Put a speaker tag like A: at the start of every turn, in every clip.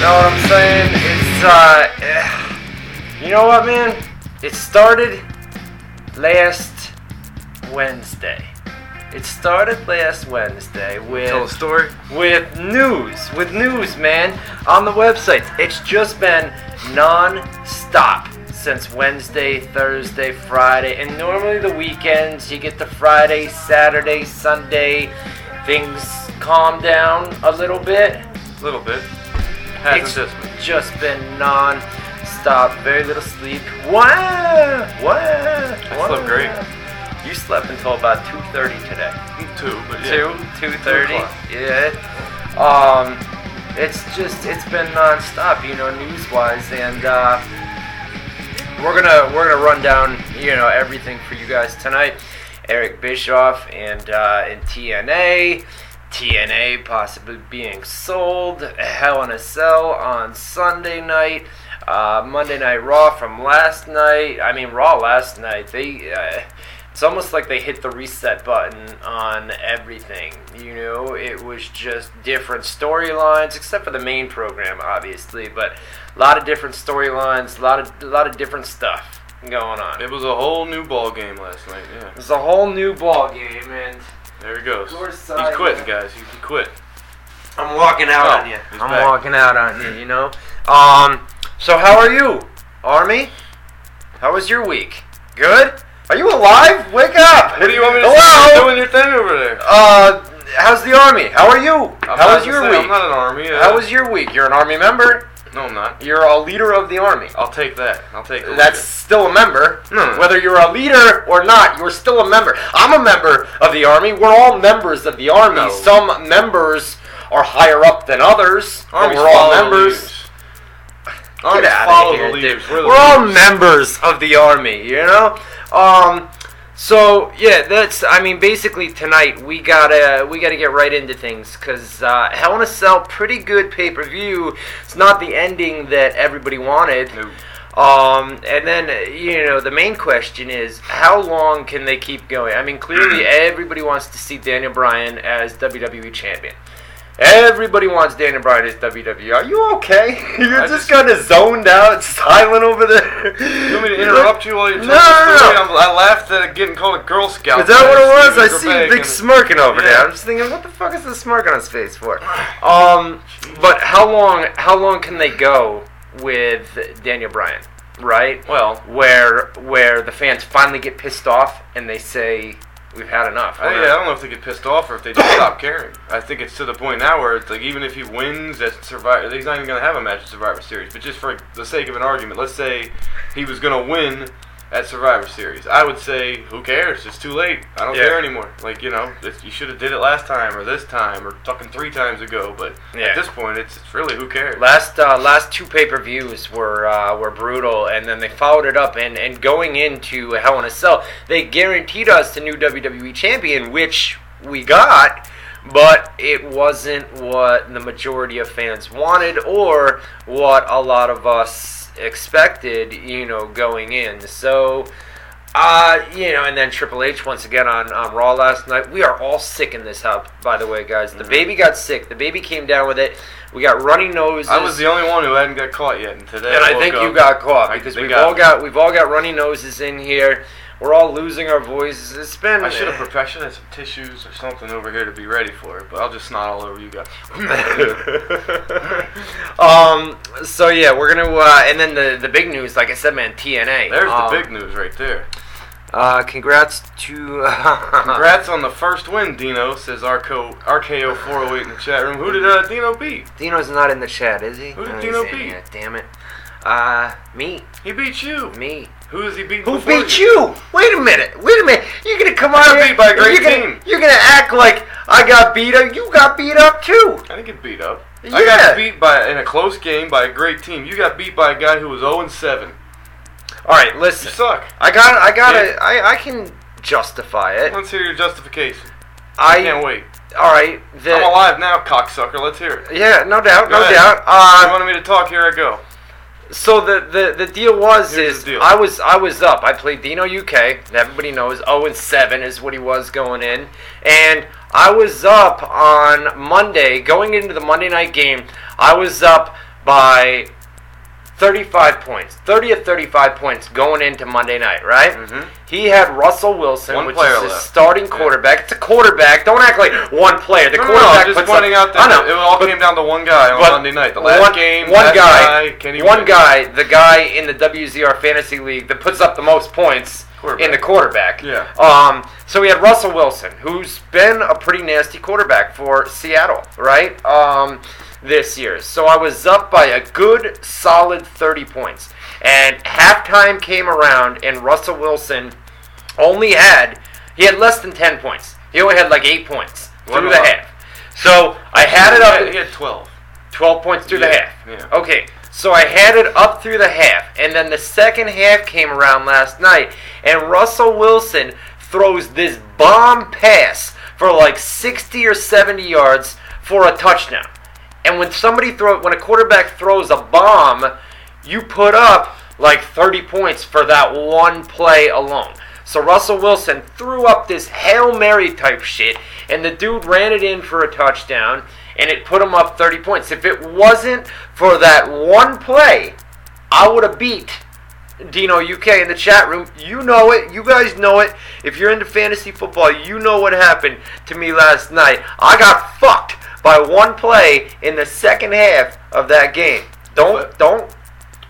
A: Know what I'm saying? It's uh, eh, you know what, man? It started last Wednesday. It started last Wednesday with
B: Tell a story.
A: with news, with news, man, on the websites. It's just been non-stop since Wednesday, Thursday, Friday, and normally the weekends you get to Friday, Saturday, Sunday, things calm down a little bit.
B: A little bit. Hasn't this week.
A: just been non-stop, very little sleep. Wow, wow.
B: I slept great.
A: You slept until about 2:30 today.
B: Two, but yeah.
A: Two, two thirty.
B: o'clock.
A: Yeah. Um, it's just it's been non-stop, you know, news-wise, and uh, we're gonna we're gonna run down, you know, everything for you guys tonight. Eric Bischoff and uh, and TNA. TNA possibly being sold. Hell in a Cell on Sunday night. Uh, Monday Night Raw from last night. I mean, Raw last night. They. Uh, it's almost like they hit the reset button on everything. You know, it was just different storylines, except for the main program, obviously. But a lot of different storylines, a lot of a lot of different stuff going on.
B: It was a whole new ball game last night. Yeah.
A: It was a whole new ball game, and
B: There he goes. He's quitting, guys. He, he quit.
A: I'm walking out
B: Oh,
A: on you. I'm
B: back.
A: walking out on you. You know. Um. So how are you, Army? How was your week? Good. Are you alive? Wake up!
B: What do you want me to
A: Hello?
B: say? Doing your thing over there.
A: Uh, how's the army? How are you?
B: I'm
A: how was your
B: say
A: week?
B: I'm not an army. uh,
A: How was your week? You're an army member.
B: No, I'm not.
A: You're a leader of the army.
B: I'll take that. I'll take the
A: That's still a member.
B: No, no.
A: Whether you're a leader or not, you're still a member. I'm a member of the army. We're all members of the army.
B: No.
A: Some members are higher up than others. but we're all members.
B: leaders. Armies
A: Get outta
B: follow
A: here.
B: We're,
A: We're all members of the army, you know. Um, so yeah, that's. I mean, basically tonight we gotta we gotta get right into things because uh, Hell in a Cell, pretty good pay per view. It's not the ending that everybody wanted.
B: No.
A: Um, and then you know the main question is how long can they keep going? I mean, clearly everybody wants to see Daniel Bryan as WWE champion. Everybody wants Daniel Bryan as WWE. Are you okay? You're
B: I
A: just,
B: just-
A: kind of zoned out, silent over there.
B: You want me to interrupt you while you're
A: No,
B: telling
A: no,
B: the story?
A: no.
B: I laughed at getting called a Girl Scout.
A: Is that what it was? I see a big smirking over there. I'm just thinking, what the fuck is the smirk on his face for? Um, but how long? How long can they go with Daniel Bryan? Right?
B: Well,
A: where where the fans finally get pissed off and they say we've had enough.
B: I, yeah, I don't know if they get pissed off or if they just stop caring. I think it's to the point now where it's like even if he wins at Survivor, he's not even going to have a match at Survivor Series. But just for the sake of an argument, let's say he was going to win at Survivor Series. I would say, who cares? It's too late. I don't
A: Yeah.
B: care anymore. Like you know, you should have did it last time or this time or fucking three times ago. But
A: Yeah.
B: at this point, it's, it's really who cares.
A: Last uh, last two pay per views were uh, were brutal, and then they followed it up. And, and going into Hell in a Cell, they guaranteed us the new WWE champion, which we got, but it wasn't what the majority of fans wanted, or what a lot of us expected. You know, going in. So. Uh, you know, and then Triple H once again on, on Raw last night. We are all sick in this house, by the way, guys. The baby got sick. The baby came down with it. We got runny noses.
B: I was the only one who hadn't got caught yet, and today
A: and I
B: woke
A: think you got caught because we've
B: got
A: all
B: me.
A: got we've all got runny noses in here. We're all losing our voices. It's been.
B: I should have prepared. I should have some tissues or something over here to be ready for it, but I'll just snot all over you guys.
A: um. So yeah, we're gonna. Uh, and then the the big news, like I said, man, TNA.
B: There's
A: Um,
B: the big news right there.
A: Uh, congrats to.
B: Congrats on the first win, Dino, says RKO, RKO408 in the chat room. Who did uh, Dino beat?
A: Dino's not in the chat, is he?
B: Who did
A: Oh,
B: Dino beat?
A: Damn it. Uh, me,
B: He beat you.
A: me.
B: Who is he beating?
A: Who beat you? Wait a minute. Wait a minute. You're gonna come out here.
B: beat by a great
A: you're gonna,
B: team.
A: You're gonna act like I got beat up. You got beat up too.
B: I didn't get beat up. I got beat by in a close game by a great team. You got beat by a guy who was 0 and 7.
A: All right, listen.
B: You suck.
A: I got. I got.
B: Yeah.
A: I. I can justify it.
B: Let's hear your justification. I
A: I.
B: can't wait.
A: All right. The,
B: I'm alive now, cocksucker. Let's hear it.
A: Yeah, no doubt,
B: Go
A: no
B: ahead.
A: doubt.
B: you
A: Uh,
B: wanted me to talk? Here I go.
A: So the, the the deal was
B: Here's
A: is
B: deal.
A: I was I was up. I played Dino UK. Everybody knows 0 and 7 is what he was going in, and I was up on Monday going into the Monday night game. I was up by 35 points, 30 or 35 points going into Monday night, right?
B: Mhm.
A: He had Russell Wilson,
B: One
A: which is his
B: left.
A: starting
B: Yeah.
A: quarterback. It's a quarterback. Don't act like one player. The
B: No, no,
A: quarterback
B: I'm just pointing
A: up,
B: out that
A: I know,
B: it all came down to one guy on Monday night. The last
A: one,
B: game,
A: one guy,
B: Kenny
A: one
B: Wynn.
A: guy, the guy in the WZR fantasy league that puts up the most points in the quarterback.
B: Yeah.
A: Um. So we had Russell Wilson, who's been a pretty nasty quarterback for Seattle, right? Um, this year. So I was up by a good, solid 30 points, and halftime came around, and Russell Wilson only had he had less than 10 points. He only had like eight points through the half. So I had it up.
B: he had 12.
A: 12 points through the half.
B: yeah.
A: Okay, so I had it up through the half, and then the second half came around last night, and Russell Wilson throws this bomb pass for like 60 or 70 yards for a touchdown. And when somebody throw when a quarterback throws a bomb, you put up like 30 points for that one play alone. So Russell Wilson threw up this Hail Mary type shit, and the dude ran it in for a touchdown, and it put him up 30 points. If it wasn't for that one play, I would have beat Dino UK in the chat room. You know it. You guys know it. If you're into fantasy football, you know what happened to me last night. I got fucked by one play in the second half of that game. Don't
B: But-
A: don't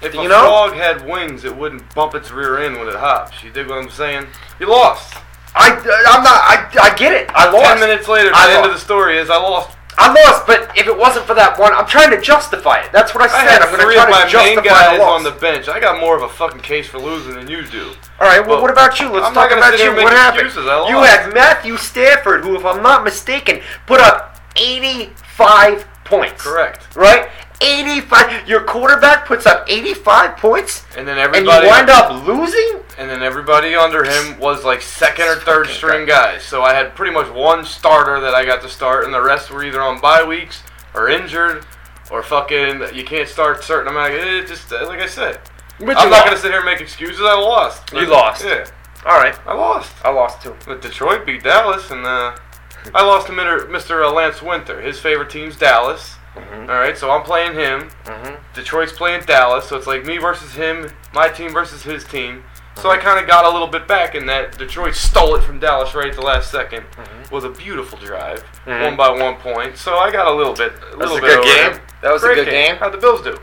B: If
A: You
B: a
A: know?
B: frog had wings, it wouldn't bump its rear end when it hops. You dig what I'm saying? You lost.
A: I I'm not I, I get it. I lost.
B: Ten minutes later, the
A: I
B: end of the story is I lost.
A: I lost, but if it wasn't for that one, I'm trying to justify it. That's what I
B: I
A: said.
B: had
A: I'm going to
B: three
A: try
B: of my
A: to
B: main
A: justify
B: guys
A: the loss.
B: on the bench. I got more of a fucking case for losing than you do.
A: All right. Well,
B: Well,
A: what about you? Let's
B: I'm
A: talk about you. What happened?
B: I
A: You had Matthew Stafford, who, if I'm not mistaken, put up 85 points.
B: Correct.
A: Right? 85. Your quarterback puts up 85 points,
B: And then everybody and
A: you wind up losing.
B: and then everybody under him was like second or third
A: fucking
B: string guys. So I had pretty much one starter that I got to start, and the rest were either on bye weeks or injured or fucking you can't start certain amount. Of, it just uh, like I said,
A: But
B: I'm not
A: lost.
B: gonna sit here and make excuses. I lost.
A: You lost.
B: Yeah,
A: All right.
B: I lost.
A: I lost too.
B: But Detroit beat Dallas, and uh, I lost to Mr. Mr. uh, Lance Winter. His favorite team's Dallas.
A: Mhm.
B: All right, so I'm playing him.
A: Mhm.
B: Detroit's playing Dallas, so it's like me versus him, my team versus his team. So I kind of got a little bit back in that Detroit stole it from Dallas right at the last 2nd
A: Mhm.
B: with a beautiful drive,
A: Mhm.
B: one by one point. So I got a little bit, a
A: That was
B: little
A: a
B: bit
A: good game.
B: him.
A: That was a
B: Great
A: good game.
B: How'd the Bills do?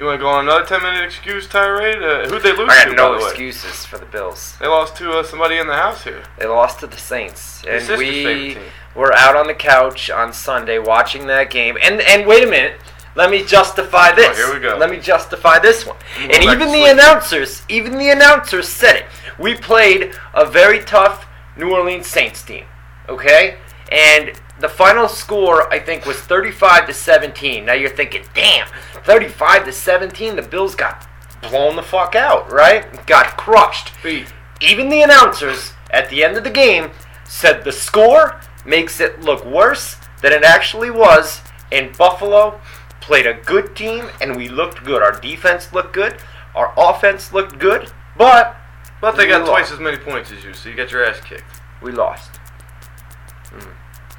B: You want to go on another 10 minute excuse tirade? Uh, who'd they lose
A: I
B: to?
A: got no
B: the way?
A: excuses for the Bills.
B: They lost to uh, somebody in the house here.
A: They lost to the Saints,
B: Your
A: and we were out on the couch on Sunday watching that game. And and wait a minute, let me justify this.
B: Oh, here we go.
A: Let me justify this one. And even the announcers, even the announcers said it. We played a very tough New Orleans Saints team. Okay, and the final score I think was 35 to 17. Now you're thinking, damn, 35 to 17. The Bills got blown the fuck out, right? Got crushed even the announcers at the end of the game said the score makes it look worse than it actually was. And Buffalo played a good team, and we looked good. Our defense looked good. Our offense looked good, but
B: But they got
A: lost.
B: twice as many points as you, so you got your ass kicked.
A: we lost.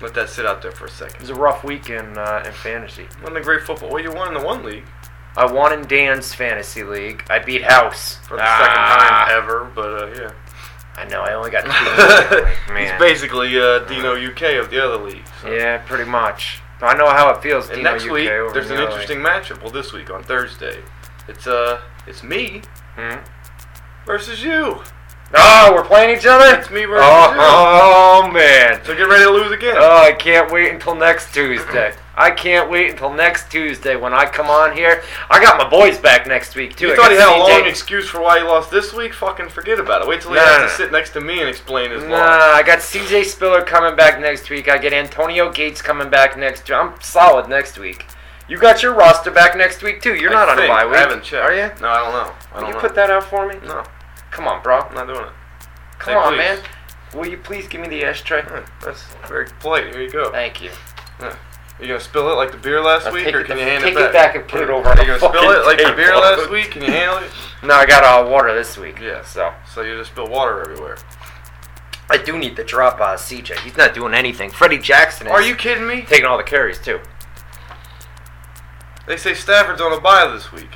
B: Let that sit out there for a second.
A: It was a rough week in uh, in fantasy.
B: Won the great football. Well, you won in the one league
A: I won in Dan's fantasy league. I beat House
B: for the
A: Ah,
B: second time ever, but uh, yeah.
A: I know. I only got two.
B: He's basically uh, Dino UK of the other league. so.
A: Yeah, pretty much. I know how it feels.
B: And
A: Dino
B: next
A: UK
B: week, there's an
A: the
B: interesting matchup. Well, this week on Thursday, it's uh, it's me.
A: Hmm?
B: versus you.
A: Oh, we're playing each other.
B: It's me versus
A: Oh, oh man.
B: So get ready to lose again.
A: Oh, I can't wait until next Tuesday. I can't wait until next Tuesday when I come on here. I got my boys back next week too.
B: you
A: I
B: thought he had a long excuse for why he lost this week? Fucking forget about it. Wait till he
A: No,
B: has to sit next to me and explain his loss.
A: Nah,
B: loss.
A: I got CJ Spiller coming back next week. I get Antonio Gates coming back next week. I'm solid next week. You got your roster back next week too. You're
B: I
A: not on a
B: think.
A: bye week.
B: I haven't checked.
A: Are you?
B: No, I don't know. I don't
A: you
B: know.
A: put that out for me?
B: No,
A: Come on, bro.
B: I'm not doing it.
A: Come on,
B: please.
A: man. Will you please give me the ashtray?
B: That's very polite. Here you go.
A: Thank you.
B: You gonna spill it like the beer last
A: I'll
B: week,
A: take
B: or
A: it-
B: can you hand
A: take
B: it back?
A: it back and put it over
B: Are you gonna spill it like the beer last week? Can you handle it?
A: No, I got uh, water this week.
B: Yeah.
A: So
B: So you just spill water everywhere.
A: I do need to drop uh, CJ. He's not doing anything. Freddie Jackson is
B: Are you kidding me?
A: taking all the carries too.
B: They say Stafford's on a bye this week.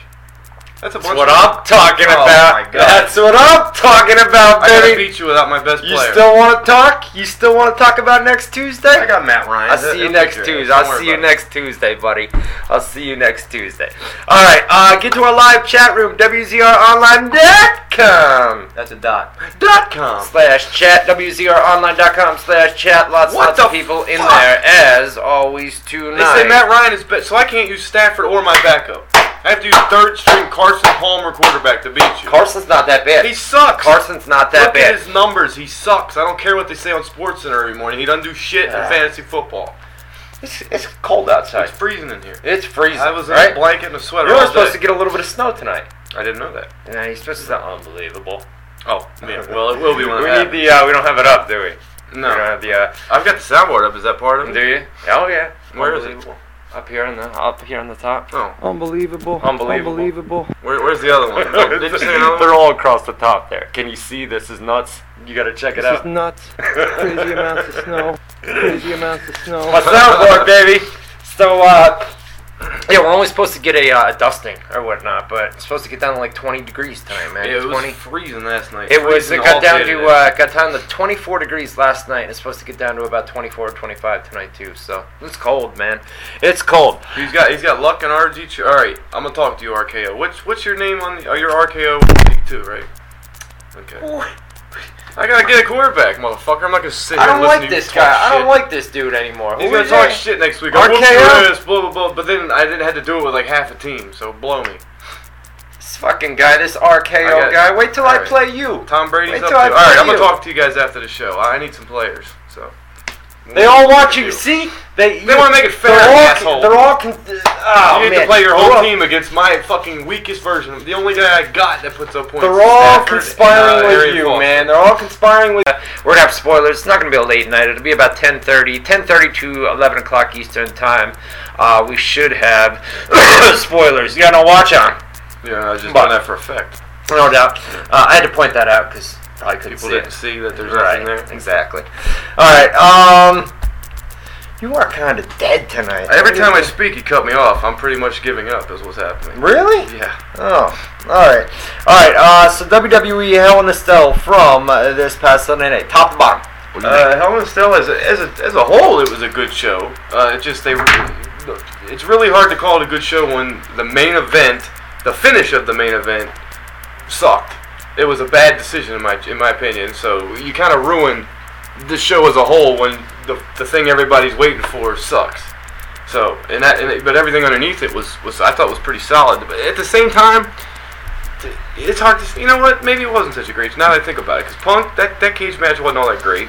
B: That's a
A: That's what. I'm talking
B: Oh
A: about. That's what I'm talking about,
B: I gotta beat you without my best player.
A: You still want to talk? You still want to talk about next Tuesday?
B: I got Matt Ryan.
A: I'll see you next
B: take care of it.
A: Tuesday. I'll see you next Tuesday, buddy. I'll see you next Tuesday. All right, uh, get to our live chat room, WZROnline.com.
B: That's a dot. Dot com.
A: Slash chat, WZROnline.com slash chat. Lots,
B: What
A: lots of people in there, as always, tonight.
B: They say Matt Ryan is best, so I can't use Stafford or my backup. I have to use third string Carson Palmer quarterback to beat you.
A: Carson's not that bad.
B: he sucks.
A: Carson's not that
B: Look
A: bad.
B: at his numbers. He sucks. I don't care what they say on SportsCenter every morning. He doesn't do shit
A: Ah.
B: in fantasy football.
A: It's, it's cold outside.
B: It's freezing in here.
A: It's freezing.
B: I was in
A: right?
B: a blanket and a sweater.
A: You were supposed to get a little bit of snow tonight.
B: I didn't know that.
A: Yeah, you're supposed to unbelievable.
B: Oh, yeah. Well, it will be when
A: we need the. Uh, we don't have it up, do we? We don't
B: No,
A: have the. Uh,
B: I've got the soundboard up. Is that part of it?
A: do you? Oh yeah.
B: Where is it?
A: Unbelievable. Up here on the up here on the top.
B: Oh,
C: Unbelievable.
A: Unbelievable.
C: Unbelievable.
B: where, where's the other one? Oh, did you say another
A: They're
B: one?
A: all across the top there. Can you see this is nuts? You gotta check it
C: This
A: out.
C: is nuts. Crazy amounts of snow. Crazy amounts of snow.
A: My soundboard, baby. So, uh, yeah, we're only supposed to get a uh, dusting or whatnot, but it's supposed to get down to like 20 degrees tonight, man.
B: Yeah, it was freezing last night.
A: It was. It got down to uh, got down to 24 degrees last night. and It's supposed to get down to about 24 or 25 tonight too. So it's cold, man. It's cold.
B: He's got he's got luck and RG. Ch- All right, I'm gonna talk to you, RKO. What's what's your name on the? Oh, you're RKO week two, right? Okay. I gotta get a quarterback, motherfucker. I'm not gonna sit here.
A: I don't
B: and listen
A: like
B: to
A: this guy. I don't like this dude anymore.
B: He's
A: Who
B: gonna
A: is
B: talk
A: that?
B: shit next week. Whooping this, blah blah blah. But then I didn't have to do it with like half a team, so blow me.
A: This fucking guy, this RKO guy. Wait till I
B: Alright.
A: play you.
B: Tom Brady's
A: Wait
B: up
A: till
B: to.
A: I
B: All right,
A: play
B: I'm gonna
A: you.
B: talk to you guys after the show. I need some players, so.
A: They all want you.
B: do.
A: See, they
B: They wanna make it fair,
A: They're all,
B: asshole.
A: They're all. Con- oh,
B: you get
A: man.
B: to play your
A: They're
B: whole
A: all-
B: team against my fucking weakest version. The only guy I got that puts up points.
A: They're all conspiring
B: and, uh,
A: with you,
B: Foster.
A: man. They're all conspiring with. We're gonna have spoilers. It's not gonna be a late night. It'll be about 10:30, 10:30 to 11 o'clock Eastern time. Uh, we should have spoilers. You got no watch on,
B: Yeah, I was just
A: But-
B: done that for effect.
A: no doubt. Uh, I had to point that out because I couldn't
B: People
A: see
B: didn't
A: it.
B: see that there's
A: Right,
B: nothing there.
A: exactly. All right. Um, you are kind of dead tonight.
B: Every time I speak, you cut me off. I'm pretty much giving up. Is what's happening.
A: Really?
B: Yeah.
A: Oh, all right, all right. Uh, so WWE Hell in a Cell from uh, this past Sunday night, top to bottom. What do you think?
B: Uh, Hell in a Cell as a, as a as a whole, it was a good show. Uh, it just they, it's really hard to call it a good show when the main event, the finish of the main event, sucked. It was a bad decision in my in my opinion. So you kind of ruined the show as a whole when the the thing everybody's waiting for sucks. So and that and it, but everything underneath it was was I thought was pretty solid. But at the same time. It's hard to, you know what? Maybe it wasn't such a great. Now that I think about it, because Punk that that cage match wasn't all that great.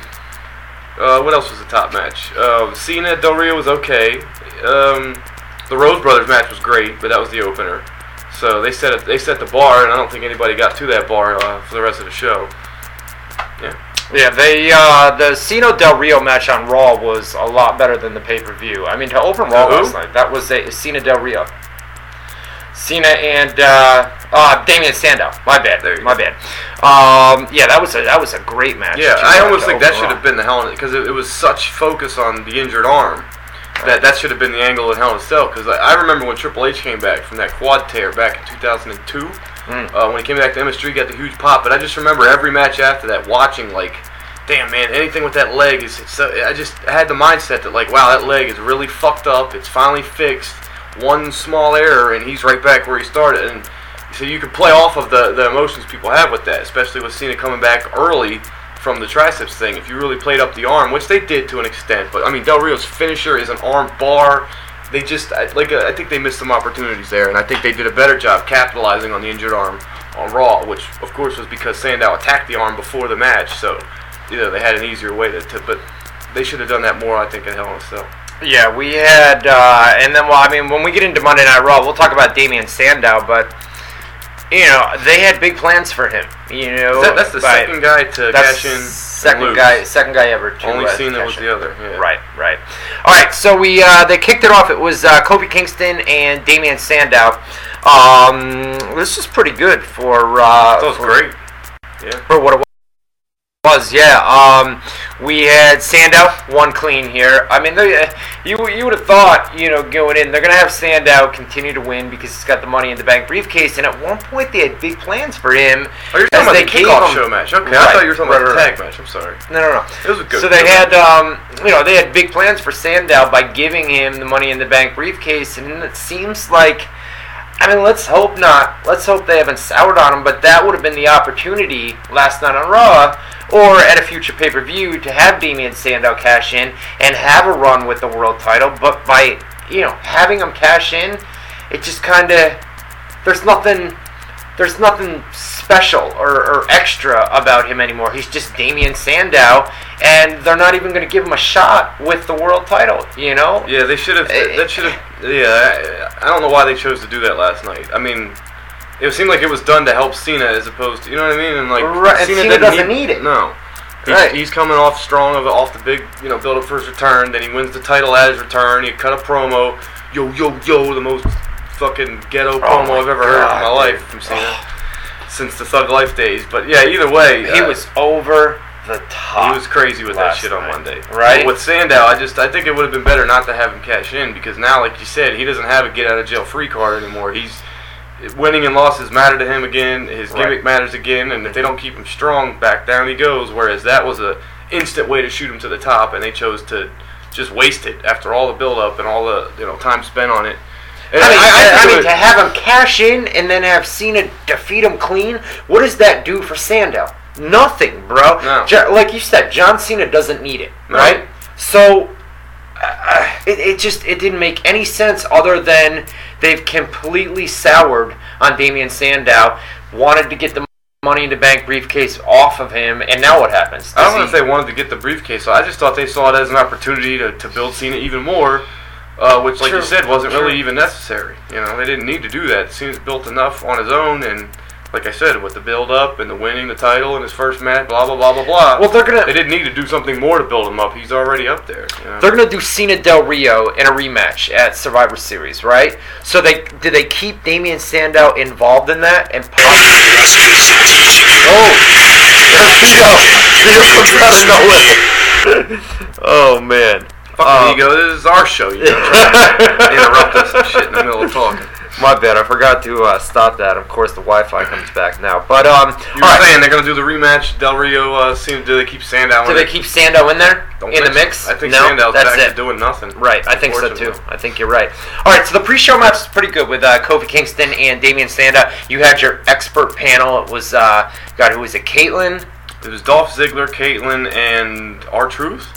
B: Uh, what else was the top match? Uh, Cena Del Rio was okay. Um, the Rhodes Brothers match was great, but that was the opener. So they set they set the bar, and I don't think anybody got to that bar uh, for the rest of the show.
A: Yeah, they uh, the Cena Del Rio match on Raw was a lot better than the pay per view. I mean, to open Raw last night, that was a Cena Del Rio. Cena and uh, uh, Damien Sandow. My bad. My
B: go.
A: bad. Um, yeah, that was a that was a great match.
B: Yeah, I almost think that should have been the Hell in because it, it was such focus on the injured arm. That that should have been the angle in Hell in a Cell because I, I remember when Triple H came back from that quad tear back in 2002.
A: Mm.
B: Uh, when he came back to MSG, got the huge pop. But I just remember every match after that, watching like, damn man, anything with that leg is. So, I just had the mindset that like, wow, that leg is really fucked up. It's finally fixed. One small error and he's right back where he started. And so you can play off of the the emotions people have with that, especially with Cena coming back early from the triceps thing. If you really played up the arm, which they did to an extent, but I mean Del Rio's finisher is an arm bar. They just I- like uh, I think they missed some opportunities there, and I think they did a better job capitalizing on the injured arm on Raw, which of course was because Sandow attacked the arm before the match, so you know they had an easier way to. to but they should have done that more, I think, at Hell in a Cell.
A: Yeah, we had, uh, and then well, I mean, when we get into Monday Night Raw, we'll talk about Damien Sandow, but you know, they had big plans for him. You know,
B: That, that's the second guy to cash in.
A: Second guy, second guy ever to
B: Only
A: uh,
B: Cena
A: cash
B: was the other. Yeah.
A: Right, right. All right, so we uh, they kicked it off. It was uh, Kofi Kingston and Damien Sandow. Um, this is pretty good for. Uh,
B: That was
A: for-
B: great. Yeah.
A: for what it was. Yeah. Um, We had Sandow one clean here. I mean, they, you you would have thought you know going in they're gonna have Sandow continue to win because he's got the money in the bank briefcase, and at one point they had big plans for him.
B: Oh, you're talking about the kickoff
A: him-
B: show match. Okay, I thought you were talking
A: right,
B: about the
A: right,
B: tag match. I'm sorry.
A: No, no, no.
B: It was a good.
A: So they
B: good
A: had, um, you know, they had big plans for Sandow by giving him the money in the bank briefcase, and it seems like, I mean, let's hope not. Let's hope they haven't soured on him, but that would have been the opportunity last night on Raw, or at a future pay per view, to have Damien Sandow cash in and have a run with the world title. But by, you know, having him cash in, it just kind of, there's nothing there's nothing special or, or extra about him anymore. He's just Damien Sandow, and they're not even going to give him a shot with the world title. You know?
B: Yeah, they should have.
A: Eh,
B: That should have. Yeah, I, I don't know why they chose to do that last night. I mean, it seemed like it was done to help Cena as opposed to you know what I mean. And like
A: Right, and Cena doesn't need it.
B: No. He's,
A: Right.
B: he's coming off strong of off the big, you know, build up for his return. Then he wins the title at his return. He cut a promo, yo yo yo, the most fucking ghetto promo
A: Oh my
B: I've ever heard in my
A: God,
B: life
A: dude.
B: from Cena since the Thug Life days. But yeah, either way,
A: He
B: uh,
A: was over the top.
B: he was crazy with that shit on
A: night,
B: Monday.
A: right?
B: But with Sandow, I just I think it would have been better not to have him cash in because now, like you said, he doesn't have a get out of jail free card anymore. He's winning and losses matter to him again. His
A: Right.
B: gimmick matters again, and if they don't keep him strong, back down he goes. Whereas that was a instant way to shoot him to the top, and they chose to just waste it after all the build up and all the you know time spent on it.
A: I mean, I, I mean to have him cash in and then have Cena defeat him clean, what does that do for Sandow? Nothing, bro.
B: No.
A: Jo- like you said, John Cena doesn't need it,
B: No.
A: right? So uh, it, it just it didn't make any sense other than they've completely soured on Damien Sandow. Wanted to get the money in the bank briefcase off of him, and now what happens?
B: I don't
A: Does
B: know if they wanted to get the briefcase. I just thought they saw it as an opportunity to, to build Cena even more, uh, which, like
A: True.
B: you said, wasn't
A: True.
B: really even necessary. You know, they didn't need to do that. Cena's built enough on his own, and like I said, with the build up and the winning the title in his first match, blah blah blah blah blah.
A: Well, they're gonna
B: they didn't need to do something more to build him up. He's already up there. You know?
A: They're gonna do Cena Del Rio in a rematch at Survivor Series, right? So they did they keep Damien Sandow involved in that and possibly Oh there Cena comes out of nowhere. oh man.
B: Fucking
A: Um,
B: ego. This is our show. You know, interrupt us and shit in the middle of talking.
A: My bad, I forgot to uh, stop that. Of course the Wi Fi comes back now. But um
B: You were
A: right.
B: saying they're gonna do the rematch. Del Rio. Uh, Cena. Do they keep Sandow?
A: Do
B: in
A: they keep Sandow in there?
B: Don't
A: in the
B: so.
A: mix?
B: I think
A: no,
B: Sandow's
A: that's
B: back
A: it.
B: doing nothing.
A: Right, I think so too. I think you're right. All right, so the pre-show match was pretty good with uh, Kofi Kingston and Damien Sandow. You had your expert panel. It was uh, God, who was it? Kaitlyn.
B: It was Dolph Ziggler, Kaitlyn, and R Truth,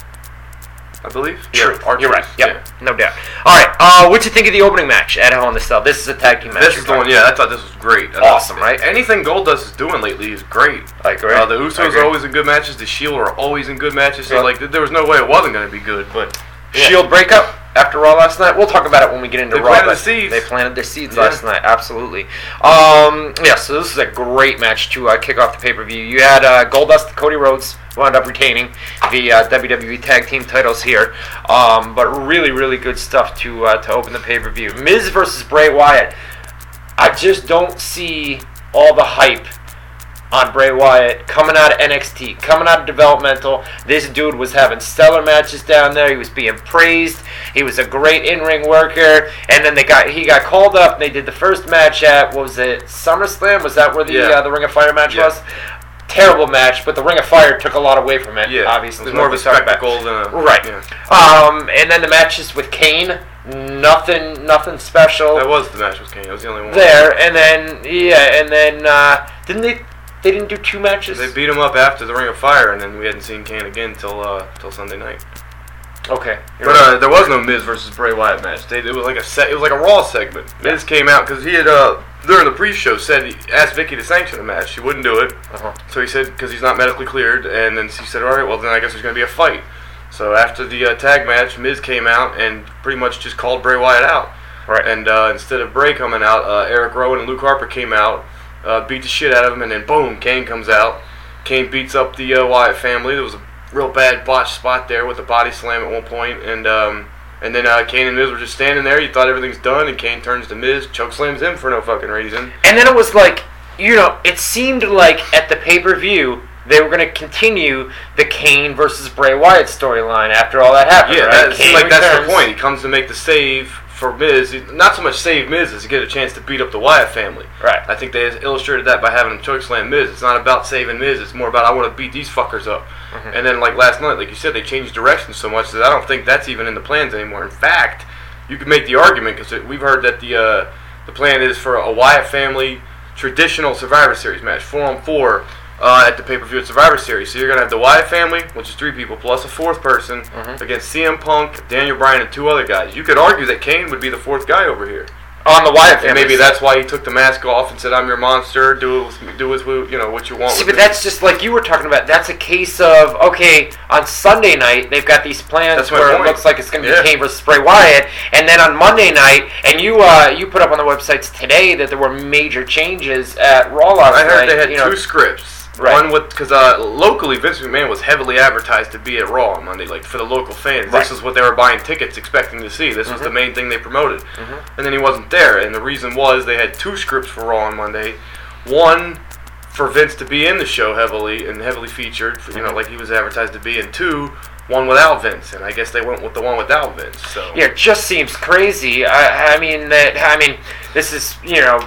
B: I believe.
A: True.
B: R-Truth,
A: You're right. Yep,
B: yeah.
A: no doubt. All right, uh, what'd you think of the opening match at Hell in the Cell? This is a tag team match.
B: This is the one. Yeah, I thought this was great. I
A: Awesome,
B: thought-
A: right?
B: Anything Goldust is doing lately is great.
A: I agree.
B: Uh, the Usos are always in good matches. The Shield are always in good matches. So
A: Yeah.
B: like, there was no way it wasn't going to be good. But yeah.
A: Shield breakup after Raw last night. We'll talk about it when we get into
B: They
A: Raw.
B: planted the seeds.
A: They planted their seeds
B: Yeah.
A: last night. Absolutely. Um, yeah. So this is a great match to uh, kick off the pay per view. You had uh, Goldust, Cody Rhodes wound up retaining the uh, WWE Tag Team titles here. Um, but really, really good stuff to uh, to open the pay per view. Miz versus Bray Wyatt. I just don't see all the hype on Bray Wyatt coming out of NXT, coming out of developmental. This dude was having stellar matches down there. He was being praised. He was a great in-ring worker. And then they got he got called up. And they did the first match at what was it SummerSlam? Was that where the
B: Yeah.
A: uh, the Ring of Fire match
B: Yeah.
A: was? Terrible match, but the Ring of Fire took a lot away from it.
B: yeah,
A: obviously,
B: it was more of a
A: we talked about.
B: spectacle than a
A: Right.
B: Yeah.
A: Um, and then the matches with Kane, nothing, nothing special
B: That was the match with Kane. That was the only one.
A: there. And then yeah, and then uh, didn't they? They didn't do two matches.
B: They beat him up after the Ring of Fire, and then we hadn't seen Kane again till uh, till Sunday night.
A: Okay.
B: But
A: right.
B: uh, there was no Miz versus Bray Wyatt match. They, it was like a set. It was like a Raw segment. Miz came out because he had uh, during the pre-show said he asked Vickie to sanction the match. She wouldn't do it,
A: Uh-huh.
B: so he said because he's not medically cleared. And then she said, "All right, well then I guess there's going to be a fight." So after the uh, tag match, Miz came out and pretty much just called Bray Wyatt out.
A: Right.
B: And uh, instead of Bray coming out, uh, Eric Rowan and Luke Harper came out, uh, beat the shit out of him, and then boom, Kane comes out. Kane beats up the uh, Wyatt family. There was a real bad botch spot there with a body slam at one point, and um, and then uh, Kane and Miz were just standing there. You thought everything's done, and Kane turns to Miz, choke slams him for no fucking reason.
A: And then it was like, you know, it seemed like at the pay per view, they were going to continue the Kane versus Bray Wyatt storyline after all that happened.
B: Yeah,
A: right?
B: that
A: Kane
B: seems like that's the point. He comes to make the save for Miz. Not so much save Miz as to get a chance to beat up the Wyatt family.
A: Right.
B: I think they illustrated that by having him chokeslam Miz. It's not about saving Miz. It's more about I want to beat these fuckers up.
A: Mm-hmm.
B: And then like last night, like you said, they changed direction so much that I don't think that's even in the plans anymore. In fact, you could make the argument because we've heard that the uh, the plan is for a Wyatt family traditional Survivor Series match, four on four. Uh, at the pay-per-view at Survivor Series, so you're gonna have the Wyatt family, which is three people plus a fourth person,
A: Mhm.
B: against CM Punk, Daniel Bryan, and two other guys. You could argue that Kane would be the fourth guy over here.
A: on the Wyatt
B: And
A: family.
B: maybe that's why he took the mask off and said, "I'm your monster. Do it with me, do with you know what you want."
A: See, but
B: me."
A: that's just like you were talking about. That's a case of okay. On Sunday night, they've got these plans
B: That's
A: where
B: point.
A: it looks like it's going to be
B: Yeah.
A: Kane versus Bray Wyatt, and then on Monday night, and you uh, you put up on the websites today that there were major changes at Raw last
B: I heard
A: night.
B: they had
A: you know,
B: two scripts.
A: Right.
B: One with because uh, locally Vince McMahon was heavily advertised to be at Raw on Monday, like for the local fans.
A: Right.
B: This is what they were buying tickets expecting to see. This was the
A: Mhm.
B: main thing they promoted,
A: Mhm.
B: and then he wasn't there. And the reason was they had two scripts for Raw on Monday. One for Vince to be in the show heavily and heavily featured, for, you know,
A: Mhm.
B: like he was advertised to be, and two, one without Vince. And I guess they went with the one without Vince. So
A: Yeah, it just seems crazy. I, I mean that. I mean, this is you know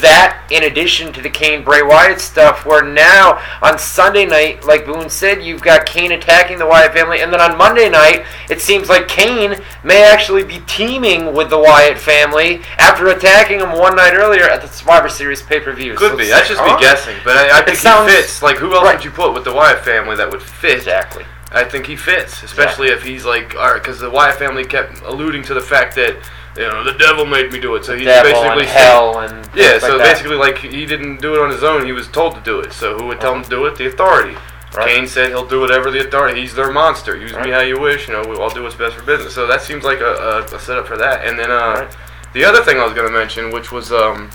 A: that in addition to the Kane Bray Wyatt stuff. Where now on Sunday night, like Boone said, you've got Kane attacking the Wyatt family, and then on Monday night, it seems like Kane may actually be teaming with the Wyatt family after attacking him one night earlier at the Survivor Series pay per view.
B: Could be. That's just me guessing, but I, I think
A: sounds-
B: he fits. Like, who else
A: Right.
B: would you put with the Wyatt family that would fit?
A: Exactly.
B: I think he fits, especially if he's like, all right, because the Wyatt family kept alluding to the fact that you know the devil made me do it. So he's
A: Devil
B: basically
A: and hell and
B: yeah. So
A: like
B: basically, like he didn't do it on his own; he was told to do it. So who would tell him to do it? The authority.
A: Right.
B: Kane said he'll do whatever the authority. He's their monster. Use
A: Right.
B: me how you wish. You know, I'll do what's best for business. So that seems like a, a, a setup for that. And then uh,
A: Right.
B: the other thing I was going to mention, which was um,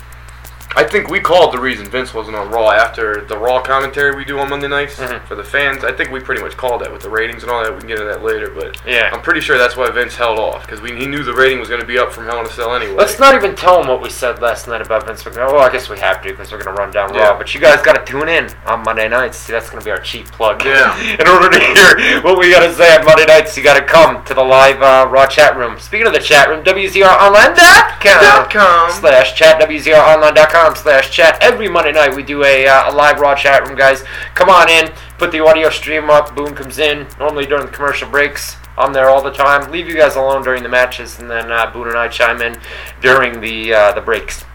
B: I think we called the reason Vince wasn't on Raw after the Raw commentary we do on Monday nights
A: Mhm.
B: for the fans. I think we pretty much called that with the ratings and all that. We can get into that later, but
A: Yeah.
B: I'm pretty sure that's why Vince held off because he knew the rating was going to be up from Hell in a Cell anyway.
A: Let's not even tell them what we said last night about Vince McMahon. Well, I guess we have to because we're going to run down
B: Yeah.
A: Raw. But you guys got to tune in on Monday nights. See, that's going to be our cheap plug.
B: Yeah.
A: in order to hear what we got to say on Monday nights, you got to come to the live uh, Raw chat room. Speaking of the chat room, WZROnline.com
B: com.
A: slash chat, WZROnline.com slash chat. Every Monday night we do a, uh, a live Raw chat room, guys. Come on in, put the audio stream up. Boone comes in, normally during the commercial breaks. I'm there all the time. Leave you guys alone during the matches, and then uh, Boone and I chime in during the uh, the breaks.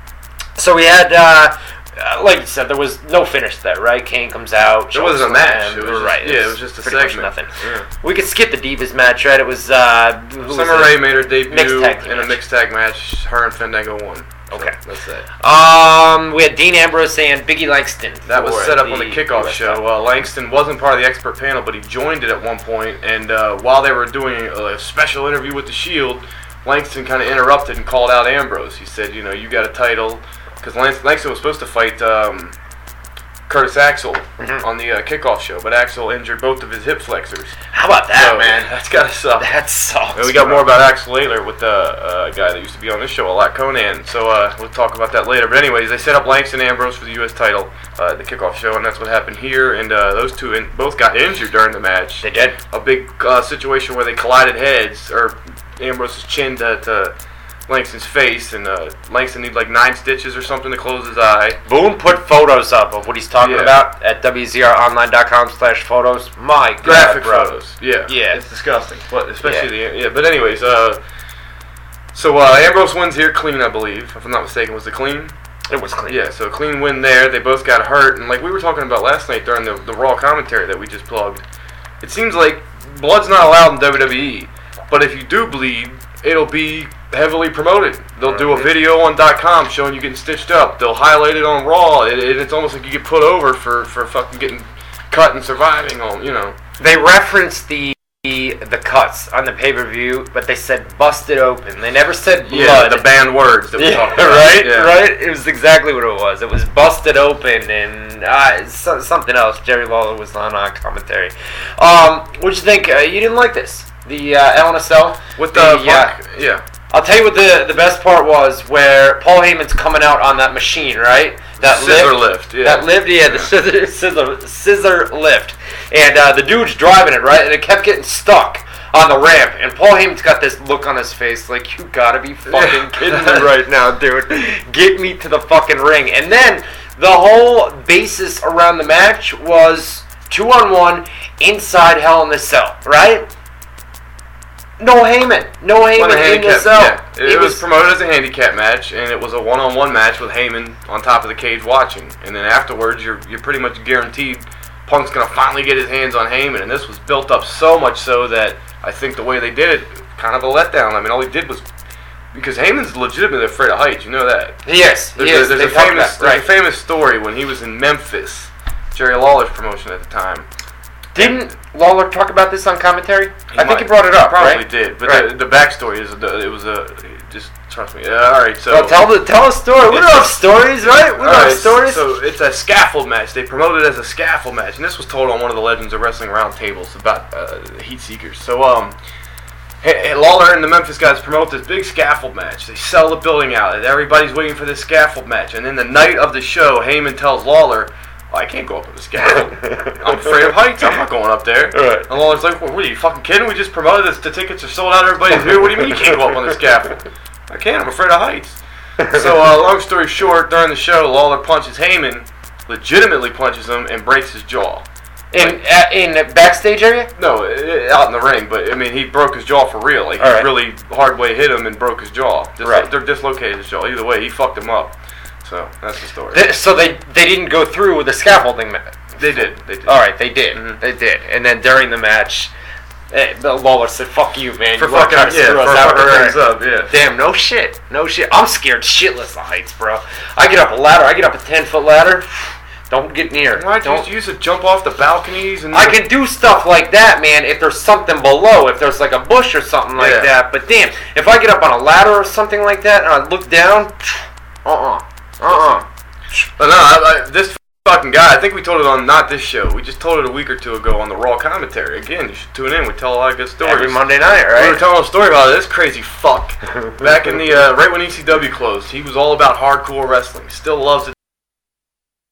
A: So we had, uh, uh, like you said, there was no finish there, right? Kane comes out.
B: It wasn't a match. It was just-
A: right.
B: yeah, it was just a segment.
A: nothing.
B: Yeah.
A: We could skip the Divas match, right? It was uh,
B: Summer? Rae made her debut
A: Mixed tag team
B: in a mixed tag match. Her and Fandango won.
A: Okay.
B: that's it.
A: Um, we had Dean Ambrose and Biggie Langston.
B: That was set up on the kickoff show. Uh, Langston wasn't part of the expert panel, but he joined it at one point. point, And uh, while they were doing a special interview with the Shield, Langston kind of interrupted and called out Ambrose. He said, "You know, you got a title." Because Langston was supposed to fight um, Curtis Axel
A: Mhm.
B: on the uh, kickoff show, but Axel injured both of his hip flexors.
A: How about that,
B: so,
A: man?
B: That's gotta suck.
A: That sucks.
B: And we got
A: bro.
B: more about Axel later with the uh, guy that used to be on this show a lot, Conan. So uh, we'll talk about that later. But anyways, they set up Langston Ambrose for the U.S. title uh, the kickoff show, and that's what happened here. And uh, those two in- both got injured during the match.
A: They did.
B: A big uh, situation where they collided heads, or Ambrose's chin to, to Langston's face, and uh, Langston needed like nine stitches or something to close his eye.
A: Boone put photos up of what he's talking
B: Yeah.
A: about at WZROnline.com slash photos. My
B: Graphic photos. Yeah.
A: Yeah.
B: It's disgusting. But especially the yeah. But anyways, uh, so uh, Ambrose wins here clean, I believe, if I'm not mistaken. Was it clean?
A: It was clean.
B: Yeah, so a clean win there. They both got hurt, and like we were talking about last night during the, the Raw commentary that we just plugged, it seems like blood's not allowed in WWE. But if you do bleed, it'll be heavily promoted. They'll do a video on .com showing you getting stitched up. They'll highlight it on Raw. It, it, it's almost like you get put over for, for fucking getting cut and surviving on, you know.
A: They referenced the the cuts on the pay per view, but they said busted open. They never said blood.
B: Yeah, the banned words that we
A: Yeah,
B: talked about.
A: right,
B: Yeah.
A: right. It was exactly what it was. It was busted open and uh, so, something else. Jerry Lawler was on uh, commentary. Um, what'd you think? Uh, you didn't like this? The uh, LNSL
B: With
A: the
B: the,
A: uh,
B: yeah.
A: I'll tell you what the the best part was where Paul Heyman's coming out on that machine, right? That
B: Scissor lift, yeah.
A: That lift, yeah, the scissor scissor scissor lift, and uh, the dude's driving it, right? And it kept getting stuck on the ramp, and Paul Heyman's got this look on his face like you gotta be fucking kidding me right now, dude. Get me to the fucking ring, and then the whole basis around the match was two on one inside Hell in the Cell, right? No Heyman, no Heyman in the cell.
B: yeah. It, was, promoted as a handicap match, and it was a one-on-one match with Heyman on top of the cage watching. And then afterwards, you're you're pretty much guaranteed Punk's gonna finally get his hands on Heyman. And this was built up so much so that I think the way they did it, kind of a letdown. I mean, all he did was because Heyman's legitimately afraid of heights. You know that.
A: Yes,
B: There's,
A: yes,
B: a, there's, a famous,
A: about-
B: there's
A: right.
B: a famous story when he was in Memphis, Jerry Lawler's promotion at the time.
A: Didn't Lawler talk about this on commentary? I think
B: might-
A: he brought it up.
B: Probably
A: right?
B: did, but
A: Right.
B: the, the backstory is the, it was a just trust me. Yeah, all right, so
A: Well, tell the tell a story. We love stories, right? We love
B: right,
A: stories.
B: So it's a scaffold match. They promoted it as a scaffold match, and this was told on one of the Legends of Wrestling roundtables about uh, Heat Seekers. So um, Hey, Lawler and the Memphis guys promote this big scaffold match. They sell the building out, and everybody's waiting for this scaffold match. And then the night of the show, Heyman tells Lawler, "I can't go up on the scaffold. I'm afraid of heights. I'm not going up there."
A: Right.
B: And Lawler's like, well, "What are you fucking kidding? We just promoted this. The tickets are sold out. Everybody's here. What do you mean you can't go up on the scaffold?" I can't. I'm afraid of heights. So, uh, long story short, during the show, Lawler punches Heyman, legitimately punches him, and breaks his jaw.
A: in uh, in the backstage area.
B: No, uh, out in the ring, but I mean, he broke his jaw for real. Like, he
A: All right.
B: really hard way hit him and broke his jaw. Dis-
A: Right.
B: They're dislocated his jaw. Either way, he fucked him up. So that's the story.
A: Th- so they they didn't go through with the scaffolding. ma-
B: They did. They did.
A: All right, they did.
B: Mhm.
A: They did. And then during the match, eh, Lawler said, "Fuck you, man.
B: For
A: you
B: fucking yeah,
A: screw us out
B: things up. Yeah.
A: Damn, no shit, no shit. I'm scared shitless of heights, bro. I get up a ladder. I get up a ten foot ladder. Don't get near.
B: Why'd
A: Don't.
B: just use to jump off the balconies and?
A: I can do stuff like that, man, if there's something below, if there's like a bush or something like
B: Yeah.
A: that. But damn, if I get up on a ladder or something like that and I look down, uh-uh, uh-uh.
B: But no, I, I, this fucking guy. I think we told it on not this show. We just told it a week or two ago on the Raw commentary. Again, you should tune in. We tell a lot of good stories.
A: Every Monday night, right?
B: We were telling a story about this crazy fuck back in the uh, right when ECW closed. He was all about hardcore wrestling. Still loves it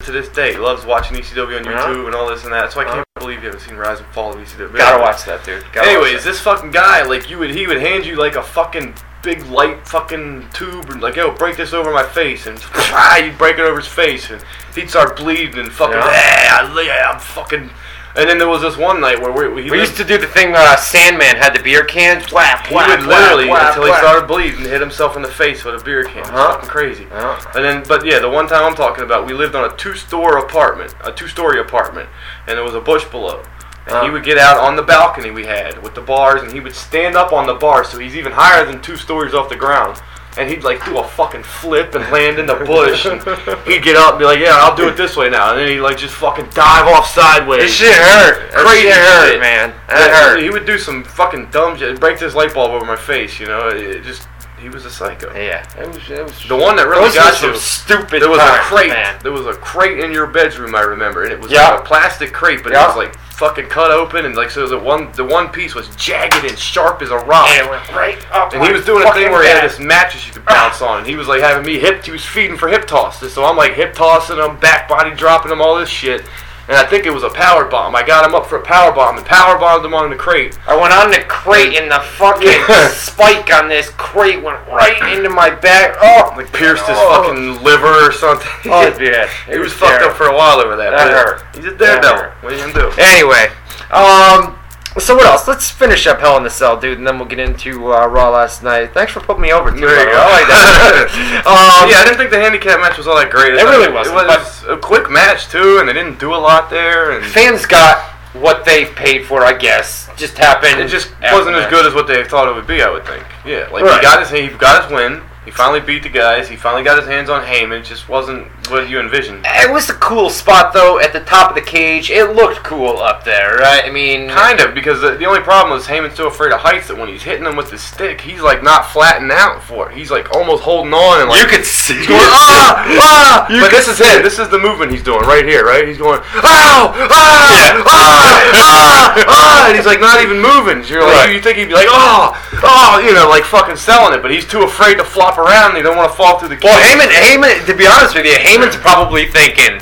B: to this day. He loves watching ECW on
A: Yeah.
B: YouTube and all this and that. So I can't
A: Yeah.
B: believe you haven't seen Rise and Fall of ECW.
A: Gotta watch that, dude. Gotta
B: Anyways,
A: watch
B: this fucking guy, like you would, he would hand you like a fucking big light fucking tube and like, yo, break this over my face, and you'd break it over his face, and he'd start bleeding and fucking,
A: Yeah.
B: yeah, yeah, I'm fucking. And then there was this one night where we, we,
A: We used to do the thing uh, Sandman had the beer cans. Whap,
B: he
A: whap,
B: would literally
A: whap,
B: until he started bleeding, hit himself in the face with a beer can.
A: Uh-huh.
B: fucking crazy.
A: Yeah.
B: And then, but yeah, the one time I'm talking about, we lived on a two-store apartment, a two-story apartment, and there was a bush below. And he
A: Uh.
B: would get out on the balcony we had with the bars, and he would stand up on the bar, so he's even higher than two stories off the ground. And he'd like do a fucking flip and land in the bush. and he'd get up and be like, "Yeah, I'll do it this way now." And then he'd like just fucking dive off sideways.
A: This shit hurt. That
B: Crazy
A: shit hurt,
B: shit.
A: man. That
B: Yeah,
A: hurt.
B: He would do some fucking dumb shit. Break this light bulb over my face, you know. It just he was a psycho.
A: Yeah, it was. It was.
B: The one that really
A: Those
B: got you.
A: stupid
B: There was a crate.
A: man.
B: There was a crate in your bedroom, I remember, and it was
A: Yeah.
B: like a plastic crate, but
A: Yeah.
B: it was like fucking cut open, and like so the one the one piece was jagged and sharp as a rock.
A: And it went right up.
B: And he was doing a thing where he had this mattress you could bounce on, and he was like having me hip. He was feeding for hip tosses, so I'm like hip tossing him, back body dropping him, all this shit. And I think it was a power bomb. I got him up for a power bomb and power bombed him on the crate.
A: I went on the crate and the fucking spike on this crate went right into my back. Oh,
B: Like pierced his
A: Oh.
B: fucking liver or something.
A: Oh, yeah.
B: he was fucked up for a while over that.
A: That hurt.
B: He's a daredevil. What are you gonna do?
A: Anyway, um, so what else? Let's finish up Hell in the Cell, dude, and then we'll get into uh, Raw last night. Thanks for putting me over, too.
B: There you go.
A: I like that. um,
B: yeah, I didn't think the handicap match was all that great.
A: It really wasn't,
B: It was a quick match too, and they didn't do a lot there, and
A: fans got what they've paid for, I guess. Just happened.
B: it just wasn't as good as what they thought it would be. I would think. Yeah, like
A: Right.
B: he got his he got his win. He finally beat the guys. He finally got his hands on Heyman. It just wasn't what you envisioned.
A: It was a cool spot, though, at the top of the cage. It looked cool up there, right? I mean,
B: Kind of, because the, the only problem is Heyman's so afraid of heights that when he's hitting him with the stick, he's like not flattening out for it. He's like almost holding on and like
A: you could see.
B: He's going, ah, ah!
A: You
B: but this is it.
A: it.
B: This is the movement he's doing right here, right? He's going, ow, ah, ah, ah, ah, and he's like not even moving. So you're like,
A: Right.
B: you think he'd be like, oh, oh, you know, like fucking selling it, but he's too afraid to flop around. They don't want to fall through the. Cage. Well.
A: Heyman, Heyman, to be honest with you, Heyman's probably thinking,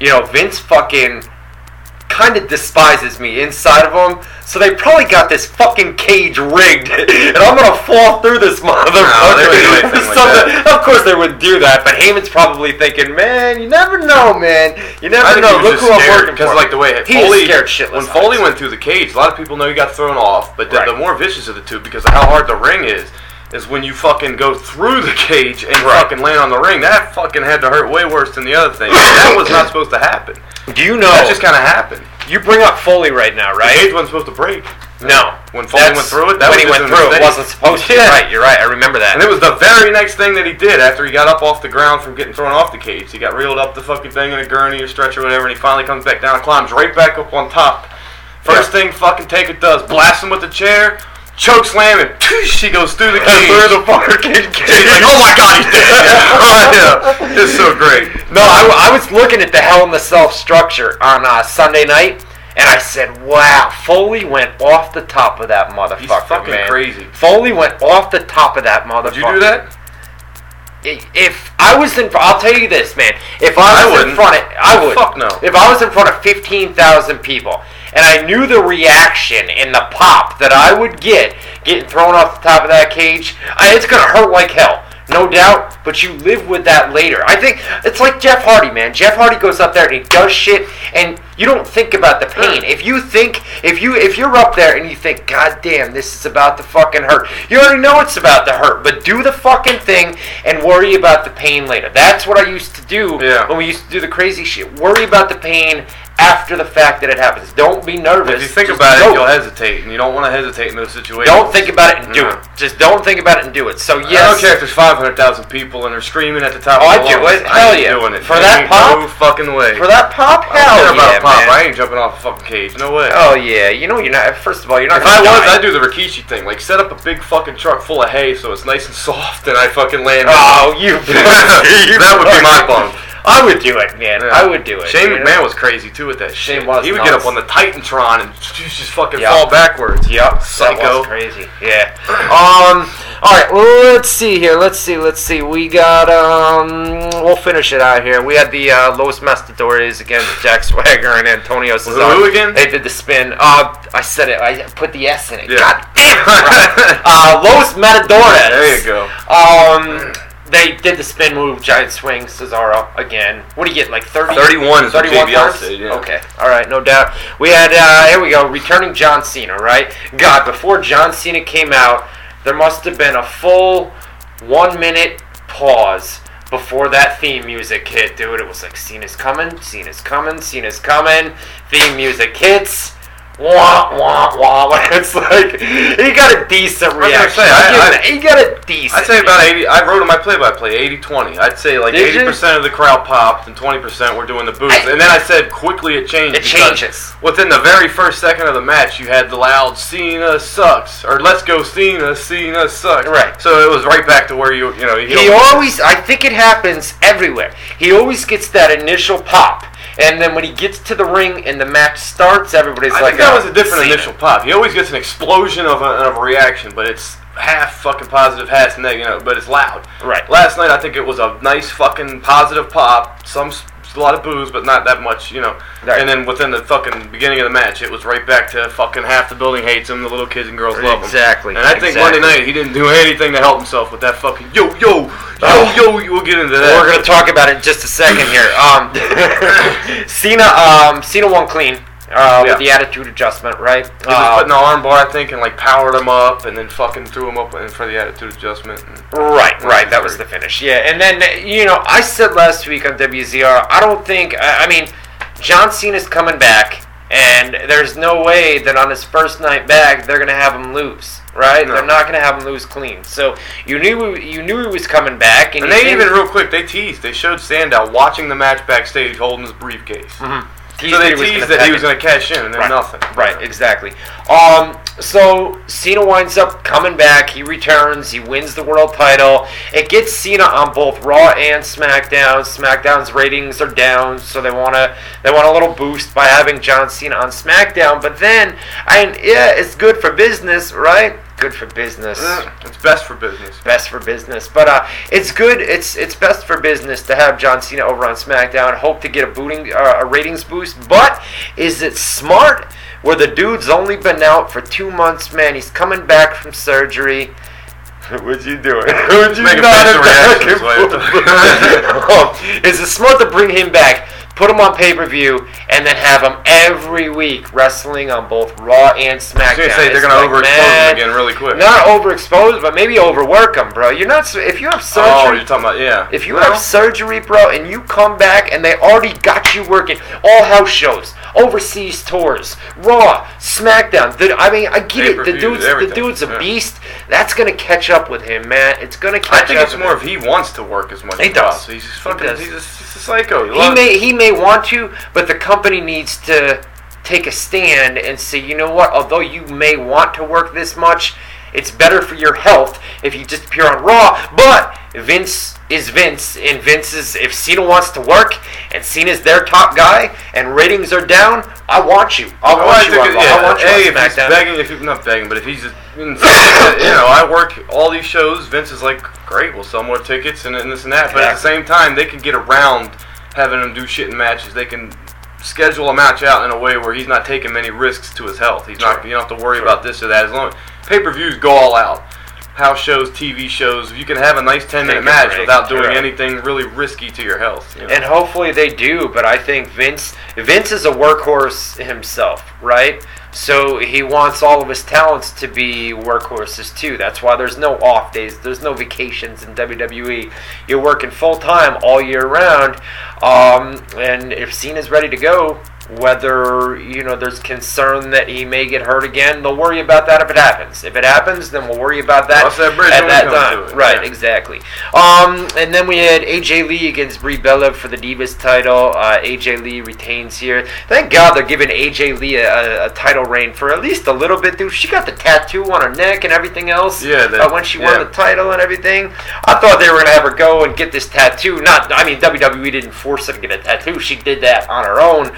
A: you know, Vince fucking kind of despises me inside of him, so they probably got this fucking cage rigged, and I'm gonna fall through this motherfucker.
B: they wouldn't do anything like
A: Of course they would do that, but Heyman's probably thinking, man, you never know, man. You never
B: I
A: know. Look who I'm working
B: because like the way
A: he
B: Foley
A: scared shitless.
B: when Foley went through the cage, a lot of people know he got thrown off, but the,
A: Right.
B: the more vicious of the two because of how hard the ring is. Is when you fucking go through the cage and
A: Right.
B: fucking land on the ring. That fucking had to hurt way worse than the other thing. that was not supposed to happen.
A: do you know?
B: That just kind of happened.
A: you bring up Foley right now,
B: The
A: right?
B: cage wasn't supposed to break.
A: No.
B: When Foley
A: That's-
B: went through it, that
A: when he went through, it wasn't supposed to.
B: Yeah.
A: Right, you're right. I remember that.
B: And it was the very next thing that he did after he got up off the ground from getting thrown off the cage. He got reeled up the fucking thing in a gurney or stretcher or whatever, and he finally comes back down and climbs right back up on top. First
A: Yeah.
B: thing fucking Taker does, blast him with the chair, choke slam, and she goes through the cage.
A: through the fucking cage.
B: She's like, oh my god, he's dead. yeah. It's so great.
A: No, I, I was looking at the Hell in the Cell structure on uh, Sunday night, and I said, "Wow, Foley went off the top of that motherfucker,
B: He's fucking
A: man.
B: crazy.
A: Foley went off the top of that motherfucker.
B: Would you do that?
A: If I was in, front I'll tell you this, man. If I
B: I
A: was in front of, I would.
B: Fuck no.
A: If I was in front of fifteen thousand people, and I knew the reaction and the pop that I would get getting thrown off the top of that cage, I, it's gonna hurt like hell. No doubt, but you live with that later. I think it's like Jeff Hardy, man. Jeff Hardy goes up there and he does shit, and you don't think about the pain. If you think, if you, if you're up there and you think, God damn, this is about to fucking hurt, you already know it's about to hurt. But do the fucking thing and worry about the pain later. That's what I used to do
B: Yeah.
A: when we used to do the crazy shit. Worry about the pain after the fact that it happens. Don't be nervous.
B: If you think
A: Just
B: about it, you'll hesitate, and you don't want to hesitate in those situations.
A: Don't think about it and do
B: No.
A: it. Just don't think about it and do it. So yes,
B: I don't care if there's 500,000 people and they're screaming at the top
A: Oh,
B: of
A: I do
B: lungs.
A: it.
B: I
A: Hell yeah.
B: doing it.
A: For
B: There
A: that pop?
B: No fucking way.
A: for that pop,
B: I
A: hell
B: don't care about
A: yeah,
B: a pop.
A: man.
B: I ain't jumping off a fucking cage. No way.
A: Oh yeah, you know you're not. First of all, you're not.
B: If I was. I'd do the Rikishi thing. Like, set up a big fucking truck full of hay so it's nice and soft, and I fucking land.
A: Oh, you.
B: that would be my bump.
A: I would do it, man.
B: Yeah.
A: I would do it.
B: Shane
A: you know?
B: McMahon was crazy too with that
A: Shane
B: shit.
A: was
B: he would
A: nuts.
B: get up on the Titantron and just fucking
A: Yeah.
B: fall backwards.
A: Yep, that
B: Psycho.
A: was crazy. Yeah. Um. All right. Let's see here. Let's see. Let's see. We got. Um. We'll finish it out here. We had the uh, Los Matadores against Jack Swagger and Antonio Cesaro.
B: Who again?
A: They did the spin. Uh, I said it. I put the S in it.
B: Yeah.
A: God damn it. Right. uh, Los Matadores.
B: There you go.
A: Um. They did the spin move, giant swing, Cesaro again. What do you get, like 30?
B: 31 is what
A: 31
B: JBL
A: times?
B: said, yeah.
A: Okay, all right, no doubt. We had, uh, here we go, returning John Cena, right? God, before John Cena came out, there must have been a full one minute pause before that theme music hit, dude. It was like, Cena's coming, Cena's coming, Cena's coming, theme music hits. Wah wah wah! It's like he got a decent reaction.
B: say, I- I-
A: he got a decent.
B: I'd say about 80. I wrote in my play-by-play 80-20. I'd say like
A: Did you?
B: 80% of the crowd popped and 20% were doing the booze.
A: I-
B: and then I said quickly it changed.
A: It changes.
B: Within the very first second of the match, you had the loud "Cena sucks" or "Let's go Cena, Cena sucks."
A: Right.
B: So it was right back to where you you know
A: He always, I think it happens everywhere. He always gets that initial pop, and then when he gets to the ring and the match starts, everybody's
B: I
A: like,
B: think that
A: "Oh,
B: was a different
A: Cena."
B: initial pop. He always gets an explosion of a, of a reaction, but it's half fucking positive, half negative, you know, but it's loud.
A: Right.
B: Last night, I think it was a nice fucking positive pop. Some a lot of booze, but not that much, you know.
A: Right.
B: And then within the fucking beginning of the match, it was right back to fucking half the building hates him, the little kids and girls love him.
A: Exactly,
B: And I think
A: exactly.
B: Monday night he didn't do anything to help himself with that fucking yo yo yo
A: Oh.
B: yo. We'll get into that.
A: We're gonna talk about it in just a second here. Um, Cena, um, Cena won clean uh,
B: Yeah.
A: with the attitude adjustment, right?
B: He was
A: Uh,
B: putting the arm bar, I think, and like powered him up, and then fucking threw him up in for the attitude adjustment. And
A: Right, right. That was the finish. Yeah, and then you know I said last week on WZR, I don't think. I I mean, John Cena's coming back, and there's no way that on his first night back they're gonna have him lose. Right?
B: No.
A: They're not gonna have him lose clean. So you knew you knew he was coming back, and,
B: And they even real quick they teased. They showed Sandow watching the match backstage holding his briefcase.
A: teased
B: So they teased that he was going to cash in, and then
A: Right.
B: nothing.
A: Right, exactly. Um, so Cena winds up coming back. He returns. He wins the world title. It gets Cena on both Raw and SmackDown. SmackDown's ratings are down, so they wanna they want a little boost by having John Cena on SmackDown. But then, I yeah, it's good for business, right? Good for business.
B: It's best for business.
A: Best for business, but uh, it's good. It's it's best for business to have John Cena over on SmackDown. Hope to get a booting uh, a ratings boost. But is it smart? Where the dude's only been out for two months, man. He's coming back from surgery. What you doing? What you not
B: facial
A: attacking
B: reactions while you're
A: for? Um, Is it smart to bring him back, put him on pay per view, and then have him every week wrestling on both Raw and SmackDown?
B: I say they're
A: It's
B: gonna overexpose
A: man,
B: him again really quick.
A: Not overexposed, but maybe overwork him, bro. You're not. If you have surgery.
B: oh,
A: surgery,
B: you're talking about yeah.
A: if you
B: Well,
A: have surgery, bro, and you come back and they already got you working all house shows, overseas tours, Raw, SmackDown. The, I mean, I get it. The dude's
B: everything,
A: the dude's a
B: yeah.
A: beast. That's gonna catch up with him, man. It's gonna catch up.
B: I think
A: up.
B: it's more
A: him.
B: if he wants to work as much
A: He
B: as
A: does.
B: possible. He's just fucking.
A: does.
B: He's, a, he's a psycho.
A: He may he may want to, but the company needs to take a stand and say, you know what? Although you may want to work this much, it's better for your health if you just appear on Raw. But Vince is Vince, and Vince is if Cena wants to work and Cena's their top guy, and ratings are down, I want you. I want you on
B: yeah,
A: I want you
B: hey, if he's begging, if he's not begging, but if he's just, you know, I work all these shows. Vince is like, great, we'll sell more tickets and, and this and that. But at the same time, they can get around having him do shit in matches. They can schedule a match out in a way where he's not taking many risks to his health. He's not you don't have to worry
A: Sure.
B: about this or that. As long pay per views go all out. House shows, TV shows, you can have a nice ten minute match
A: break,
B: without doing
A: correct.
B: anything really risky to your health. you know?
A: And hopefully they do, but I think Vince Vince is a workhorse himself, right? So he wants all of his talents to be workhorses too. That's why there's no off days, there's no vacations in WWE. You're working full time all year round. Um, and if Cena's ready to go, whether you know there's concern that he may get hurt again, they'll worry about that if it happens. If it happens, then we'll worry about that
B: that
A: at that time. Right,
B: yeah.
A: exactly. Um, and then we had AJ Lee against Brie Bella for the Divas title. Uh, AJ Lee retains here. Thank God they're giving AJ Lee a, a, a title reign for at least a little bit, dude. She got the tattoo on her neck and everything else.
B: Yeah, that-
A: uh, when she won the title and everything. I thought they were gonna have her go and get this tattoo. Not, I mean, WWE didn't force her to get a tattoo. She did that on her own,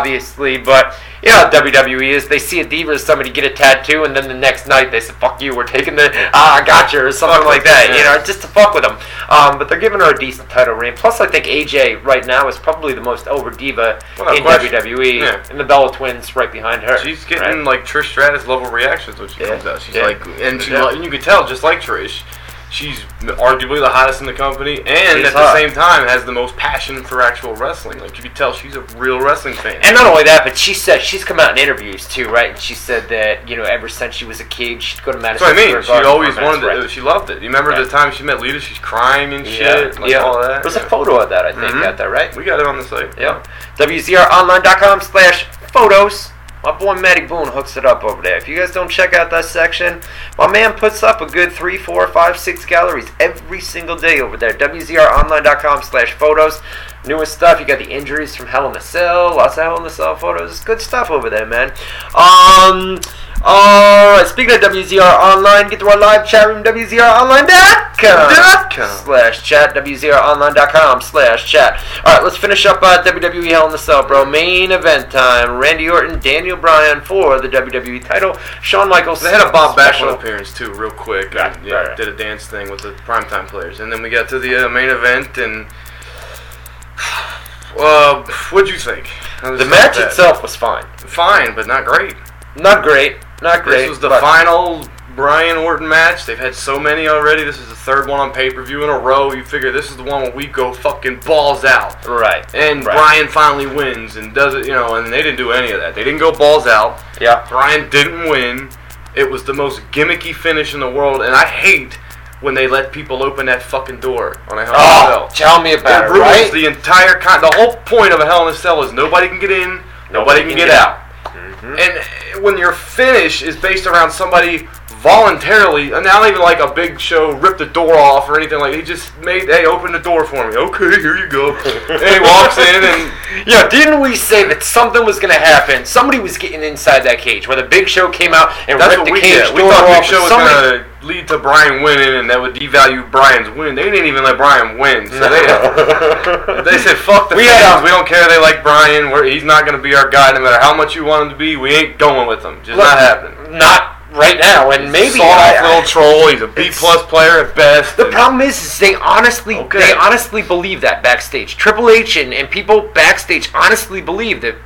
A: obviously. But you know WWE is. They see a diva as somebody get a tattoo, and then the next night they say, "Fuck you, we're taking the ah, I got you," or something like that. You know, just to fuck with them. Um, but they're giving her a decent title reign. Plus, I think AJ right now is probably the most over diva
B: Without
A: in
B: question.
A: WWE,
B: Yeah.
A: and the Bella Twins right behind her.
B: She's getting
A: right?
B: like Trish Stratus level reactions when she
A: Yeah.
B: comes out. She's
A: Yeah.
B: like, and she,
A: Yeah.
B: and you can tell just like Trish, she's arguably the hottest in the company, and
A: She's
B: at
A: hot.
B: the same time has the most passion for actual wrestling. Like you can tell she's a real wrestling fan.
A: And not only that, but she said she's come out in interviews too, right? And she said that you know ever since she was a kid, she'd go to
B: That's what I mean. She always wanted
A: Madison,
B: it. She loved it. You remember
A: Right.
B: the time she met Lita? She's crying and shit,
A: yeah,
B: like
A: yeah.
B: all that.
A: There's a photo of that I think
B: Mhm.
A: out there, right?
B: We got it on the site.
A: Yeah. WZRonline.com slash photos. My boy Matty Boone hooks it up over there. If you guys don't check out that section, my man puts up a good three, four, five, six galleries every single day over there. WZRonline.com slash photos. Newest stuff. You got the injuries from Hell in a Cell. Lots of Hell in a Cell photos. It's good stuff over there, man. Um. Alright, speaking of WZR Online, get to our live chat room, WZROnline.com
B: com.
A: slash chat, WZROnline.com slash chat. Alright, let's finish up uh, WWE Hell in the Cell, bro. Main event time. Randy Orton, Daniel Bryan for the WWE title. Shawn Michaels.
B: They had a Bob Backlund appearance too, real quick.
A: Right,
B: and, yeah,
A: right, right.
B: did a dance thing with the primetime players, and then we got to the uh, main event, and uh, what'd you think?
A: The match itself was fine.
B: fine, but not great.
A: Not great. Not great.
B: This was the final Bryan Orton match. They've had so many already. This is the third one on pay per view in a row. You figure this is the one where we go fucking balls out.
A: Right.
B: And
A: right.
B: Bryan finally wins and does it, you know, and they didn't do any of that. They didn't go balls out.
A: Yeah.
B: Bryan didn't win. It was the most gimmicky finish in the world, and I hate when they let people open that fucking door on a Hell in a
A: Oh,
B: Cell.
A: tell me about
B: It
A: it,
B: ruins
A: right?
B: the entire con. The whole point of a Hell in a Cell is nobody can get in, nobody, can, get, out.
A: Mm-hmm.
B: And when your finish is based around somebody voluntarily, and not even like a big show, ripped the door off or anything like. He just made, hey, open the door for me. Okay, here you go. and he walks in, and
A: Yeah, didn't we say that something was going to happen? Somebody was getting inside that cage where the Big Show came out and
B: that's
A: ripped
B: what
A: the cage
B: did. We thought. Big Show was
A: Somebody-
B: gonna lead to Bryan winning, and that would devalue Bryan's win. They didn't even let Bryan win, so they they said, "Fuck the
A: We
B: fans. we don't care. They like Brian. We're, he's not gonna be our guy, no matter how much you want him to be. We ain't going with him. Just
A: Look,
B: not happening."
A: Not right now, and maybe I-
B: little troll. He's a B plus player at best.
A: The problem is, is they honestly
B: Okay.
A: they honestly believe that backstage. Triple H and, and people backstage honestly believe that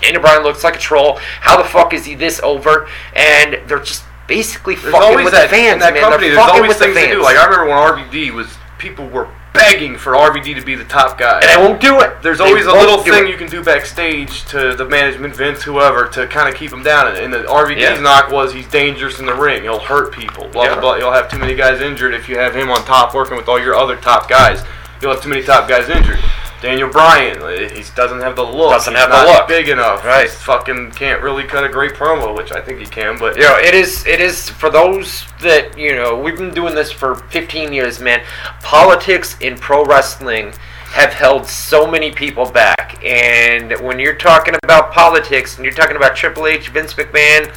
A: Daniel Bryan looks like a troll. How the fuck is he this over? And they're just basically
B: There's
A: fucking
B: always
A: with
B: that
A: the fans,
B: in that
A: man.
B: company.
A: they're
B: There's
A: fucking
B: always
A: with the
B: things
A: fans.
B: Like I remember when RVD was, people were begging for RVD to be the top guy.
A: and they won't do it.
B: There's
A: They
B: always a little thing
A: it.
B: you can do backstage to the management, Vince, whoever, to kind of keep him down. And the RVD's
A: Yeah.
B: knock was he's dangerous in the ring. He'll hurt people. Blah
A: Yeah.
B: blah blah. You'll have too many guys injured if you have him on top working with all your other top guys. You'll have too many top guys injured. Daniel Bryan, he doesn't have the look.
A: Doesn't
B: He's
A: have the
B: not
A: look.
B: Big enough.
A: Right.
B: He's fucking can't really cut a great promo, which I think he can. But
A: You know, it is it is for those that you know we've been doing this for 15 years, man. Politics in pro wrestling have held so many people back, and when you're talking about politics and you're talking about Triple H, Vince McMahon.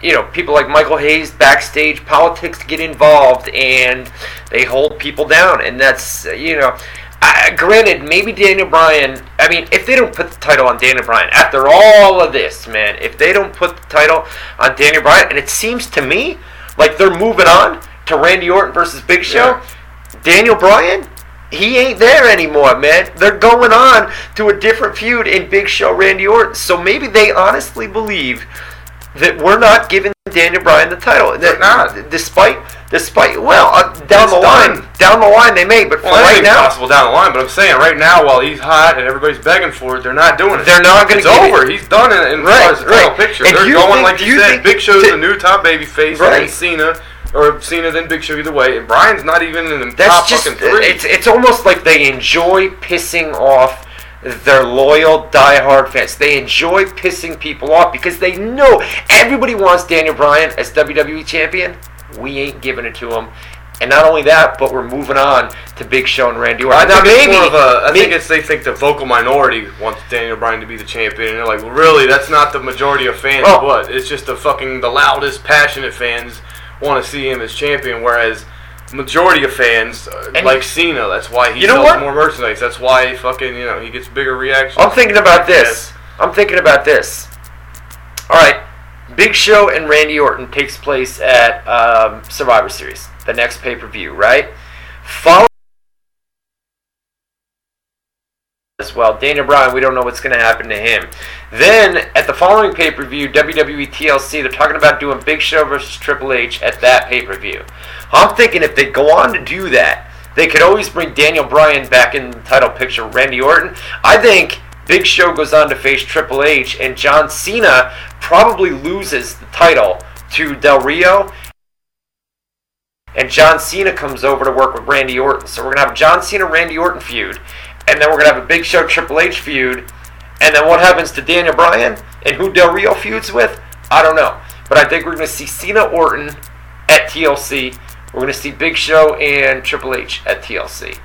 A: You know, people like Michael Hayes backstage, politics get involved, and they hold people down, and that's you know. I, granted, maybe Daniel Bryan. I mean, if they don't put the title on Daniel Bryan after all of this, man, if they don't put the title on Daniel Bryan, and it seems to me like they're moving on to Randy Orton versus Big Show, Daniel Bryan, he ain't there anymore, man. They're going on to a different feud in Big Show Randy Orton. So maybe they honestly believe that we're not giving Daniel Bryan the title. That,
B: not.
A: Despite, despite, well, uh, down
B: It's
A: the line,
B: done.
A: down the line they may, but for
B: Well,
A: right now,
B: possible down the line, but I'm saying right now, while he's hot and everybody's begging for it, they're not doing it.
A: They're not gonna
B: It's over.
A: it-
B: He's done it in
A: Right,
B: far
A: right.
B: picture.
A: And
B: they're going
A: think-
B: like you
A: you
B: said. Big Show's
A: to-
B: the new top baby face,
A: Right.
B: and Cena or Cena then Big Show either way. And Bryan's not even in the
A: That's
B: top
A: just
B: fucking three.
A: it's it's almost like they enjoy pissing off their loyal diehard fans. They enjoy pissing people off because they know everybody wants Daniel Bryan as WWE champion. We ain't giving it to him. And not only that, but we're moving on to Big Show and Randy Orton.
B: I
A: now
B: think it's
A: maybe,
B: of a. I
A: may-
B: think it's they think the vocal minority wants Daniel Bryan to be the champion, and they're like, well, really, that's not the majority of fans.
A: Oh.
B: What? It's just the fucking the loudest, passionate fans want to see him as champion, whereas majority of fans uh,
A: And-
B: like Cena. That's why he
A: You know
B: sells
A: what?
B: more merchandise. That's why fucking you know he gets bigger reactions.
A: I'm thinking about this. I'm thinking about this. All right, Big Show and Randy Orton takes place at um, Survivor Series, the next pay per view, right? Follow as well. Daniel Bryan, we don't know what's going to happen to him. Then at the following pay per view, WWE TLC, they're talking about doing Big Show versus Triple H at that pay per view. I'm thinking if they go on to do that, they could always bring Daniel Bryan back in the title picture, Randy Orton. I think Big Show goes on to face Triple H, and John Cena probably loses the title to Del Rio. And John Cena comes over to work with Randy Orton. So we're going to have John Cena Randy Orton feud. And then we're going to have a Big Show Triple H feud. And then what happens to Daniel Bryan and who Del Rio feuds with? I don't know. But I think we're going to see Cena Orton at TLC. We're going to see Big Show and Triple H at TLC.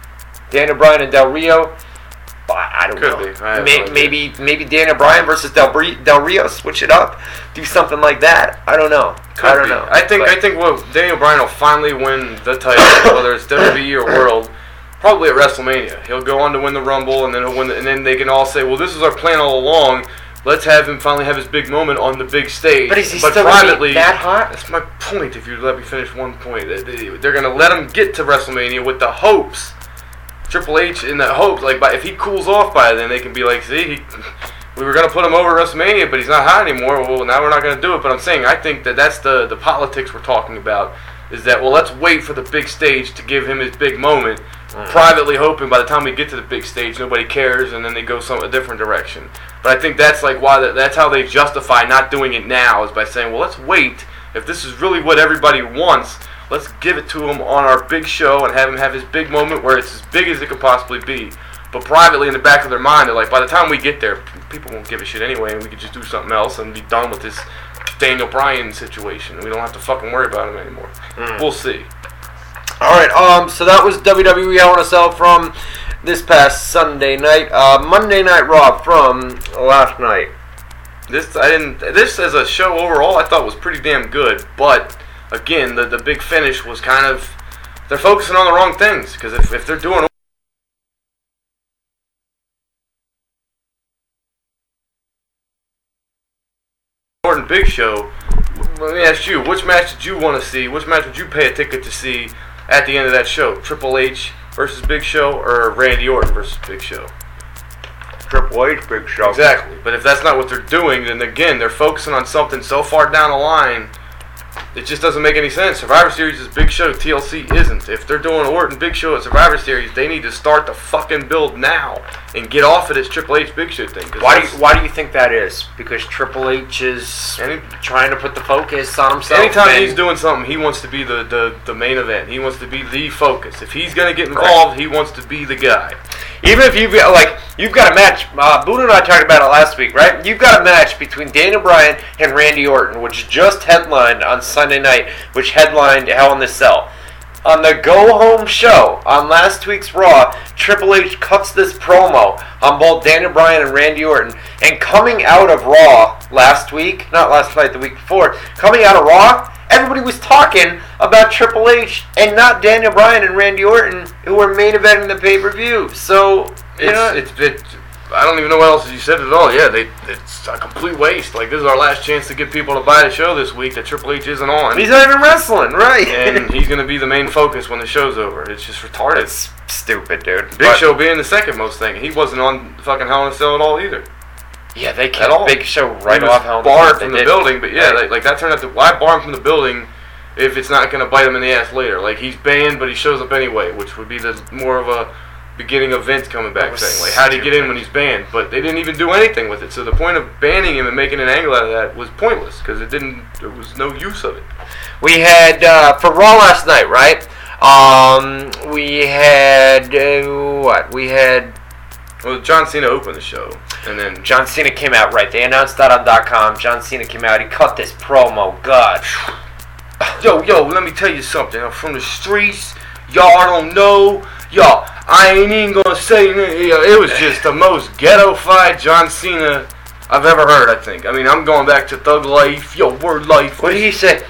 A: Daniel Bryan and Del Rio. I don't
B: Could
A: know.
B: be. I have
A: May-
B: no
A: maybe maybe Daniel Bryan versus Del, Bre- Del Rio. Switch it up. Do something like that. I don't know.
B: Could
A: I don't
B: be.
A: know.
B: I think
A: But-
B: I think what Daniel Bryan will finally win the title, whether it's WWE or World, probably at WrestleMania. He'll go on to win the Rumble, and then he'll win. The, and then they can all say, "Well, this is our plan all along. Let's have him finally have his big moment on the big stage."
A: But is he still
B: privately,
A: that hot?
B: That's my point. If you let me finish one point, They- they- they're gonna let him get to WrestleMania with the hopes. Triple H in that hope, like, by, if he cools off by then, they can be like, see, he, we were gonna put him over WrestleMania, but he's not hot anymore. Well, now we're not gonna do it. But I'm saying, I think that that's the the politics we're talking about. Is that well? Let's wait for the big stage to give him his big moment. Uh-huh. Privately hoping by the time we get to the big stage, nobody cares, and then they go some a different direction. But I think that's like why that, that's how they justify not doing it now is by saying, well, let's wait. If this is really what everybody wants, let's give it to him on our big show and have him have his big moment where it's as big as it could possibly be. But privately, in the back of their mind, they're like, by the time we get there, people won't give a shit anyway, and we could just do something else and be done with this Daniel Bryan situation. We don't have to fucking worry about him anymore. Hmm. We'll see.
A: All right. Um. So that was WWE Hell in a Cell from this past Sunday night. Uh, Monday Night Raw from last night.
B: This I didn't. This as a show overall, I thought was pretty damn good. But again, the the big finish was kind of they're focusing on the wrong things because if, if they're doing Orton Big Show, let me ask you, which match did you want to see? Which match would you pay a ticket to see at the end of that show? Triple H versus Big Show or Randy Orton versus Big Show?
A: Triple H Big Show.
B: Exactly. But if that's not what they're doing, then again, they're focusing on something so far down the line. It just doesn't make any sense. Survivor Series is Big Show, TLC isn't. If they're doing Orton Big Show at Survivor Series, they need to start the fucking build now and get off of this Triple H Big Show thing.
A: Why do you, why do you think that is? Because Triple H is
B: Any-
A: trying to put the focus on himself.
B: Anytime he's doing something, he wants to be the, the, the main event. He wants to be the focus. If he's gonna get involved, he wants to be the guy.
A: Even if you've got like you've got a match, uh, Boone and I talked about it last week, right? You've got a match between Daniel Bryan and Randy Orton, which just headlined on Sunday night, which headlined Hell in the Cell. On the go home show on last week's Raw, Triple H cuts this promo on both Daniel Bryan and Randy Orton. And coming out of Raw last week, not last night, the week before, coming out of Raw, everybody was talking about Triple H and not Daniel Bryan and Randy Orton, who were main eventing the pay per view. So, you
B: It's,
A: know,
B: it's it, I don't even know what else you said at all. Yeah, they it's a complete waste. Like this is our last chance to get people to buy the show this week that Triple H isn't on,
A: he's not even wrestling, right?
B: and he's gonna be the main focus when the show's over. It's just retarded.
A: it's stupid, dude.
B: Big
A: But-
B: Show being the second most thing. He wasn't on fucking Hell in a Cell at all either.
A: Yeah, they kept. Big Show right
B: he
A: off Hell in a
B: barred from the
A: did.
B: building, but yeah,
A: Right.
B: like, like that turned out to why bar him from the building if it's not gonna bite him in the ass later. Like he's banned, but he shows up anyway, which would be the more of a beginning of Vince coming back saying like, how do you get in when he's banned? But they didn't even do anything with it. So the point of banning him and making an angle out of that was pointless because it didn't. There was no use of it.
A: We had uh, for Raw last night, right? Um, we had uh, what? We had
B: Well, John Cena opened the show, and then
A: John Cena came out, right? They announced that on .com. John Cena came out. He cut this promo. God,
B: Yo, yo, let me tell you something. I'm from the streets. Y'all don't know. Y'all, I ain't even gonna say. It was just the most ghetto-fied John Cena I've ever heard. I think. I mean, I'm going back to Thug Life. Yo, Word Life.
A: what did he say?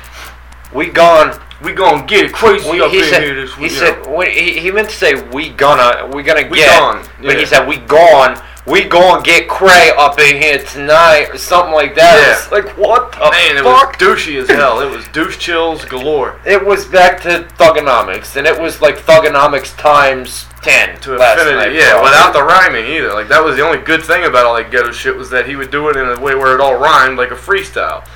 A: We gone.
B: We gonna get it crazy
A: We,
B: up
A: he
B: in
A: said.
B: here this
A: He said. He, he meant to say we gonna. We gonna
B: We
A: get.
B: gone,
A: But he said we gone. We gonna get cray up in here tonight or something like that.
B: Yeah.
A: It's like what the
B: Man, it was douchey as hell. It was douche chills galore.
A: It was back to Thuganomics, and it was like Thuganomics times ten
B: To
A: last
B: infinity,
A: night,
B: yeah,
A: bro.
B: without the rhyming either. Like that was the only good thing about all that ghetto shit was that he would do it in a way where it all rhymed, like a freestyle.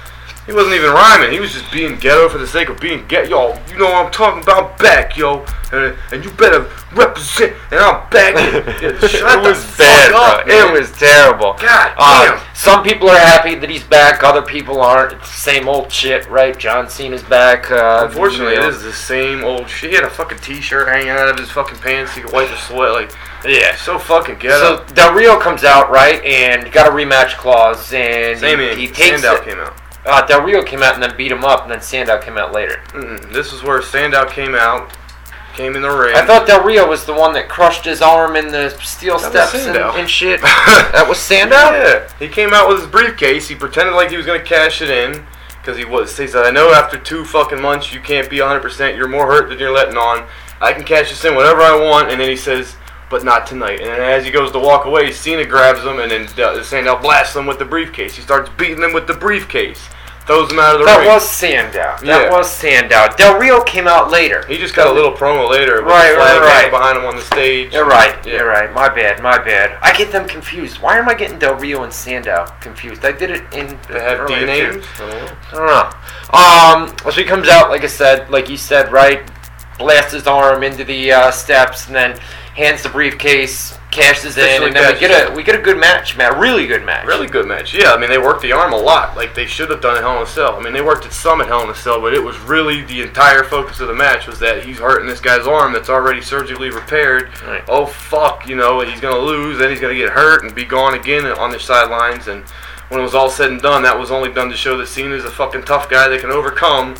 B: He wasn't even rhyming. He was just being ghetto for the sake of being ghetto. Yo, you know what I'm talking about? Back, yo, and, and you better represent. And I'm back.
A: It
B: the
A: was bad,
B: up,
A: bro.
B: man.
A: It was terrible.
B: God
A: Uh,
B: damn.
A: some people are happy that he's back. Other people aren't. It's the same old shit, right? John Cena's back. Uh,
B: Unfortunately,
A: you know.
B: it is the same old shit. He had a fucking t-shirt hanging out of his fucking pants. He could wipe the sweat. Like,
A: Yeah.
B: so fucking ghetto.
A: So Del Rio comes out right and got a rematch clause, and
B: Same
A: he, he takes
B: Sandow
A: it.
B: came out.
A: Uh, Del Rio came out and then beat him up, and then Sandow came out later.
B: Mm-mm. This is where Sandow came out, came in the ring.
A: I thought Del Rio was the one that crushed his arm in the steel
B: That was
A: steps and,
B: Sandow.
A: and shit. that was Sandow.
B: Yeah, he came out with his briefcase. He pretended like he was gonna cash it in because he was. He said, "I know after two fucking months you can't be 100. percent You're more hurt than you're letting on. I can cash this in whenever I want." And then he says, "But not tonight." And then as he goes to walk away, Cena grabs him and then uh, Sandow blasts him with the briefcase. He starts beating him with the briefcase, throws him out of the
A: That
B: ring.
A: was Sandow. That
B: Yeah.
A: was Sandow. Del Rio came out later.
B: he just got a little promo later with
A: Right, right, right.
B: behind him on the stage.
A: You're right.
B: Yeah.
A: You're right. My bad. My bad. I get them confused. Why am I getting Del Rio and Sandow confused? I did it in.
B: They have D names. I don't know.
A: I don't know. Um, so he comes out, like I said, like you said, right? Blasts his arm into the uh, steps, and then hands the briefcase, cashes in, and then we get a we get a good match, man. Really good match.
B: Really good match. Yeah, I mean they worked the arm a lot, like they should have done at Hell in a Cell. I mean they worked at some at Hell in a Cell, but it was really the entire focus of the match was that he's hurting this guy's arm that's already surgically repaired.
A: Right.
B: Oh fuck, you know he's gonna lose, then he's gonna get hurt and be gone again on the sidelines. And when it was all said and done, that was only done to show that Cena's a fucking tough guy that can overcome.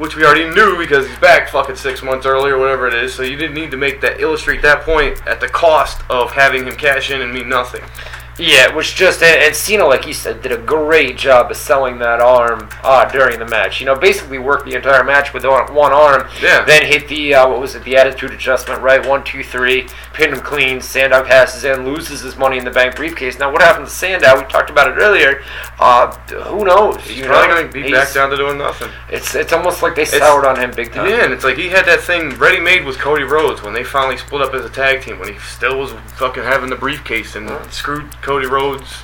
B: Which we already knew because he's back fucking six months earlier, whatever it is. So you didn't need to make that illustrate that point at the cost of having him cash in and mean nothing.
A: Yeah, it was just and, and Cena, like he said, did a great job of selling that arm uh, during the match. You know, basically worked the entire match with one one arm.
B: Yeah.
A: Then hit the uh, what was it? The attitude adjustment, right? One, two, three. Pinned him clean. Sandow passes in, loses his Money in the Bank briefcase. Now, what happened to Sandow? We talked about it earlier. Uh, who knows?
B: He's
A: you
B: probably
A: know?
B: going to be
A: He's-
B: back down to doing nothing.
A: It's it's almost like they soured on him big time.
B: Yeah, and it's like he had that thing ready made with Cody Rhodes when they finally split up as a tag team. When he still was fucking having the briefcase and screwed Cody Rhodes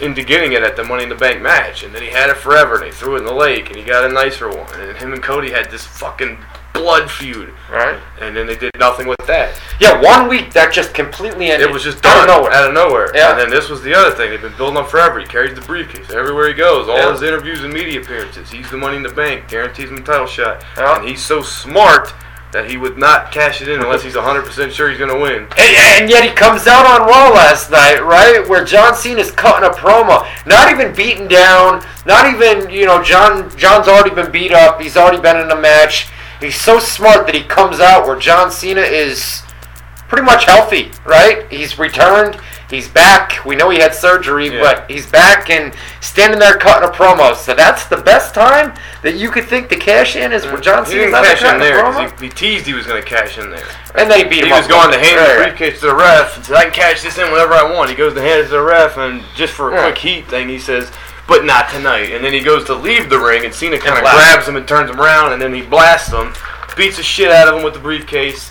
B: into getting it at the Money in the Bank match, and then he had it forever, and they threw it in the lake, and he got a nicer one, and him and Cody had this fucking blood feud,
A: Right.
B: and then they did nothing with that.
A: Yeah, one week that just completely ended.
B: It was just
A: out of nowhere.
B: out of nowhere.
A: Yeah.
B: And then this was the other thing. They've been building up forever. He carries the briefcase everywhere he goes. All
A: Yeah.
B: his interviews and media appearances. He's the money in the bank. Guarantees him a title shot.
A: Yeah.
B: And he's so smart that he would not cash it in unless he's 100% sure he's going to win.
A: And, and yet he comes out on Raw last night, right, where John Cena's cutting a promo, not even beaten down, not even you know John John's already been beat up, he's already been in a match. He's so smart that he comes out where John Cena is pretty much healthy, right? He's returned, he's back. We know he had surgery,
B: Yeah.
A: but he's back and standing there cutting a promo. So that's the best time that you could think to cash in is when John Cena's out
B: cash in there he, he teased he was going to cash in there.
A: And then he beat
B: He
A: him He
B: was
A: up.
B: going to hand
A: Right,
B: the briefcase to the ref and said, I can cash this in whenever I want. He goes to hand it to the ref, and just for a
A: Yeah.
B: quick heat thing, he says, but not tonight. And then he goes to leave the ring, and Cena kind of grabs him and turns him around, and then he blasts him, beats the shit out of him with the briefcase.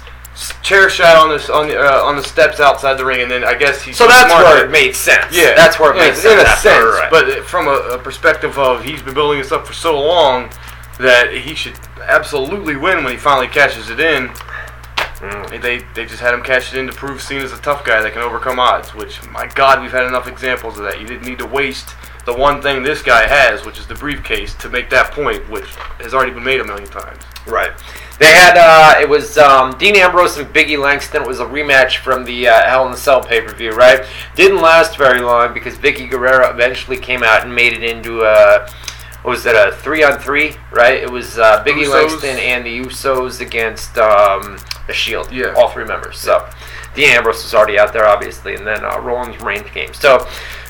B: Chair shot on this on the uh, on the steps outside the ring, and then I guess he's
A: So that's where it made sense.
B: yeah,
A: that's where it
B: yeah,
A: made
B: in
A: sense.
B: a sense.
A: right.
B: But from a, a perspective of he's been building this up for so long that he should absolutely win when he finally cashes it in.
A: Mm.
B: They they just had him cash it in to prove Cena's a tough guy that can overcome odds. Which my God, we've had enough examples of that. You didn't need to waste the one thing this guy has, which is the briefcase, to make that point, which has already been made a million times.
A: Right. They had uh, it was um, Dean Ambrose and Biggie Langston. It was a rematch from the uh, Hell in a Cell pay per view. Right. Didn't last very long because Vickie Guerrero eventually came out and made it into a what was it a three on three? Right. It was uh, Biggie
B: Usos.
A: Langston and the Usos against um, the Shield.
B: Yeah.
A: All three members. So Dean Ambrose was already out there, obviously, and then uh, Rollins Reigns came. So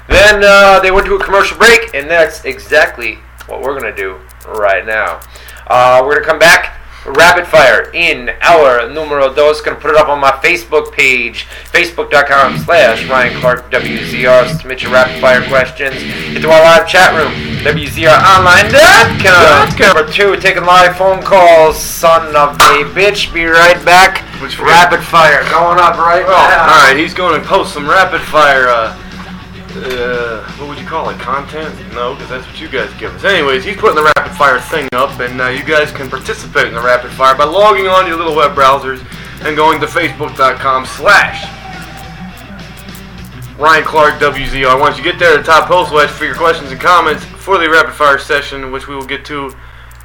A: then uh, they went to a commercial break, and that's exactly what we're gonna do right now. Uh, we're gonna come back. Rapid fire in our numero dos. Gonna put it up on my Facebook page, facebook.com slash Ryan Clark WZR. Submit your rapid fire questions into our live chat room, WZRonline.com. Number two, taking live phone calls, son of a bitch. Be right back.
B: Which-
A: rapid fire going up right
B: Oh,
A: now.
B: all right. He's going to post some rapid fire. Uh, uh, what would you call it? Content? No, because that's what you guys give us. Anyways, he's putting the rapid fire thing up, and uh, you guys can participate in the rapid fire by logging on your little web browsers and going to facebook.com slash Ryan Clark WZR. Once you get there, the top post ask for your questions and comments for the rapid fire session, which we will get to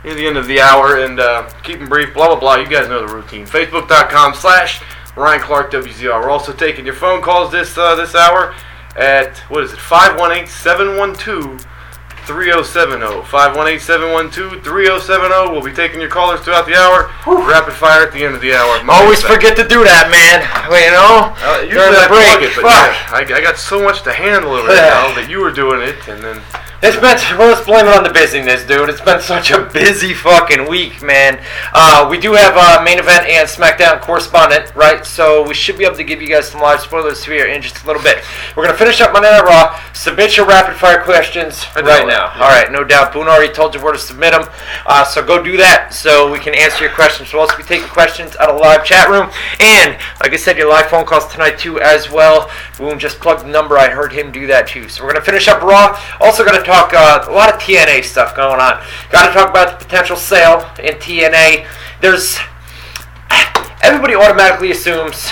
B: near the end of the hour. And uh, keep them brief, blah, blah, blah. You guys know the routine. Facebook.com slash Ryan Clark WZR. We're also taking your phone calls this uh, this hour at, what is it, 518 712 3070. 518 712 3070. We'll be taking your callers throughout the hour. Rapid fire at the end of the hour.
A: Always forget to do that, man. Well, you know,
B: Uh,
A: during
B: I
A: break.
B: it, but
A: Fuck.
B: yeah, I, I got so much to handle over there now that you were doing it, and then
A: It's been, well, let's blame it on the busyness, dude. It's been such a busy fucking week, man. Uh, we do have a main event and SmackDown correspondent, right? So we should be able to give you guys some live spoilers here in just a little bit. We're going to finish up Monday Night Raw. Submit your rapid fire questions right now.
B: yeah.
A: All right, no doubt. Boone already told you where to submit them. Uh, so go do that so we can answer your questions. We'll also be taking questions out of the live chat room. And, like I said, your live phone calls tonight, too, as well. Boone just plugged the number. I heard him do that, too. So we're going to finish up Raw. Also going to talk uh, a lot of TNA stuff going on. Got to talk about the potential sale in TNA. There's. Everybody automatically assumes,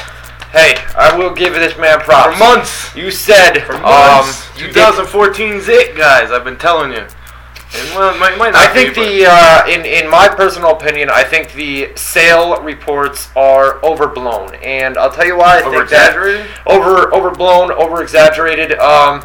A: hey, I will give this man props.
B: for months,
A: You said
B: for
A: um,
B: months,
A: did
B: 2014's it, guys. I've been telling you. And well, it might, might not
A: I think
B: be,
A: the uh, in in my personal opinion, I think the sale reports are overblown, and I'll tell you why. I that
B: over-exaggerated.
A: over overblown, over exaggerated. Um,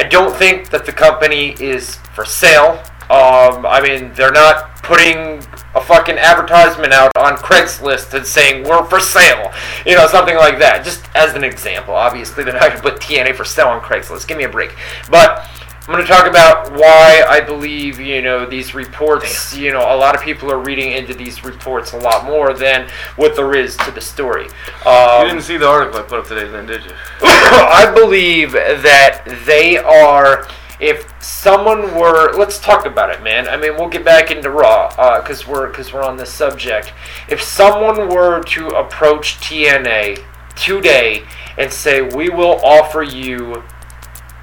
A: I don't think that the company is for sale. Um, I mean, they're not putting a fucking advertisement out on Craigslist and saying we're for sale, you know, something like that. Just as an example. Obviously, they're not to put TNA for sale on Craigslist. Give me a break. But I'm going to talk about why I believe, you know, these reports, you know, a lot of people are reading into these reports a lot more than what there is to the story. Um,
B: You didn't see the article I put up today, then, did you?
A: I believe that they are. If someone were, let's talk about it, man. I mean, we'll get back into Raw because we're because we're on this subject. If someone were to approach TNA today and say, "We will offer you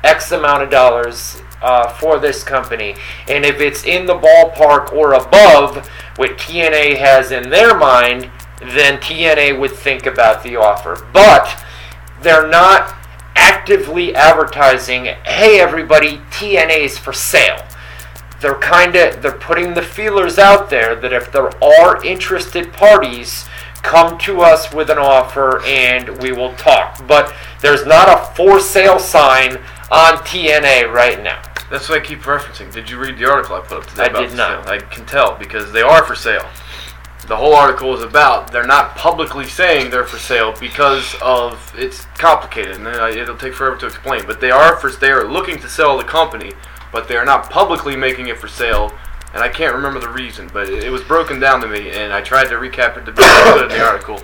A: X amount of dollars uh, for this company, and if it's in the ballpark or above what TNA has in their mind, then TNA would think about the offer. But they're not actively advertising, "Hey, everybody, TNA is for sale." They're kind of they're putting the feelers out there that if there are interested parties, come to us with an offer and we will talk. But there's not a for sale sign on TNA right now.
B: That's what I keep referencing. Did you read the article I put up today
A: I
B: about
A: did not.
B: sale? I can tell because they are for sale. The whole article is about they're not publicly saying they're for sale because of it's complicated and it'll take forever to explain. But they are for they are looking to sell the company, but they are not publicly making it for sale. And I can't remember the reason, but it, it was broken down to me, and I tried to recap it to be good in the article.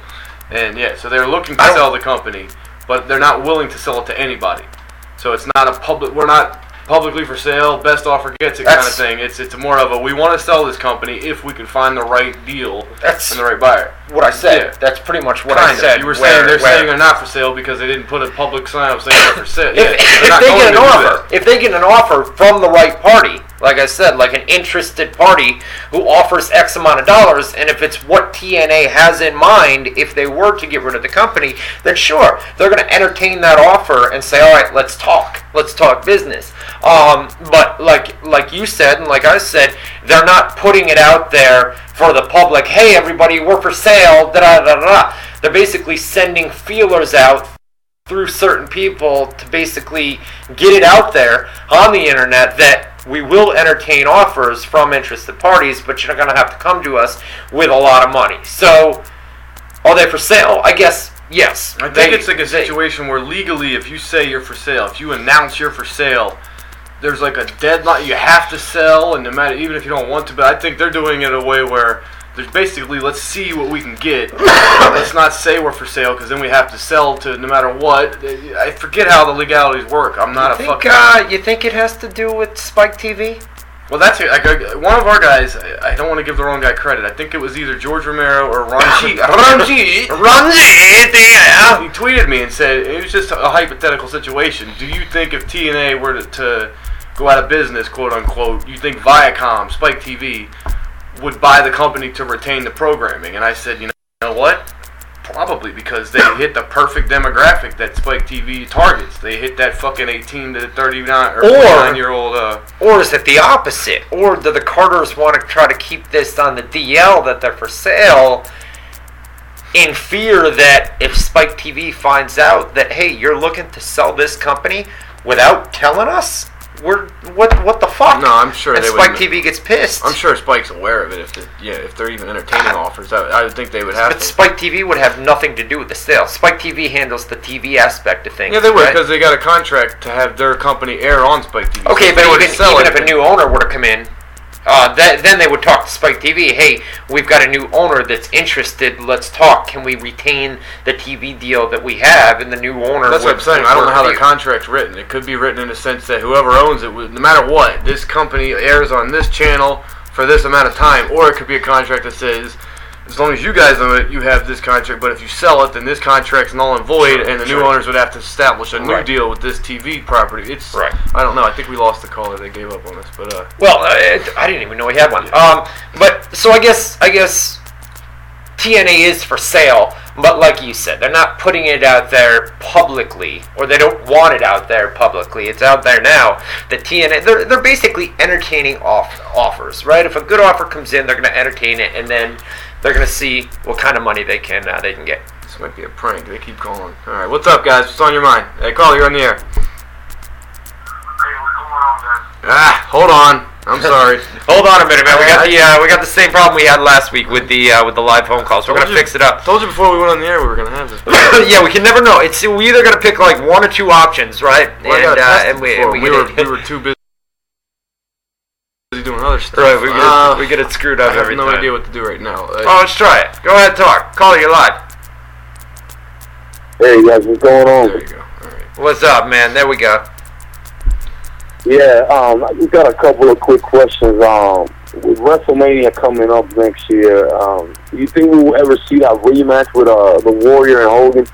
B: And yeah, so they're looking to sell the company, but they're not willing to sell it to anybody. So it's not a public. We're not publicly for sale. Best offer gets it kind of
A: That's-
B: thing. It's it's more of a we want to sell this company if we can find the right deal
A: That's
B: and the right buyer.
A: what I said.
B: Yeah.
A: That's pretty much what
B: Kind
A: I
B: of.
A: said.
B: You were
A: where-
B: saying they're
A: where-
B: saying they're not for sale because they didn't put a public sign up saying they're for sale.
A: if,
B: Yeah, they're not
A: they
B: going
A: get an
B: to do
A: offer, if they get an offer from the right party, like I said, like an interested party who offers X amount of dollars, and if it's what TNA has in mind, if they were to get rid of the company, then sure, they're going to entertain that offer and say, all right, let's talk, let's talk business. Um, but like like you said, and like I said, they're not putting it out there for the public. Hey, everybody, we're for sale. Da da da da. They're basically sending feelers out through certain people to basically get it out there on the internet that we will entertain offers from interested parties, but you're not going to have to come to us with a lot of money. So, are they for sale? I guess yes.
B: I think
A: They-
B: it's like a
A: they-
B: situation where legally, if you say you're for sale, if you announce you're for sale, there's like a deadline. You have to sell, and no matter even if you don't want to. But I think they're doing it in a way where there's basically let's see what we can get. let's not say we're for sale because then we have to sell to no matter what. I forget how the legalities work. I'm not
A: You
B: a
A: think,
B: fucking.
A: uh, you think it has to do with Spike TV?
B: Well, that's it. Like, uh, one of our guys. I don't want to give the wrong guy credit. I think it was either George Romero or Ron G.
A: Ranjit, yeah.
B: He tweeted me and said it was just a hypothetical situation. Do you think if TNA were to, to go out of business, quote unquote, you think Viacom, Spike TV, would buy the company to retain the programming? And I said, you know, you know what? Probably because they hit the perfect demographic that Spike TV targets. They hit that fucking 18 to 39 or,
A: Or-
B: year old. Uh,
A: Or is it the opposite? Or do the Carters want to try to keep this on the DL that they're for sale in fear that if Spike TV finds out that, hey, you're looking to sell this company without telling us? We're, what what the fuck?
B: No, I'm sure
A: and
B: they
A: Spike TV gets pissed.
B: I'm sure Spike's aware of it. If the, yeah, if they're even entertaining ah. offers, I, I would think they would have
A: But
B: to.
A: Spike TV would have nothing to do with the sale. Spike TV handles the TV aspect of things.
B: Yeah, they would
A: right?
B: because they got a contract to have their company air on Spike TV.
A: Okay,
B: So
A: but even, even if a new owner were to come in, uh, that, then they would talk to Spike TV. Hey, we've got a new owner that's interested. Let's talk. Can we retain the TV deal that we have? And the new owner.
B: That's what I'm saying. I don't know how
A: the
B: contract's written. It could be written in a sense that whoever owns it, no matter what, this company airs on this channel for this amount of time, or it could be a contract that says, as long as you guys own it, you have this contract. But if you sell it, then this contract's null and void, and the new
A: Sure.
B: owners would have to establish a new
A: Right.
B: deal with this TV property. It's
A: Right.
B: I don't know. I think we lost the caller. They gave up on us, but uh,
A: Well, uh, I didn't even know we had one. Um, but so I guess I guess TNA is for sale, but like you said, they're not putting it out there publicly, or they don't want it out there publicly. It's out there now. The TNA, they're, they're basically entertaining off offers, right? If a good offer comes in, they're going to entertain it, and then they're going to see what kind of money they can uh, they can get.
B: this might be a prank. They keep calling. All right, what's up, guys? What's on your mind? Hey, caller, you're on the air.
D: Hey, what's going on, guys?
B: Ah, hold on. I'm sorry.
A: Hold on a minute, man. We got the uh, we got the same problem we had last week with the uh, with the live phone calls. We're
B: Told
A: gonna
B: you-
A: fix it up.
B: Told you before we went on the air we were gonna have this.
A: yeah, we can never know. It's we either gonna pick like one or two options, right?
B: Well,
A: and uh, and we, and we,
B: we were we were too busy doing other stuff.
A: right. We get
B: Uh,
A: it, we get it screwed
B: I
A: up
B: have
A: every
B: no
A: time.
B: idea what to do right now. Uh,
A: Oh, let's try it. Go ahead, talk. Call you live.
D: Hey guys, what's going on?
B: there you go. All right.
A: What's up, man? There we go.
D: Yeah, um, I just got a couple of quick questions. Um, with WrestleMania coming up next year, um, do you think we will ever see that rematch with uh the Warrior and Hogan?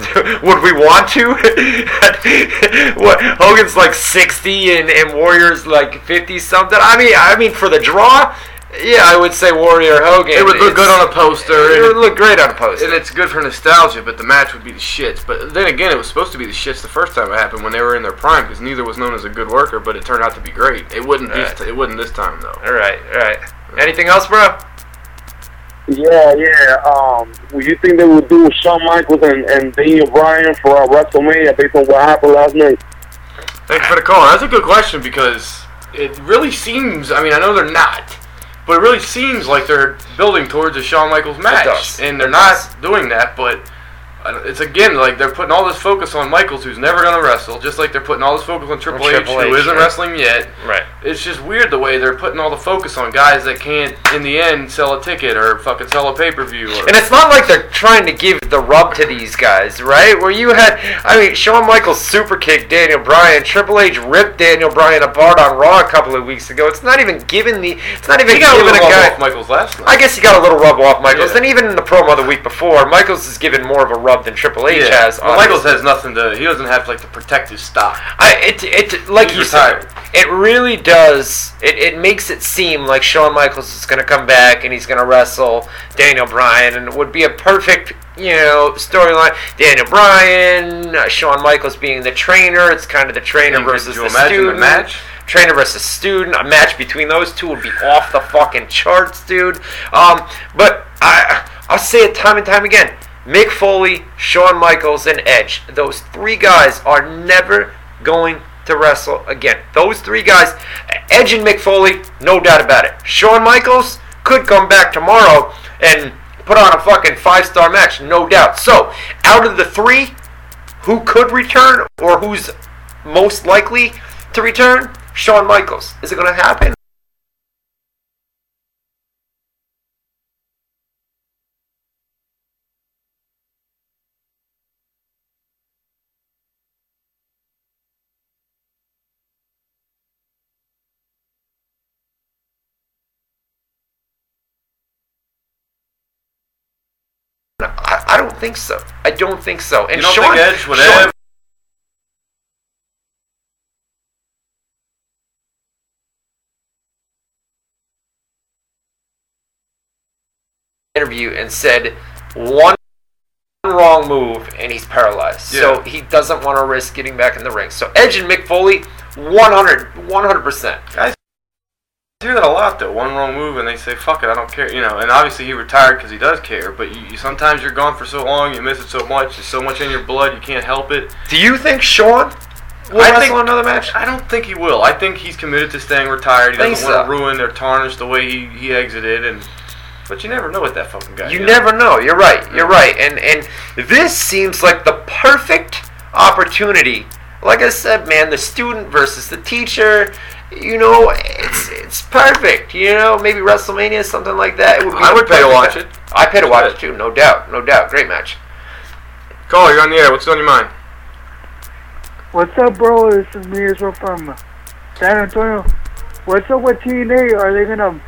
A: Would we want to? what Hogan's like sixty and, and Warriors like fifty something. I mean, I mean for the draw, yeah, I would say Warrior Hogan.
B: It would look good on a poster.
A: It would look great on a poster.
B: and it's good for nostalgia, but the match would be the shits. But then again, it was supposed to be the shits the first time it happened when they were in their prime, because neither was known as a good worker. But it turned out to be great. It wouldn't.
A: Right.
B: This, it wouldn't this time though.
A: all right, all right. Anything else, bro?
D: Yeah, yeah. Um, would you think they would do Shawn Michaels and, and Daniel Bryan for uh, WrestleMania based on what happened last night?
B: Thanks for the call. That's a good question because it really seems. I mean, I know they're not, but it really seems like they're building towards a Shawn Michaels match,
A: does.
B: and they're
A: It
B: not doing that. But it's again like they're putting all this focus on Michaels, who's never gonna wrestle, just like they're putting all this focus on Triple, H,
A: Triple
B: who
A: H,
B: isn't
A: yeah.
B: wrestling yet.
A: Right.
B: It's just weird the way they're putting all the focus on guys that can't, in the end, sell a ticket or fucking sell a pay per view.
A: And it's not like they're trying to give the rub to these guys, right? Where you had, I mean, Shawn Michaels super kicked Daniel Bryan. Triple H ripped Daniel Bryan apart on Raw a couple of weeks ago. It's not even giving the, it's not even
B: a
A: giving
B: little
A: a guy.
B: off Michaels last night.
A: I guess he got a little rub off Michaels.
B: Yeah.
A: And even in the promo the week before, Michaels is given more of a rub than Triple H has.
B: Well, Michaels
A: his-
B: has nothing to. He doesn't have like to protect his stock.
A: I, it, it, like
B: He's
A: you said, it really does. It, it makes it seem like Shawn Michaels is going to come back and he's going to wrestle Daniel Bryan, and it would be a perfect, you know, storyline. Daniel Bryan, uh, Shawn Michaels being the trainer. It's kind of the trainer versus
B: you
A: the student.
B: match?
A: Trainer versus student. A match between those two would be off the fucking charts, dude. Um, but I, I'll say it time and time again. Mick Foley, Shawn Michaels, and Edge. Those three guys are never going to wrestle again. Those three guys, Edge and Mick Foley, no doubt about it. Shawn Michaels could come back tomorrow and put on a fucking five star match, no doubt. So, out of the three, who could return or who's most likely to return? Shawn Michaels. Is it going to happen? I, I don't think so. I don't think so. And
B: You don't
A: Shawn,
B: think Edge would
A: Shawn-
B: ever?
A: interview and said one wrong move and he's paralyzed. So he doesn't want to risk getting back in the ring. So Edge and Mick Foley, 100, 100%.
B: I hear that a lot though. One wrong move and they say fuck it, I don't care. You know, and obviously he retired because he does care. But you, you sometimes you're gone for so long, you miss it so much. There's so much in your blood, you can't help it.
A: Do you think Shawn will
B: I
A: wrestle
B: think-
A: another match?
B: I don't think he will. I think he's committed to staying retired. He doesn't want to ruin or tarnish the way he, he exited. And but you never know with that fucking guy.
A: You never know. You're right. You're right. And and this seems like the perfect opportunity. Like I said, man, the student versus the teacher. You know, it's it's perfect. You know, maybe WrestleMania, something like that. It would be
B: I would pay to watch
A: match.
B: it.
A: I pay to watch
B: Good.
A: it too, no doubt, no doubt. Great match.
B: Call, you're on the air. What's on your mind?
C: What's up, bro? This is me Israel from San Antonio. What's up with TNA? Are they gonna?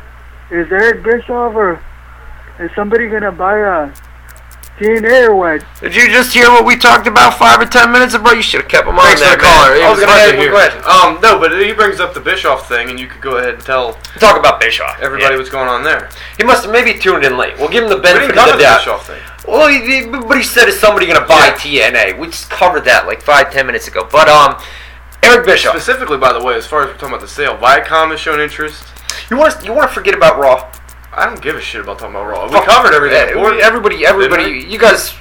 C: Is Eric Bischoff or is somebody gonna buy a TNA or?
A: Did you just hear what we talked about five or ten minutes ago? You should have kept him on
B: Thanks
A: there,
B: for the caller. It
A: I was
B: was
A: gonna
B: hard
A: ask you a question.
B: Um, no, but he brings up the Bischoff thing, and you could go ahead and tell
A: Talk about Bischoff.
B: everybody
A: Yeah.
B: what's going on there.
A: He must have maybe tuned in late. We'll give him the benefit
B: didn't
A: of
B: cover
A: the
B: the
A: doubt.
B: Bischoff thing.
A: Well, he, he- but he said, "Is somebody going to buy TNA?" We just covered that like five, ten minutes ago. But um, Eric Bischoff,
B: Specifically, by the way, as far as we're talking about the sale, Viacom has shown interest.
A: you want to you want to forget about Raw?
B: I don't give a shit about talking about Raw. We
A: Fuck.
B: covered everything.
A: Yeah,
B: important.
A: everybody, everybody, you guys,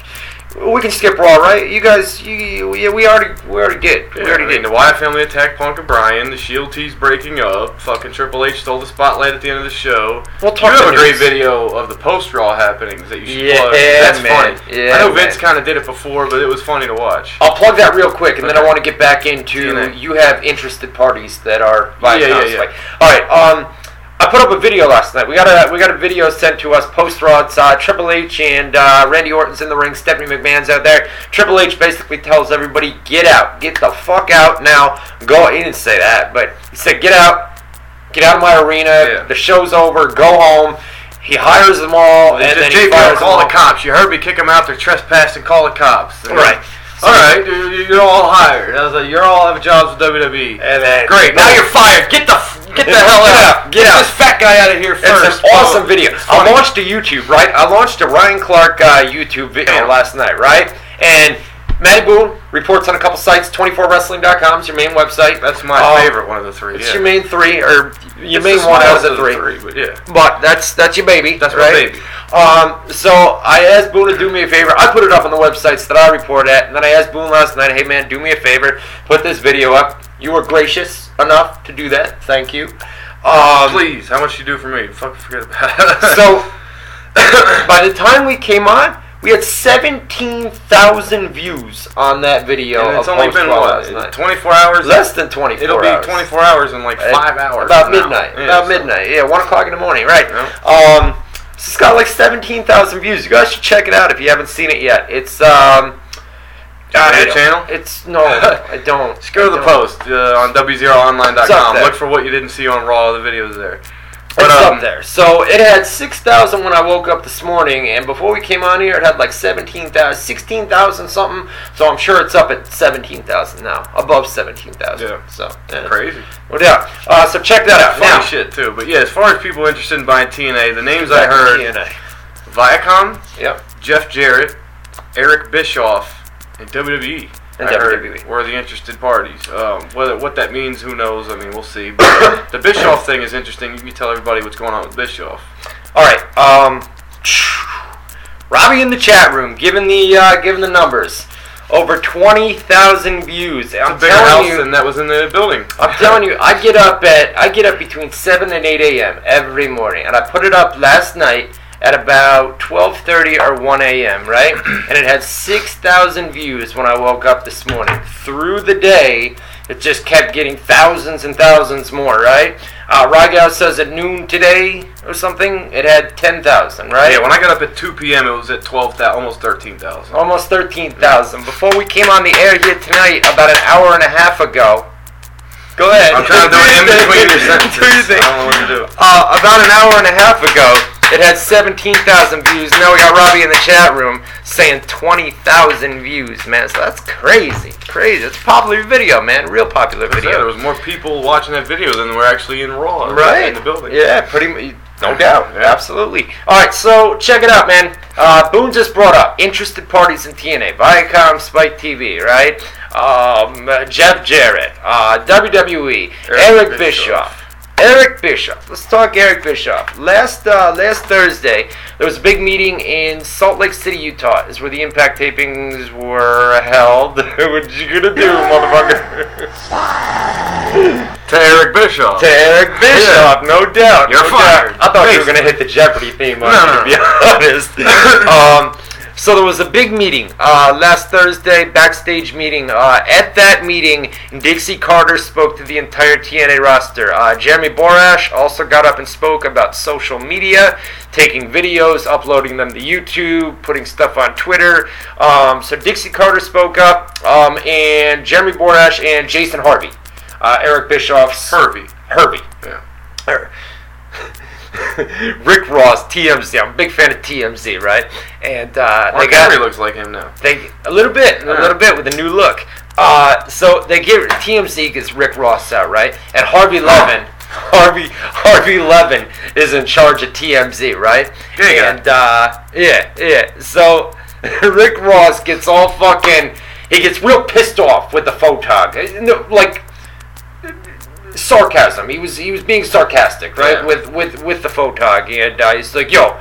A: we can skip Raw, right? You guys, you, you- we already, we already did. We
B: Yeah,
A: already
B: I mean,
A: did.
B: the Wyatt family attacked Punk and Bryan. The Shield team's breaking up. Fucking Triple H stole the spotlight at the end of the show.
A: We'll
B: you
A: talk
B: have
A: the
B: a great video of the post Raw happenings that you should
A: Yeah,
B: plug. That's
A: man.
B: funny.
A: Yeah,
B: I know Vince kind of did it before, but it was funny to watch.
A: I'll plug that real quick, and then I want to get back into you have interested parties that are Viacom
B: Yeah, yeah, yeah.
A: All right. Um, I put up a video last night. We got a we got a video sent to us post Raw. It's uh, Triple H and uh, Randy Orton's in the ring. Stephanie McMahon's out there. Triple H basically tells everybody, "Get out, get the fuck out now." Go. He didn't say that, but he said, "Get out, get out of my arena.
B: Yeah.
A: The show's over. Go home." He hires them all, and
B: Just
A: then he fires
B: call the cops. You heard me kick them out. They're trespassing. Call the cops. And
A: Right.
B: All right, you- you- you're all hired. I was like, you're all have jobs with WWE.
A: And then
B: Great. Now you're fired. Get the f- get the hell
A: Get
B: out.
A: out. Get
B: this fat guy out of here first.
A: It's an awesome video. I launched a YouTube, right? I launched a Ryan Clark uh, YouTube video last night, right? And Matty Boone reports on a couple sites. 24wrestling.com is your main website.
B: That's my
A: Um,
B: favorite one of the three.
A: It's
B: yeah.
A: your main three, or your
B: It's
A: main one out of the three.
B: but yeah.
A: But that's that's your baby.
B: That's my
A: right?
B: baby.
A: Um, so I asked Boone to do me a favor. I put it up on the websites that I report at, and then I asked Boone last night, "Hey man, do me a favor, put this video up." You were gracious enough to do that. Thank you. Um,
B: Please, how much you do for me? Fuck, forget about it.
A: so by the time we came on, we had 17,000 views on that video.
B: And it's only been what? 24 hours.
A: Less than 24
B: It'll be 24 hours in like five hours.
A: About midnight.
B: Yeah,
A: about
B: so-
A: midnight. Yeah, 1 o'clock in the morning, right.
B: Yeah.
A: Um, so it's got like 17,000 views. You guys should check it out if you haven't seen it yet. It's, um...
B: Your channel?
A: It's, no, I don't.
B: Just go to
A: I
B: the
A: don't.
B: post uh, on
A: WZROnline.com.
B: Look for what you didn't see on Raw. The videos there.
A: It's
B: um,
A: up there. So it had 6,000 when I woke up this morning, and before we came on here, it had like 17,000, 16,000 something. So I'm sure it's up at 17,000 now, above 17,000.
B: Yeah.
A: So, yeah.
B: Crazy.
A: No doubt. Uh, so check that out.
B: Funny
A: now,
B: shit too. But yeah, as far as people interested in buying TNA, the names I heard:
A: TNA.
B: Viacom,
A: Yep.
B: Jeff Jarrett, Eric Bischoff, and WWE.
A: And
B: I
A: WWE.
B: were the interested parties. Um, whether what that means, who knows? I mean, we'll see. But the Bischoff thing is interesting. You can tell everybody what's going on with Bischoff.
A: All right. Um, Robbie in the chat room, giving the uh, giving the numbers. Over 20,000 views. I'm
B: a bigger house
A: you.
B: than that was in the building.
A: I'm telling you, I get up at I get up between seven and eight a.m. every morning, and I put it up last night at about twelve thirty or one a.m. Right, and it had six thousand views when I woke up this morning. Through the day, it just kept getting thousands and thousands more. Right, uh, Rygal says at noon today or something, it had ten thousand. Right,
B: Yeah, when I got up at 2 p.m., it was at 12,000, almost 13,000.
A: almost thirteen thousand. Before we came on the air here tonight, about an hour and a half ago. Go ahead.
B: I'm trying to do it in between your sentences. I don't know what to do.
A: Uh, about an hour and a half ago, it had 17,000 views. Now we got Robbie in the chat room saying 20,000 views, man. So that's crazy. Crazy. It's a popular video, man. Real popular video.
B: Yeah, there was more people watching that video than were actually in Raw.
A: Right?
B: In the building.
A: Yeah, pretty much. No doubt.
B: Yeah.
A: Absolutely. All right, so check it out, man. Uh, Boone just brought up interested parties in TNA. Viacom, Spike TV, right? Um, uh, Jeff Jarrett, uh, WWE,
B: Eric
A: Eric,
B: Bischoff.
A: Bischoff. Eric Bischoff. Let's talk Eric Bischoff. Last uh, last Thursday, there was a big meeting in Salt Lake City, Utah. Is where the Impact tapings were held. what you gonna do, motherfucker?
B: To Eric Bischoff.
A: to Eric Bischoff, no doubt.
B: You're
A: no
B: fired.
A: Doubt. I thought you were gonna hit the Jeopardy theme on
B: No, no,
A: to be honest. um, so there was a big meeting uh, last Thursday, backstage meeting. Uh, at that meeting, Dixie Carter spoke to the entire TNA roster. Uh, Jeremy Borash also got up and spoke about social media, taking videos, uploading them to YouTube, putting stuff on Twitter. Um, so Dixie Carter spoke up, um, and Jeremy Borash and Jason Harvey, uh, Eric Bischoff's
B: Hervey.
A: Herbie.
B: Yeah.
A: Or- Rick Ross, TMZ. I'm a big fan of TMZ, right? And uh,
B: Mark
A: they got
B: Henry looks like him now.
A: they a little bit, a little bit with a new look. Uh, so they give TMZ gets Rick Ross out, right? And Harvey Levin, Harvey Harvey Levin is in charge of TMZ, right?
B: Yeah, yeah.
A: And uh, yeah, yeah. So Rick Ross gets all fucking. He gets real pissed off with the photog. Like sarcasm. He was he was being sarcastic, right?
B: Yeah.
A: With with with the photog, and uh, he's like, "Yo,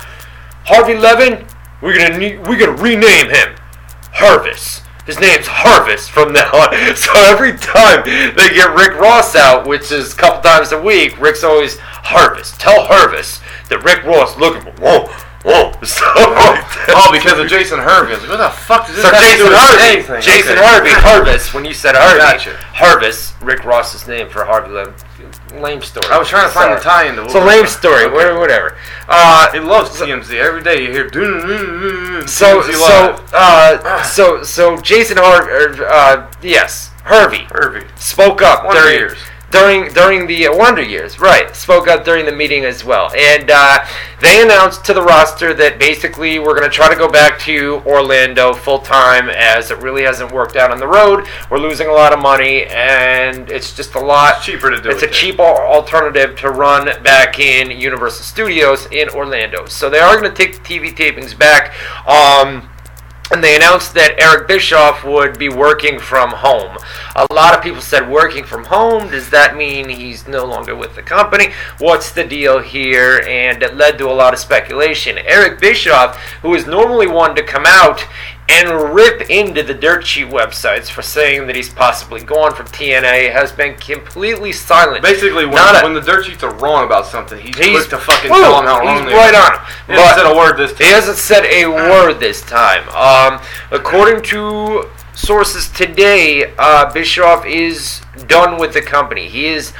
A: Harvey Levin, we're gonna need, we're gonna rename him Harvest. His name's Harvest from now on. So every time they get Rick Ross out, which is a couple times a week, Rick's always Harvest. Tell Harvest that Rick Ross looking for whoa, whoa. So
B: Oh, because of Jason Hervey. Like, what the fuck does this
A: So
B: have to
A: Jason
B: do anything?
A: Jason
B: Okay.
A: Harvey, Harvest. When you said Harvey,
B: Gotcha.
A: Harvest, Rick Ross's name for Harvey Lame. Lame story.
B: I was trying to find the tie-in to
A: It's a lame story.
B: Okay.
A: wha- Whatever. Uh,
B: He loves TMZ. Every day you hear TMZ
A: so
B: live.
A: so uh, so so Jason Harvey. Uh, yes, Harvey
B: Hervey.
A: spoke up
B: Wonder
A: during
B: Years.
A: During during the uh, Wonder Years, right? Spoke up during the meeting as well, and uh, they announced to the roster that basically we're going to try to go back to Orlando full time, as it really hasn't worked out on the road. We're losing a lot of money, and it's just a lot
B: It's cheaper to do
A: It's
B: it
A: a cheap alternative to run back in Universal Studios in Orlando. So they are going to take the TV tapings back. Um, and they announced that Eric Bischoff would be working from home. A lot of people said, working from home, does that mean he's no longer with the company? What's the deal here? And it led to a lot of speculation. Eric Bischoff, who is normally one to come out and rip into the dirt sheet websites for saying that he's possibly gone from TNA, has been completely silent.
B: Basically, when,
A: Not a-
B: when the dirt sheets are wrong about something, he's,
A: He's-
B: quick to fucking tell them how wrong
A: He's
B: they
A: right
B: are.
A: on.
B: He hasn't said a word this time.
A: He hasn't said a word this time. Um, according to sources today, uh, Bischoff is done with the company. He is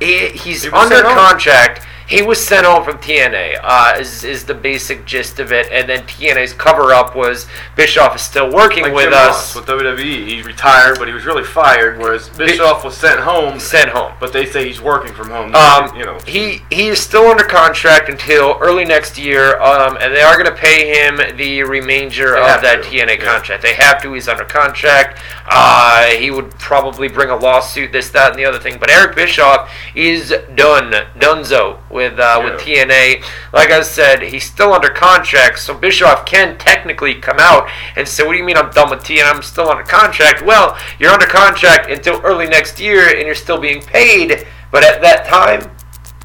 A: he, he's
B: He
A: under contract. He was sent home from TNA. Uh, is, is the basic gist of it, and then TNA's cover up was Bischoff is still working
B: Like
A: with
B: Jim
A: us.
B: Ross with WWE. He retired, but he was really fired. Whereas Bischoff was sent home,
A: Sent home.
B: but they say he's working from home.
A: Um,
B: you know,
A: he he is still under contract until early next year, um, and they are going to pay him the remainder
B: They
A: of that
B: to,
A: TNA
B: yeah.
A: contract. They have to. He's under contract. Uh, he would probably bring a lawsuit, this, that, and the other thing. But Eric Bischoff is done, donezo with uh, with TNA. Like I said, he's still under contract, so Bischoff can technically come out and say, "What do you mean I'm done with TNA? I'm still under contract." Well, you're under contract until early next year, and you're still being paid. But at that time,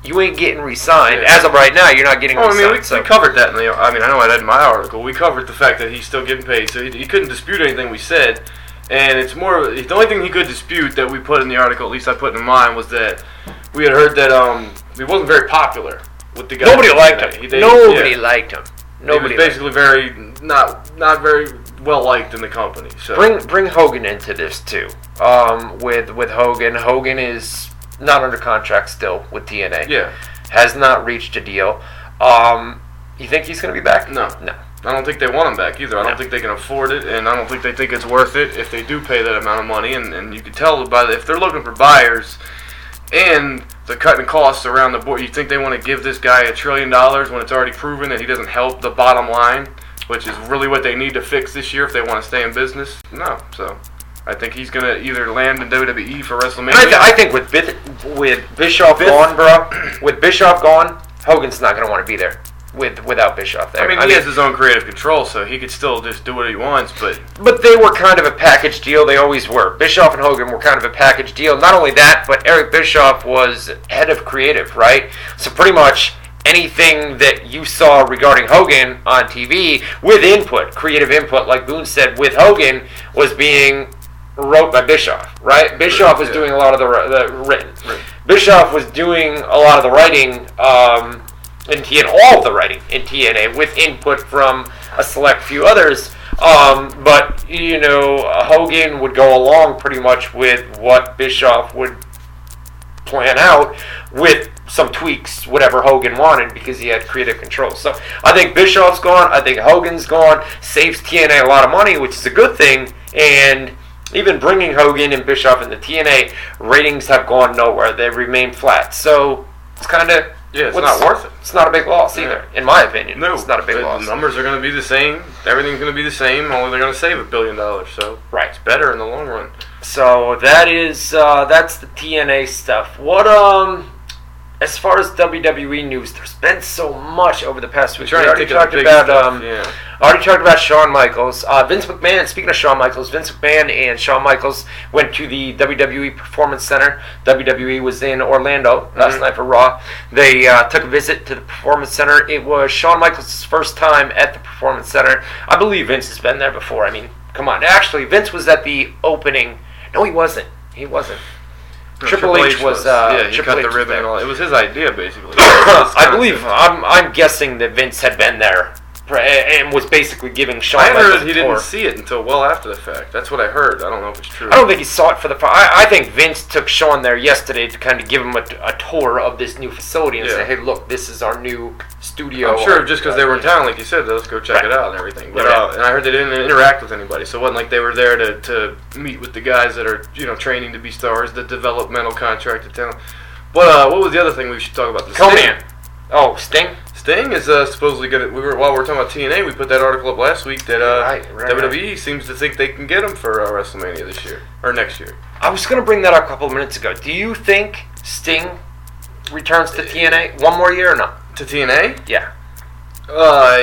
A: you ain't getting re-signed.
B: Yeah.
A: As of right now, you're not getting
B: Oh, I
A: re-signed.
B: mean, we,
A: so.
B: we covered that in the. I mean, I know I had in my article. We covered the fact that he's still getting paid, so he, he couldn't dispute anything we said. And it's more. The only thing he could dispute that we put in the article, at least I put in mine, was that we had heard that um he wasn't very popular with the guys.
A: Nobody liked
B: He-
A: him.
B: they-
A: Nobody
B: yeah.
A: liked him.
B: He
A: Nobody.
B: was
A: liked
B: basically very not not very well liked in the company. So
A: Bring bring Hogan into this too. Um, with with Hogan, Hogan is not under contract still with TNA.
B: yeah,
A: Has not reached a deal. Um, you think he's gonna be back?
B: No.
A: No.
B: I don't think they want him back either. I don't think they can afford it, and I don't think they think it's worth it if they do pay that amount of money. And, and you can tell by the, if they're looking for buyers and they're cutting costs around the board. You think they want to give this guy a trillion dollars when it's already proven that he doesn't help the bottom line, which is really what they need to fix this year if they want to stay in business? No. So I think he's gonna either land in WWE for WrestleMania.
A: I, th- I think with Bith- with Bischoff
B: Bith-
A: gone, bro, with Bischoff gone, Hogan's not gonna want to be there with without Bischoff there.
B: I mean, he has his own creative control, so he could still just do what he wants. But
A: But they were kind of a package deal. They always were. Bischoff and Hogan were kind of a package deal. Not only that, but Eric Bischoff was head of creative, right? So pretty much anything that you saw regarding Hogan on TV with input, creative input, like Boone said, with Hogan was being wrote by Bischoff, right? Bischoff was
B: Yeah.
A: doing a lot of the, the written.
B: Right.
A: Bischoff was doing a lot of the writing um, in TNA, all of the writing in TNA with input from a select few others. Um, but you know, Hogan would go along pretty much with what Bischoff would plan out with some tweaks, whatever Hogan wanted, because he had creative control. So I think Bischoff's gone. I think Hogan's gone. Saves TNA a lot of money, which is a good thing. And even bringing Hogan and Bischoff into TNA, ratings have gone nowhere. They remain flat. So it's kind of
B: Yeah, it's not worth it.
A: It's not a big loss either, in my opinion.
B: no,
A: it's not a big loss.
B: the
A: loss.
B: numbers are going to be the same. Everything's going to be the same. Only they're going to save a billion dollars. So
A: Right.
B: it's better in the long run.
A: So that is uh, that's the TNA stuff. What um, as far as WWE news, there's been so much over the past week. We
B: Trying
A: already talked
B: big
A: about
B: stuff,
A: um,
B: yeah.
A: Already talked about Shawn Michaels. Uh, Vince McMahon. Speaking of Shawn Michaels, Vince McMahon and Shawn Michaels went to the WWE Performance Center. WWE was in Orlando last
B: Mhm.
A: night for Raw. They uh, took a visit to the Performance Center. It was Shawn Michaels' first time at the Performance Center. I believe Vince has been there before. I mean, Come on. Actually, Vince was at the opening. No, he wasn't. He wasn't.
B: No,
A: Triple H was, uh,
B: yeah, he
A: Triple
B: cut
A: H
B: the
A: was
B: ribbon. It was his idea basically.
A: I believe. I'm. I'm guessing that Vince had been there and was basically giving Shawn.
B: I heard he didn't see it until well after the fact. That's what I heard. I don't know if it's true.
A: I don't think he saw it for the. I, I think Vince took Sean there yesterday to kind of give him a, a tour of this new facility and
B: Yeah.
A: say, "Hey, look, this is our new studio."
B: I'm sure just because they were in town, like you said, let's go check
A: Right.
B: it out and everything. But
A: Right.
B: uh, and I heard they didn't interact with anybody, so it wasn't like they were there to, to meet with the guys that are you know training to be stars, the developmental contracted talent. But uh, what was the other thing we should talk about? The
A: Come
B: Sting.
A: in. Oh, Sting.
B: Sting is uh, supposedly gonna. We were while we were talking about TNA, we put that article up last week that uh,
A: Right, right,
B: WWE seems to think they can get him for uh, WrestleMania this year or next year.
A: I was gonna bring that up a couple of minutes ago. Do you think Sting returns to TNA one more year or not?
B: To TNA,
A: Yeah.
B: uh,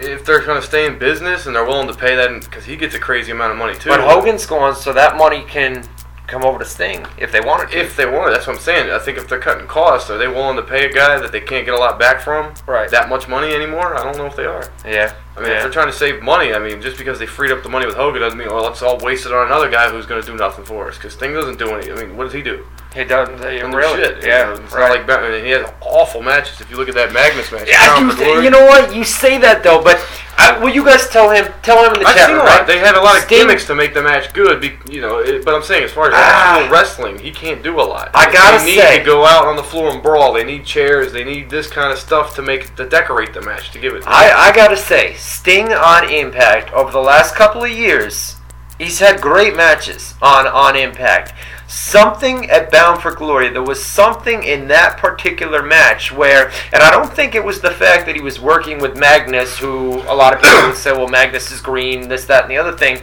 B: if they're gonna stay in business and they're willing to pay that, because he gets a crazy amount of money too.
A: But Hogan's gone, so that money can come over to Sting if they wanted to.
B: If they want it, that's what I'm saying. I think if they're cutting costs, are they willing to pay a guy that they can't get a lot back from
A: right.
B: that much money anymore? I don't know if they are.
A: yeah.
B: I mean,
A: yeah.
B: if they're trying to save money, I mean, just because they freed up the money with Hogan doesn't mean, well, let's all waste it on another guy who's going to do nothing for us. Because Sting doesn't do anything. I mean, what does he do?
A: He doesn't. He really.
B: shit. you
A: yeah.
B: know? It's
A: right.
B: not like Batman. He has awful matches. If you look at that Magnus match,
A: Yeah, you, you know what? You say that though, but I, will you guys tell him? Tell him in the
B: I've
A: chat
B: seen
A: right?
B: They had a lot of
A: Sting-
B: gimmicks to make the match good. Be, you know, it, but I'm saying as far as
A: Ah.
B: actual wrestling, he can't do a lot.
A: I gotta
B: they need
A: say-
B: to go out on the floor and brawl. They need chairs. They need this kind of stuff to make to decorate the match to give it.
A: I, I gotta say, Sting on Impact over the last couple of years, he's had great matches on on Impact. Something at Bound for Glory, there was something in that particular match where, and I don't think it was the fact that he was working with Magnus, who a lot of people would say, well, Magnus is green, this, that, and the other thing.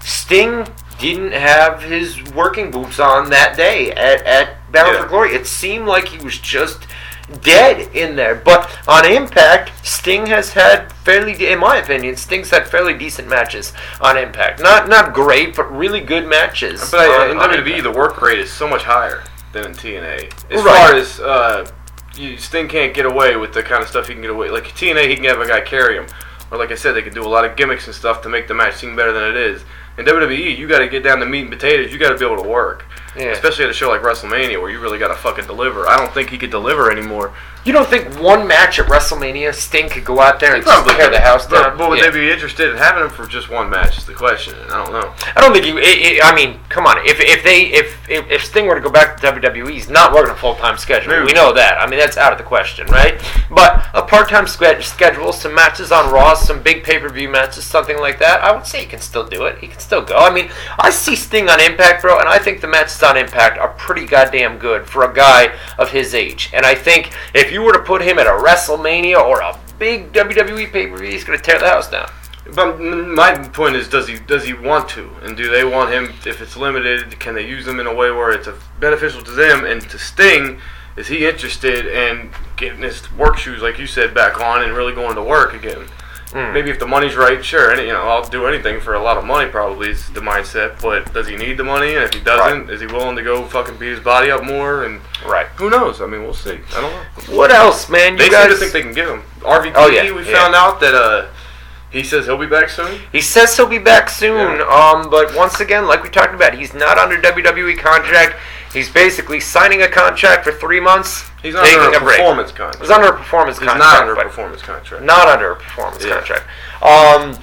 A: Sting didn't have his working boots on that day at, at Bound
B: Yeah.
A: for Glory. It seemed like he was just dead in there. But on Impact, Sting has had fairly, de- in my opinion, Sting's had fairly decent matches on Impact. Not not great, but really good matches.
B: But uh,
A: on-
B: in WWE,
A: Impact.
B: the work rate is so much higher than in TNA. As
A: Right.
B: far as uh, you, Sting can't get away with the kind of stuff he can get away. Like TNA, he can have a guy carry him, or like I said, they can do a lot of gimmicks and stuff to make the match seem better than it is. In WWE, you got to get down to meat and potatoes. You got to be able to work.
A: Yeah.
B: Especially at a show like WrestleMania, where you really got to fucking deliver. I don't think he could deliver anymore.
A: You don't think one match at WrestleMania, Sting could go out there and just tear
B: could.
A: the house down?
B: But would
A: Yeah.
B: they be interested in having him for just one match? Is the question. I don't know.
A: I don't think you. It, it, I mean, come on. If if they if, if if Sting were to go back to WWE, he's not working a full time schedule.
B: No.
A: We know that. I mean, that's out of the question, right? But a part time schedule, some matches on Raw, some big pay per view matches, something like that. I would say he can still do it. He can still go. I mean, I see Sting on Impact, bro, and I think the matches on Impact are pretty goddamn good for a guy of his age. And I think if you were to put him at a WrestleMania or a big WWE pay per view, he's going to tear the house down.
B: But my point is, does he does he want to, and do they want him? If it's limited, can they use him in a way where it's beneficial to them and to Sting? Is he interested in getting his work shoes, like you said, back on and really going to work again?
A: Hmm.
B: Maybe if the money's right, sure, and you know, I'll do anything for a lot of money. Probably is the mindset. But does he need the money? And if he doesn't, is he willing to go fucking beat his body up more? And
A: Right.
B: who knows? I mean, we'll see. I don't know.
A: What else, man? You
B: They
A: guys.
B: seem to think they can get him. RVD,
A: Oh, yeah,
B: we
A: yeah.
B: found out that uh, he says he'll be back soon.
A: He says he'll be back soon.
B: Yeah.
A: Um, but once again, like we talked about, he's not under WWE contract. He's basically signing a contract for three months,
B: He's not
A: taking
B: under a
A: a break.
B: performance contract.
A: He's under a performance
B: He's
A: contract.
B: not under a performance contract.
A: Not under a performance
B: Yeah.
A: contract. Um,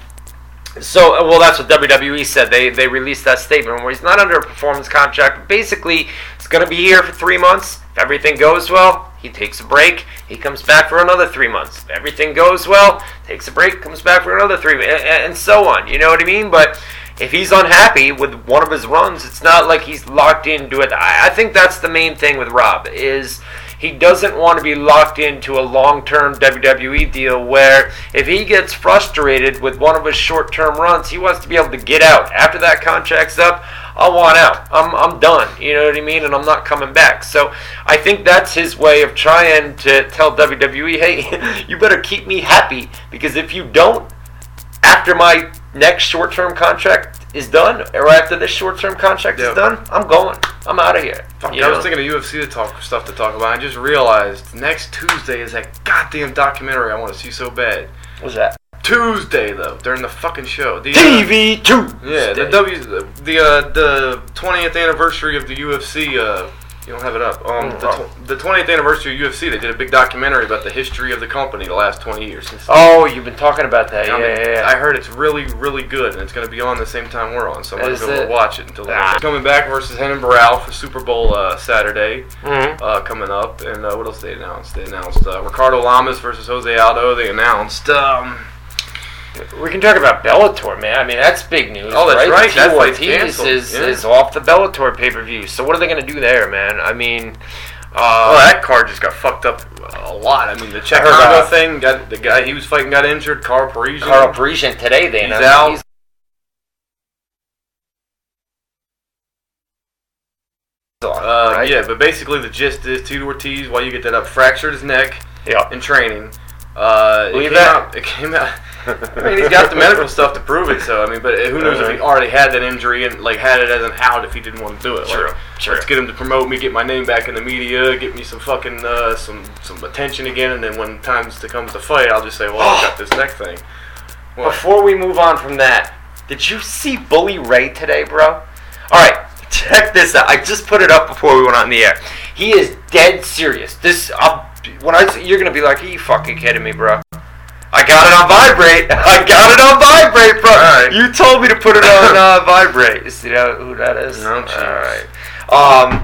A: so uh, well, that's what WWE said. They they released that statement where he's not under a performance contract. Basically, he's going to be here for three months. If everything goes well, he takes a break. He comes back for another three months. If everything goes well, takes a break, comes back for another three, and, and so on. You know what I mean? But if he's unhappy with one of his runs, it's not like he's locked into it. I, I think that's the main thing with Rob is he doesn't want to be locked into a long-term WWE deal where if he gets frustrated with one of his short-term runs, he wants to be able to get out. After that contract's up, I want out. I'm, I'm done. You know what I mean? And I'm not coming back. So I think that's his way of trying to tell WWE, hey, you better keep me happy because if you don't, after my next short-term contract is done, or after this short-term contract
B: Yeah.
A: is done, I'm going. I'm out of here.
B: Fuck, I was thinking of UFC to talk stuff to talk about. I just realized next Tuesday is that goddamn documentary I want to see so bad.
A: What's that?
B: Tuesday though during the fucking show. The, uh,
A: TV two.
B: Yeah, the W, the uh, the 20th anniversary of the UFC. Uh, you don't have it up. Um, the,
A: Oh.
B: tw- the 20th anniversary of UFC. They did a big documentary about the history of the company the last 20 years. Since
A: Oh, you've been talking about that.
B: I,
A: Yeah,
B: mean,
A: yeah, yeah.
B: I heard it's really, really good, and it's going to be on the same time we're on. So I'm
A: Is
B: going to
A: it?
B: watch it until.
A: Ah.
B: Coming back versus Renan Barão for Super Bowl uh, Saturday
A: Mhm.
B: uh, coming up, and uh, what else they announced? They announced uh, Ricardo Lamas versus Jose Aldo. They announced. Um,
A: We can talk about Bellator, man. I mean, that's big news.
B: Oh, that's right. That
A: T
B: fight's
A: Ortiz
B: canceled.
A: is,
B: Yeah.
A: is off the Bellator pay per view. So what are they gonna do there, man? I mean, uh,
B: Oh, that card just got fucked up a lot. I mean, the Cheick
A: Kongo
B: thing, got the guy he was fighting got injured. Carl Parisian.
A: Carl Parisian today they
B: He's
A: announced
B: out.
A: he's
B: Uh,
A: right?
B: Yeah, but basically the gist is Tito Ortiz, while you get that up, fractured his neck
A: Yeah.
B: in training. Uh,
A: Believe
B: it came
A: that?
B: Out, it came out. I mean, he's got the medical stuff to prove it. So I mean, but who knows if he already had that injury and like had it as an out if he didn't want to do it.
A: True,
B: Like,
A: true.
B: Let's get him to promote me, get my name back in the media, get me some fucking uh, some some attention again, and then when times to come to fight, I'll just say, well, I've got this neck thing. What?
A: Before we move on from that, did you see Bully Ray today, bro? All right, check this out. I just put it up before we went on the air. He is dead serious. This, uh, when I you're gonna be like, are you fucking kidding me, bro? I got it on vibrate. I got it on vibrate, bro.
B: Alright.
A: You told me to put it on uh, vibrate. You see that, who that is?
B: No,
A: all right. Um,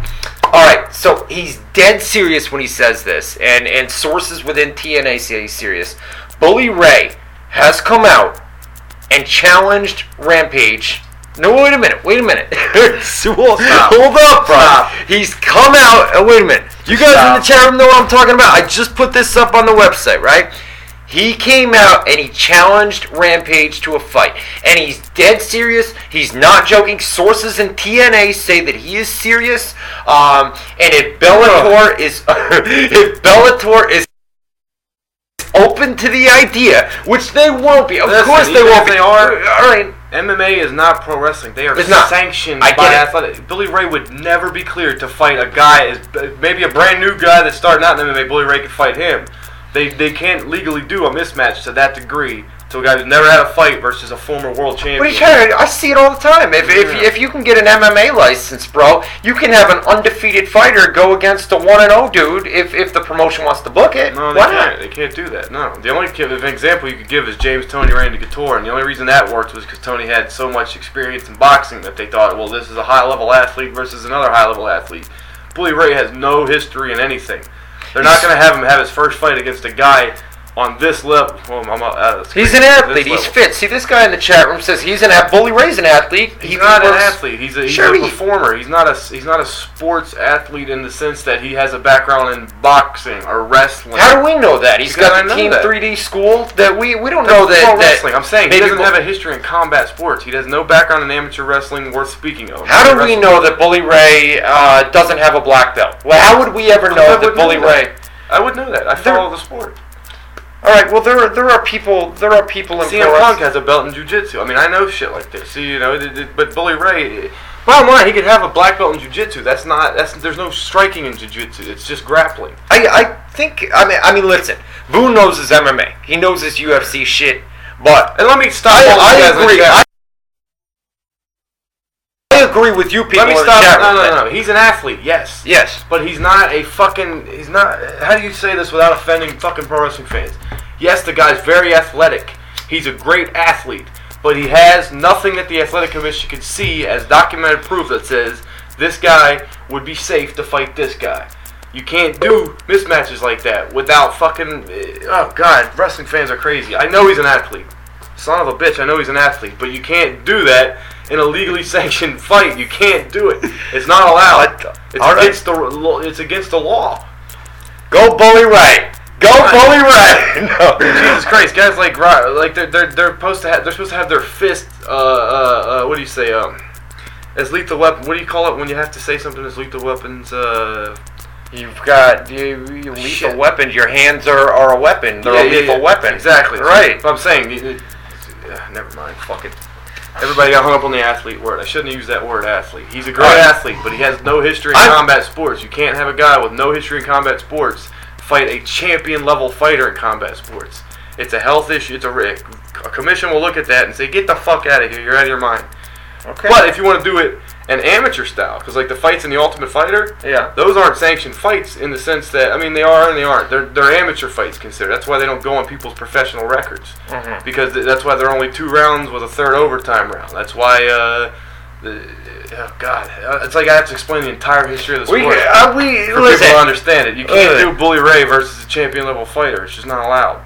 A: all right. So he's dead serious when he says this, and and sources within TNA say he's serious. Bully Ray has come out and challenged Rampage. No, wait a minute. Wait a minute. Hold
B: Stop.
A: hold up, bro.
B: Stop.
A: He's come out. uh, wait a minute. You guys in the
B: Stop.
A: chat room know what I'm talking about. I just put this up on the website, right? He came out and he challenged Rampage to a fight. And he's dead serious. He's not joking. Sources in TNA say that he is serious. Um, and if Bellator is if Bellator is open to the idea, which they won't be. Of
B: Listen,
A: course they won't be.
B: they are-
A: All right.
B: MMA is not pro wrestling. They are
A: It's not.
B: sanctioned
A: I
B: by athletic. Billy Ray would never be cleared to fight a guy as maybe a brand new guy that's starting out in MMA. Billy Ray could fight him. They they can't legally do a mismatch to that degree to a guy who's never had a fight versus a former world champion.
A: What are you trying to? I see it all the time. If, if,
B: Yeah.
A: if you can get an MMA license, bro, you can have an undefeated fighter go against a one and zero dude if, if the promotion wants to book it.
B: No, they
A: Why
B: can't.
A: not?
B: They can't do that. No. The only an example you could give is James Toney Randy Couture, and the only reason that worked was because Toney had so much experience in boxing that they thought, well, this is a high level athlete versus another high level athlete. Bully Ray has no history in anything. They're not going to have him have his first fight against a guy on this level. Well, I'm out of this
A: He's an athlete. He's fit. See, this guy in the chat room says he's an athlete. Bully Ray's an athlete.
B: He's
A: He
B: not an athlete. He's a, he's
A: Sure
B: a performer. He's not a he's not a sports athlete in the sense that he has a background in boxing or wrestling.
A: How do we know that? He's
B: Because
A: got the
B: know
A: Team
B: that.
A: 3D school that we we don't
B: That's
A: know that. that
B: wrestling. I'm saying he doesn't have a history in combat sports. He has no background in amateur wrestling worth speaking of.
A: How do we
B: Wrestling-
A: know that Bully Ray uh, doesn't have a black belt? Well, how would we ever know that
B: would know
A: Bully
B: that.
A: Ray?
B: I would know that. I follow the sport.
A: All right. Well, there are, there are people there are people in
B: CM Punk has a belt in jiu-jitsu. I mean, I know shit like this. See, you know, it- it- but Bully Ray. Bottom line, he could have a black belt in jiu-jitsu. That's not. That's there's no striking in jiu-jitsu. It's just grappling.
A: I, I think I mean I mean listen, Boone knows his MMA. He knows his UFC shit. But
B: And let me stop.
A: I, I
B: guys in the
A: agree. I agree with you people
B: Let me
A: in
B: stop.
A: chat
B: No,
A: room
B: no,
A: that-
B: no. He's an athlete. Yes.
A: Yes.
B: But he's not a fucking. He's not. How do you say this without offending fucking pro wrestling fans? Yes, the guy's very athletic. He's a great athlete, but he has nothing that the athletic commission can see as documented proof that says this guy would be safe to fight this guy. You can't do mismatches like that without fucking. Eh, oh god, wrestling fans are crazy. I know he's an athlete. Son of a bitch, I know he's an athlete, but you can't do that in a legally sanctioned fight. You can't do it. It's not allowed. It's
A: All right.
B: against the law. It's against the law.
A: Go Bully Ray. Go Bully Ray. no.
B: Jesus Christ, guys like like they're they're, they're supposed to have they're supposed to have their fist. Uh, uh, uh, what do you say? Um, as lethal weapon. What do you call it when you have to say something as lethal weapons? Uh,
A: You've got you, you lethal
B: Shit.
A: weapons. Your hands are, are a weapon. They're a
B: yeah, yeah,
A: lethal
B: yeah.
A: weapon.
B: Exactly.
A: Right.
B: But I'm saying. Uh, never mind. Fuck it. Everybody got hung up on the athlete word. I shouldn't have used that word athlete. He's a great
A: Right.
B: athlete, but he has no history in
A: I'm-
B: combat sports. You can't have a guy with no history in combat sports fight a champion level fighter in combat sports. It's a health issue. It's a risk. A commission will look at that and say, "Get the fuck out of here. You're out of your mind."
A: Okay.
B: But if you want to do it an amateur style, because like the fights in the Ultimate Fighter,
A: yeah.
B: those aren't sanctioned fights in the sense that I mean they are and they aren't. They're they're amateur fights considered. That's why they don't go on people's professional records
A: Mhm.
B: because th- that's why they're only two rounds with a third overtime round. That's why. Uh, the, oh God, Uh, it's like I have to explain the entire history of the
A: We,
B: sport
A: uh, we
B: for people to understand it. You can't
A: Listen.
B: do Bully Ray versus a champion level fighter. It's just not allowed.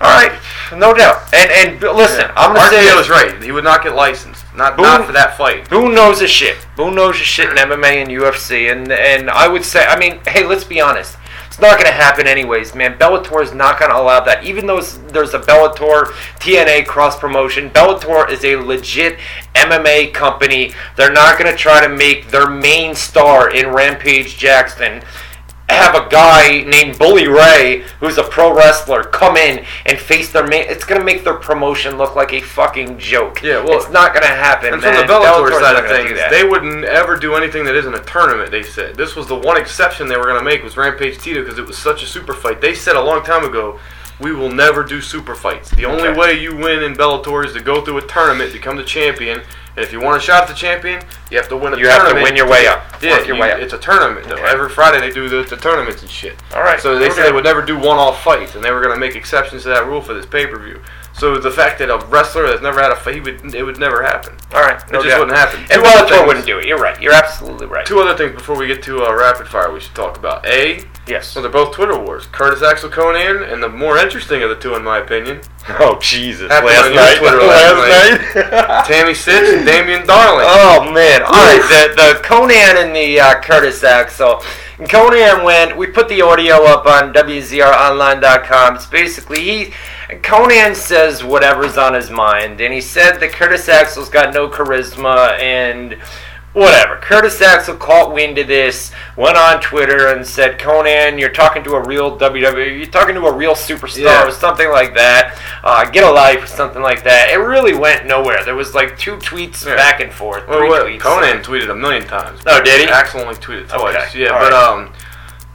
A: All right, no doubt. And and listen, I'm gonna say
B: RKO
A: this.
B: is right. He would not get licensed. Not
A: Boom.
B: not for that fight.
A: Boone knows his shit. Boone knows his shit in MMA and UFC, and and I would say, I mean, hey, let's be honest. It's not gonna happen anyways, man. Bellator is not gonna allow that. Even though there's a Bellator TNA cross promotion, Bellator is a legit MMA company. They're not gonna try to make their main star in Rampage Jackson have a guy named Bully Ray, who's a pro wrestler, come in and face their main. It's gonna make their promotion look like a fucking joke.
B: Yeah, well-
A: it's not gonna happen.
B: And from the Bellator
A: Bellator's
B: side of things, they wouldn't ever do anything that isn't a tournament. They said this was the one exception they were going to make was Rampage Tito because it was such a super fight. They said a long time ago, we will never do super fights. The only
A: Okay.
B: way you win in Bellator is to go through a tournament, become the champion, if you want a shot at the champion, you have to win a tournament.
A: You have to win your way up.
B: Yeah,
A: your
B: you-
A: way up.
B: it's a tournament though.
A: Okay.
B: Every Friday they do the, the tournaments and shit.
A: All right.
B: So they
A: Okay.
B: said they would never do one-off fights, and they were going to make exceptions to that rule for this pay-per-view. So the fact that a wrestler that's never had a fight, he would, it would never happen.
A: All right, no
B: it just
A: doubt.
B: wouldn't happen.
A: And
B: Two other
A: Bellator
B: things-
A: wouldn't do it. You're right. You're absolutely right.
B: Two other things before we get to uh, rapid fire we should talk about. A,
A: Yes.
B: so they're both Twitter wars. Curtis Axel Conan, and the more interesting of the two, in my opinion,
A: Oh Jesus!
B: Happened
A: Last
B: on your
A: night.
B: Twitter last
A: night.
B: Tammy Sytch and Damian Darling.
A: Oh man! All right, the the Conan and the uh, Curtis Axel. Conan went. We put the audio up on WZROnline.com. It's basically he. Conan says whatever's on his mind, and he said that Curtis Axel's got no charisma and whatever. Curtis Axel caught wind of this, went on Twitter and said, "Conan, you're talking to a real WWE. You're talking to a real superstar,
B: Yeah.
A: or something like that. Uh, get a life, or something like that." It really went nowhere. There was like two tweets
B: Yeah.
A: back and forth.
B: Well,
A: three
B: what,
A: tweets.
B: Conan tweeted a million times.
A: Oh, did he?
B: Axel only tweeted twice.
A: Okay,
B: Yeah,
A: all
B: but
A: right.
B: um,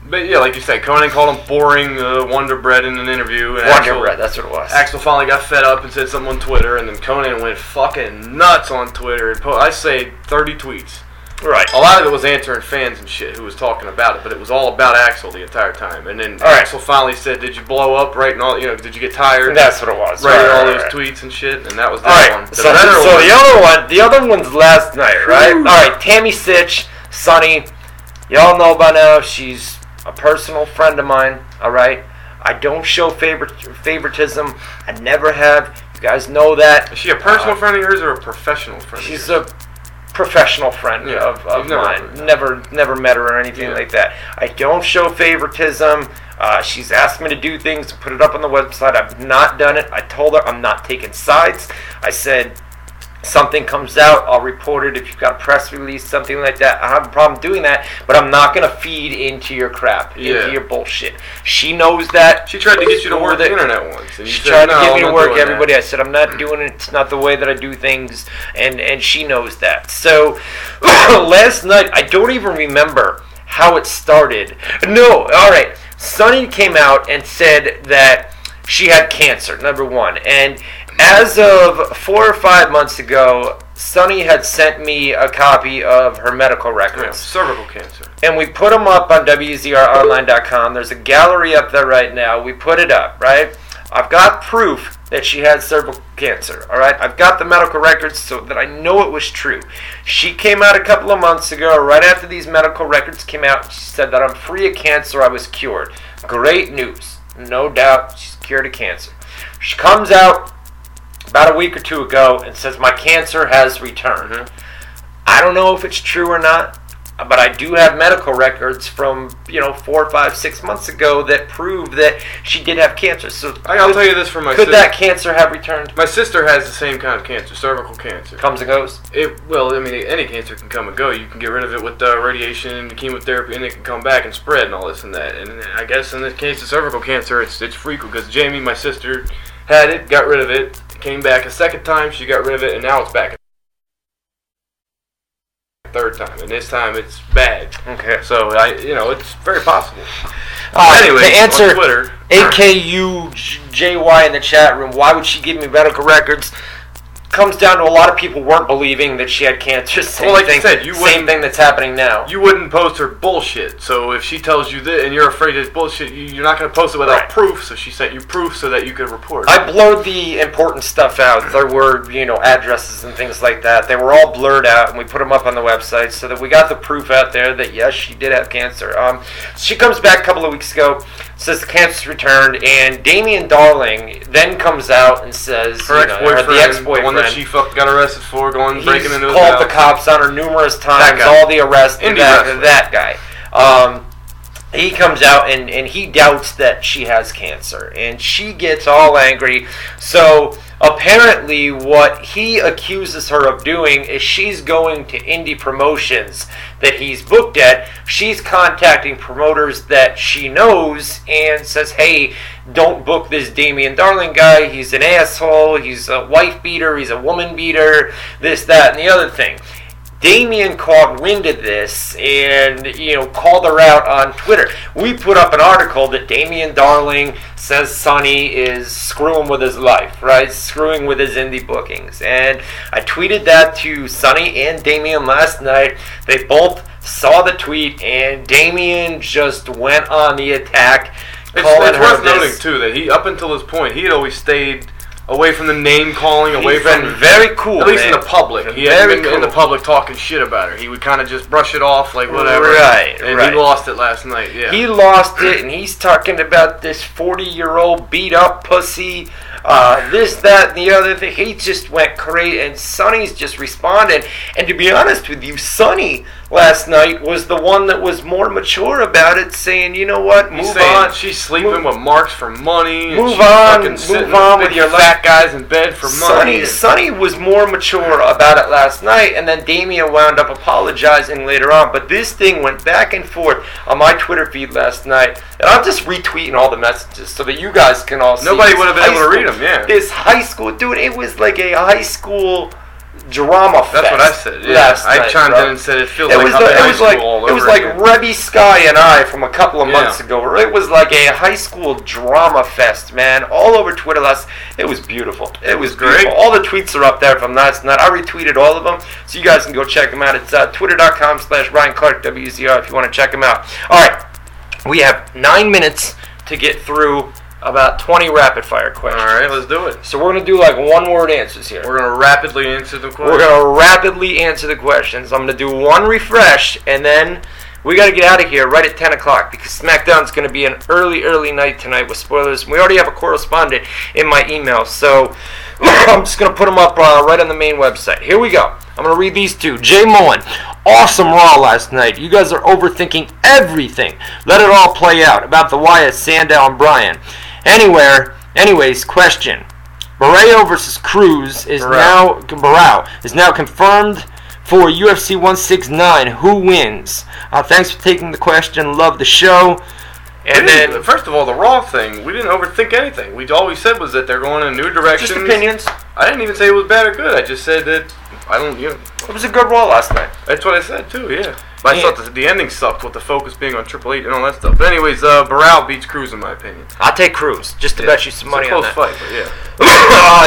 B: but yeah, like you said, Conan called him boring uh, Wonder Bread in an interview. And
A: Wonder
B: Axel,
A: Bread. That's what it was.
B: Axel finally got fed up and said something on Twitter, and then Conan went fucking nuts on Twitter and po- I say 30 tweets.
A: Right.
B: A lot of it was answering fans and shit who was talking about it, but it was all about Axel the entire time. And then
A: All right.
B: Axel finally said, "Did you blow up writing all? You know, did you get tired
A: That's what it was.
B: writing
A: Right,
B: all
A: right,
B: those
A: right.
B: tweets and shit?" And that was that
A: right.
B: one. The
A: So, so
B: one-
A: the other one, the other one's last night, right? All right. Tammy Sytch, Sunny. Y'all know by now she's a personal friend of mine. All right. I don't show favor- favoritism. I never have. You guys know that.
B: Is she a personal
A: Uh,
B: friend of yours or a professional friend? of
A: She's a professional friend
B: Yeah,
A: of, of
B: never
A: mine.
B: heard of her.
A: Never, never met her or anything
B: Yeah.
A: like that. I don't show favoritism. Uh, she's asked me to do things to put it up on the website. I've not done it. I told her I'm not taking sides. I said something comes out, I'll report it. If you've got a press release, something like that, I have a problem doing that. But I'm not gonna feed into your crap,
B: Yeah.
A: into your bullshit. She knows that.
B: She tried to get you to work the internet once. And
A: She
B: said,
A: tried to
B: "No,
A: get
B: I'm
A: me to work
B: doing that."
A: everybody. I said I'm not doing it. It's not the way that I do things, and and she knows that. So last night, I don't even remember how it started. No, all right. Sunny came out and said that she had cancer. Number one, and as of four or five months ago, Sunny had sent me a copy of her medical
B: Yeah,
A: records
B: cervical cancer.
A: and we put them up on WZROnline.com. There's a gallery up there right now. We put it up, right? I've got proof that she had cervical cancer, all right? I've got the medical records so that I know it was true. She came out a couple of months ago, right after these medical records came out. She said that I'm free of cancer, I was cured. Great news. No doubt she's cured of cancer. She comes out about a week or two ago and says, My cancer has returned. I don't know if it's true or not, but I do have medical records from you know four, five, six months ago that prove that she did have cancer. So
B: I, I'll
A: could,
B: tell you this from my
A: could
B: sister.
A: that cancer have returned?
B: my sister has the same kind of cancer, cervical cancer.
A: Comes and goes.
B: It well, I mean, any cancer can come and go. You can get rid of it with uh, radiation and chemotherapy, and it can come back and spread and all this and that. And I guess in this case of cervical cancer, it's it's frequent because Jamie, my sister, had it, got rid of it, came back a second time, she got rid of it, and now it's back. a Third time, and this time it's bad.
A: Okay.
B: So I, you know, it's very possible.
A: Uh,
B: anyway,
A: to answer
B: on Twitter,
A: AKUJY in the chat room. Why would she give me medical records? Comes down to a lot of people weren't believing that she had cancer. Same
B: Well, like you said, you
A: same thing that's happening now.
B: You wouldn't post her bullshit. So if she tells you that and you're afraid it's bullshit, you, you're not going to post it without
A: Right.
B: proof. So she sent you proof so that you could report.
A: I blurred the important stuff out. There were, you know, addresses and things like that. They were all blurred out, and we put them up on the website so that we got the proof out there that yes, she did have cancer. Um, she comes back a couple of weeks ago, says the cancer's returned, and Damien Darling then comes out and says,
B: her
A: you know,
B: ex-boyfriend,
A: the ex-boyfriend,
B: one that she fuck, got arrested for, going
A: he's
B: breaking into
A: called the cops on her numerous times. All the arrests,
B: Indie
A: that, that guy. Um, he comes out and, and he doubts that she has cancer and she gets all angry so apparently what he accuses her of doing is she's going to indie promotions that he's booked at. She's contacting promoters that she knows and says hey don't book this Damian Darling guy. He's an asshole. He's a wife beater. He's a woman beater. This that and the other thing Damien caught wind of this and you know called her out on Twitter. We put up an article that Damien Darling says Sunny is screwing with his life, right? Screwing with his indie bookings. And I tweeted that to Sunny and Damien last night. They both saw the tweet and Damien just went on the attack.
B: It's,
A: calling
B: it's
A: her
B: worth
A: this-
B: noting too that he, up until this point, he had always stayed away from the name calling, away
A: He's
B: from
A: very cool,
B: at least
A: man.
B: in the public. He
A: Very
B: been in the public talking shit about her. He would kind of just brush it off like whatever.
A: Right,
B: and
A: right.
B: he lost it last night. Yeah,
A: He lost it, and he's talking about this 40 year old beat up pussy, uh, this, that, and the other thing. He just went crazy, and Sunny's just responded. And to be honest with you, Sunny last night was the one that was more mature about it, saying, you know what,
B: He's
A: move
B: saying
A: on.
B: she's sleeping
A: Move-
B: with marks for money.
A: Move on, move on
B: with
A: with your
B: fat guys in bed for money.
A: Sunny, was more mature about it last night, and then Damien wound up apologizing later on. But this thing went back and forth on my Twitter feed last night, and I'm just retweeting all the messages so that you guys can all see.
B: Nobody would have been able to read them. yeah.
A: This high school dude, it was like a high school drama
B: That's
A: fest.
B: what I said. Yeah,
A: last
B: I
A: night,
B: chimed
A: bro.
B: in and said it feels
A: It
B: like
A: was, the,
B: High
A: it was
B: School
A: like it was like
B: again.
A: Reby Sky and I from a couple of months
B: Yeah.
A: ago. It was like a high school drama fest, man, all over Twitter last. It was beautiful. It was
B: great.
A: beautiful. All the tweets are up there from last night. I retweeted all of them, so you guys can go check them out. It's uh, twitter.com slash Ryan Clark WZR if you want to check them out. All right, we have nine minutes to get through about 20 rapid fire questions.
B: All right, let's do it.
A: So we're gonna do like one word answers here.
B: We're gonna rapidly answer the question.
A: We're gonna rapidly answer the questions. I'm gonna do one refresh, and then we gotta get out of here right at 10 o'clock because SmackDown's gonna be an early, early night tonight with spoilers. We already have a correspondent in my email, so I'm just gonna put them up uh, right on the main website. Here we go. I'm gonna read these two. Jay Mullen, awesome Raw last night. You guys are overthinking everything. Let it all play out about the Wyatt, Sandow, and Bryan. Anywhere, anyways, question. Barão versus Cruz is now Barão is now confirmed for UFC 169. Who wins? Uh, thanks for taking the question. Love the show. And then
B: first of all, the Raw thing, we didn't overthink anything. We all we said was that they're going in a new direction.
A: just opinions.
B: I didn't even say it was bad or good. I just said that I don't. You know,
A: It was a good Raw last night.
B: that's what I said too. Yeah. But I
A: Yeah.
B: thought the, the ending sucked with the focus being on Triple H and all that stuff. But anyways, uh, Barão beats Cruz in my opinion.
A: I'll take Cruz just to
B: Yeah.
A: bet you some
B: It's
A: money on
B: close
A: that.
B: fight, but yeah,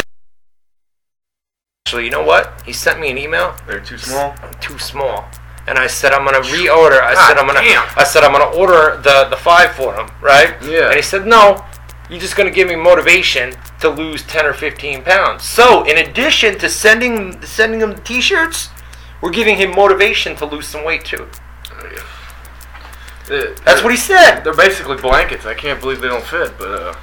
A: Actually, you know what? He sent me an email.
B: they're too small.
A: Too small. And I said I'm gonna reorder. I
B: God
A: said I'm gonna.
B: damn.
A: I said I'm gonna order the the five for him, right?
B: Yeah.
A: And he said no. You're just gonna give me motivation to lose ten or fifteen pounds. So in addition to sending sending him T-shirts, we're giving him motivation to lose some weight too. That's what he said.
B: They're basically blankets. I can't believe they don't fit, but uh,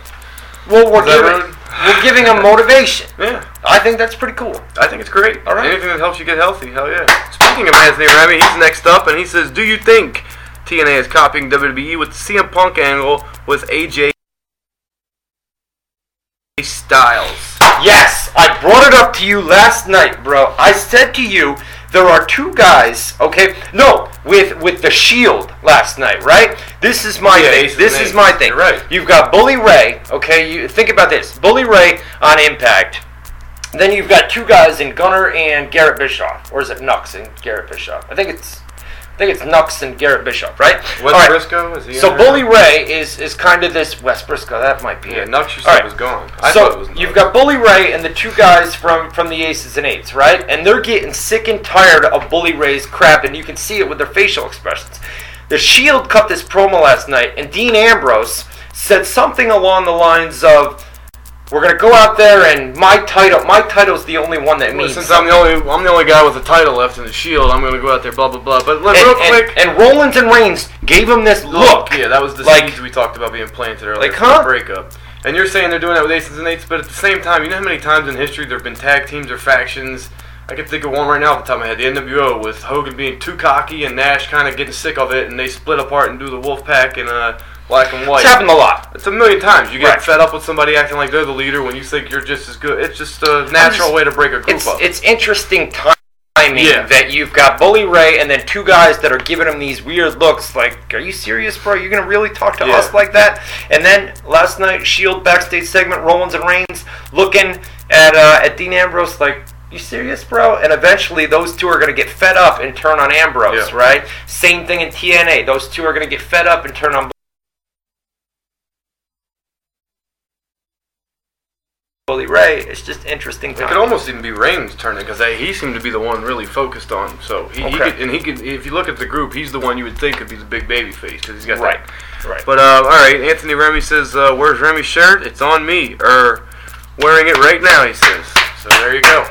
A: Well, we're giving we're giving him motivation.
B: yeah,
A: I think that's pretty cool.
B: I think it's great.
A: All right.
B: Anything that helps you get healthy, hell yeah. Speaking of Anthony Remy, he's next up, and he says, "Do you think TNA is copying WWE with the CM Punk angle with AJ Styles?"
A: Yes, I brought it up to you last night, bro. I said to you there are two guys, okay? No, with with the Shield last night, right? This is my
B: Yeah,
A: thing. This is my thing.
B: You're right.
A: You've got Bully Ray, okay? You think about this. Bully Ray on Impact. Then you've got two guys in Gunner and Garrett Bischoff, or is it Knux and Garrett Bischoff? I think it's I think it's Knux and Garrett Bischoff, right?
B: Wes
A: All right.
B: Brisco is he?
A: So? Bully Ray is is kind of this Wes Brisco. That might be
B: Yeah,
A: it.
B: Knux you said
A: right.
B: was gone. I
A: so
B: was
A: you've got Bully Ray and the two guys from from the Aces and Eights, right? And they're getting sick and tired of Bully Ray's crap, and you can see it with their facial expressions. The Shield cut this promo last night, and Dean Ambrose said something along the lines of, "We're gonna go out there, and my title, my title's the only one that
B: Well,
A: means."
B: since I'm the only I'm the only guy with a title left in the Shield, I'm gonna go out there, blah blah blah. But
A: and,
B: real quick,
A: and Rollins and Reigns gave him this look.
B: Yeah, that was the
A: Like-
B: seeds we talked about being planted earlier.
A: Like, huh?
B: breakup. And you're saying they're doing that with aces and eights, but at the same time, you know how many times in history there have been tag teams or factions? I can think of one right now off the top of my head, the NWO, with Hogan being too cocky and Nash kind of getting sick of it, and they split apart and do the Wolfpack and uh, black and white.
A: It's happened a lot.
B: It's a million times. You get
A: Right.
B: fed up with somebody acting like they're the leader when you think you're just as good. It's just a natural
A: just-
B: way to break a group
A: It's
B: up.
A: it's interesting timing
B: Yeah.
A: that you've got Bully Ray and then two guys that are giving him these weird looks. Like, are you serious, bro? You're gonna really talk to
B: Yeah.
A: us like that? And then last night, Shield backstage segment, Rollins and Reigns looking at uh, at Dean Ambrose like. You serious, bro? And eventually, those two are gonna get fed up and turn on Ambrose,
B: Yeah.
A: right? Same thing in TNA. Those two are gonna get fed up and turn on Bully Ray. It's just interesting.
B: It could almost even be Reigns turning because he seemed to be the one really focused on. So he, he could, and he could. If you look at the group, he's the one you would think could be the big baby face because he's got
A: Right.
B: that.
A: Right.
B: But uh, all right, Anthony Remy says, uh, "Where's Remy's shirt? It's on me." Or wearing it right now, he says. So there you go.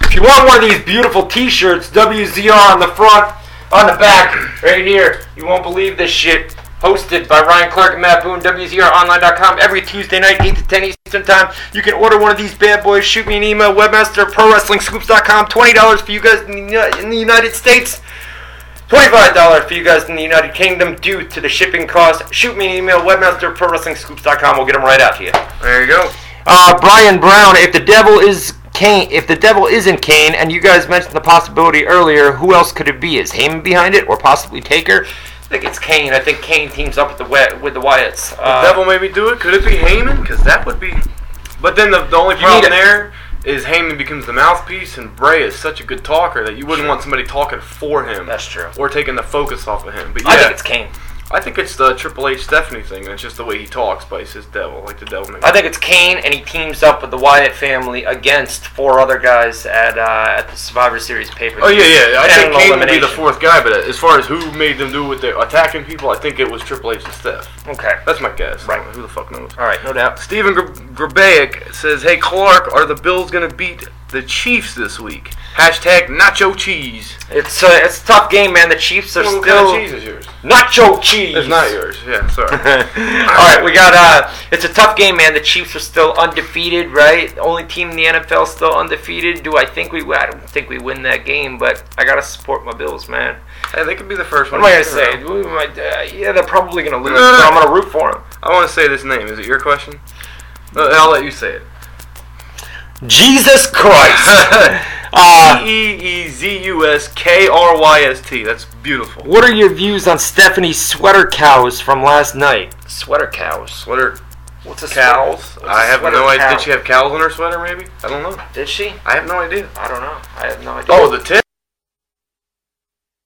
A: If you want one of these beautiful T-shirts, WZR on the front, on the back, right here. You won't believe this shit. Hosted by Ryan Clark and Matt Boone, WZROnline.com, every Tuesday night, 8 to 10 Eastern Time. You can order one of these bad boys. Shoot me an email, webmaster, ProWrestlingScoops.com. $20 for you guys in the, in the United States. $25 for you guys in the United Kingdom due to the shipping cost. Shoot me an email, webmaster, ProWrestlingScoops.com. We'll get them right out to you.
B: There you go.
A: Uh, Brian Brown, if the devil is Kane, if the devil isn't Kane, and you guys mentioned the possibility earlier, who else could it be? Is Heyman behind it, or possibly Taker? I think it's Kane. I think Kane teams up with the with the Wyatts. Uh,
B: Devil maybe do it. Could it be Heyman? Because that would be. But then the, the only problem there is Heyman becomes the mouthpiece, and Bray is such a good talker that you wouldn't want somebody talking for him.
A: That's true.
B: Or taking the focus off of him. But yeah,
A: I think it's Kane.
B: I think it's the Triple H Stephanie thing, and it's just the way he talks, but he says devil, like the devil.
A: I think it's Kane, and he teams up with the Wyatt family against four other guys at uh, at the Survivor Series paper.
B: Oh yeah, yeah. I think Kane would be the fourth guy, but as far as who made them do with the attacking people, I think it was Triple H and Steph.
A: Okay.
B: That's my guess.
A: Right.
B: Who the fuck knows?
A: All right, no doubt.
B: Stephen Gr- Grabaik says, "Hey Clark, are the Bills gonna beat the Chiefs this week?" Hashtag Nacho Cheese.
A: It's uh, it's a tough game, man. The Chiefs are
B: What
A: still
B: kind of cheese is yours?
A: nacho cheese.
B: It's not yours. Yeah, sorry.
A: All right, we got uh it's a tough game, man. The Chiefs are still undefeated, right? Only team in the NFL still undefeated. Do I think we I don't think we win that game, but I got to support my Bills, man.
B: hey, they could be the first one.
A: What am I to say? We might, uh, yeah, they're probably going to lose,
B: No, no,
A: but. I'm going to root for them.
B: I want to say this name. Is it your question? Uh, I'll let you say it.
A: Jesus Christ. uh,
B: E E Z U S K R Y S T. That's beautiful.
A: what are your views on Stephanie's sweater cows from last night? Sweater cows.
B: Sweater.
A: What's a
B: cows?
A: Sweater? What's
B: I
A: a
B: have no idea.
A: cow?
B: Did she have cows in her sweater? Maybe. I don't know.
A: Did she?
B: I have no idea.
A: I don't know. I have no idea.
B: Oh, the tits.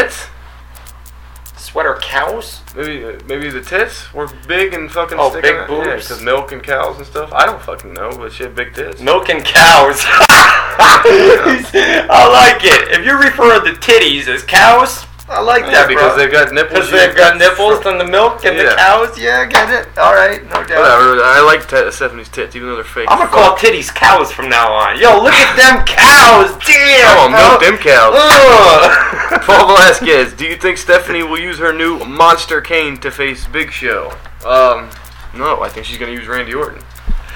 B: Tits?
A: Sweater cows?
B: Maybe maybe the tits were big and fucking
A: Oh, big
B: out. Yeah,
A: boobs.
B: 'cause milk and cows and stuff. I don't fucking know, but she had big tits.
A: Milk and cows. I like it. If you're referring to titties as cows, I like
B: Yeah,
A: that,
B: because
A: bro.
B: they've got nipples.
A: Because they've got nipples and the milk and the cows. Yeah, get it. All right, no doubt.
B: Whatever. I like t- Stephanie's tits, even though they're fake.
A: I'm gonna call titties cows from now on. Yo, look at them cows. Damn.
B: Come on, milk them cows. Paul Velasquez, do you think Stephanie will use her new monster Kane to face Big Show? Um, no, I think she's gonna use Randy Orton.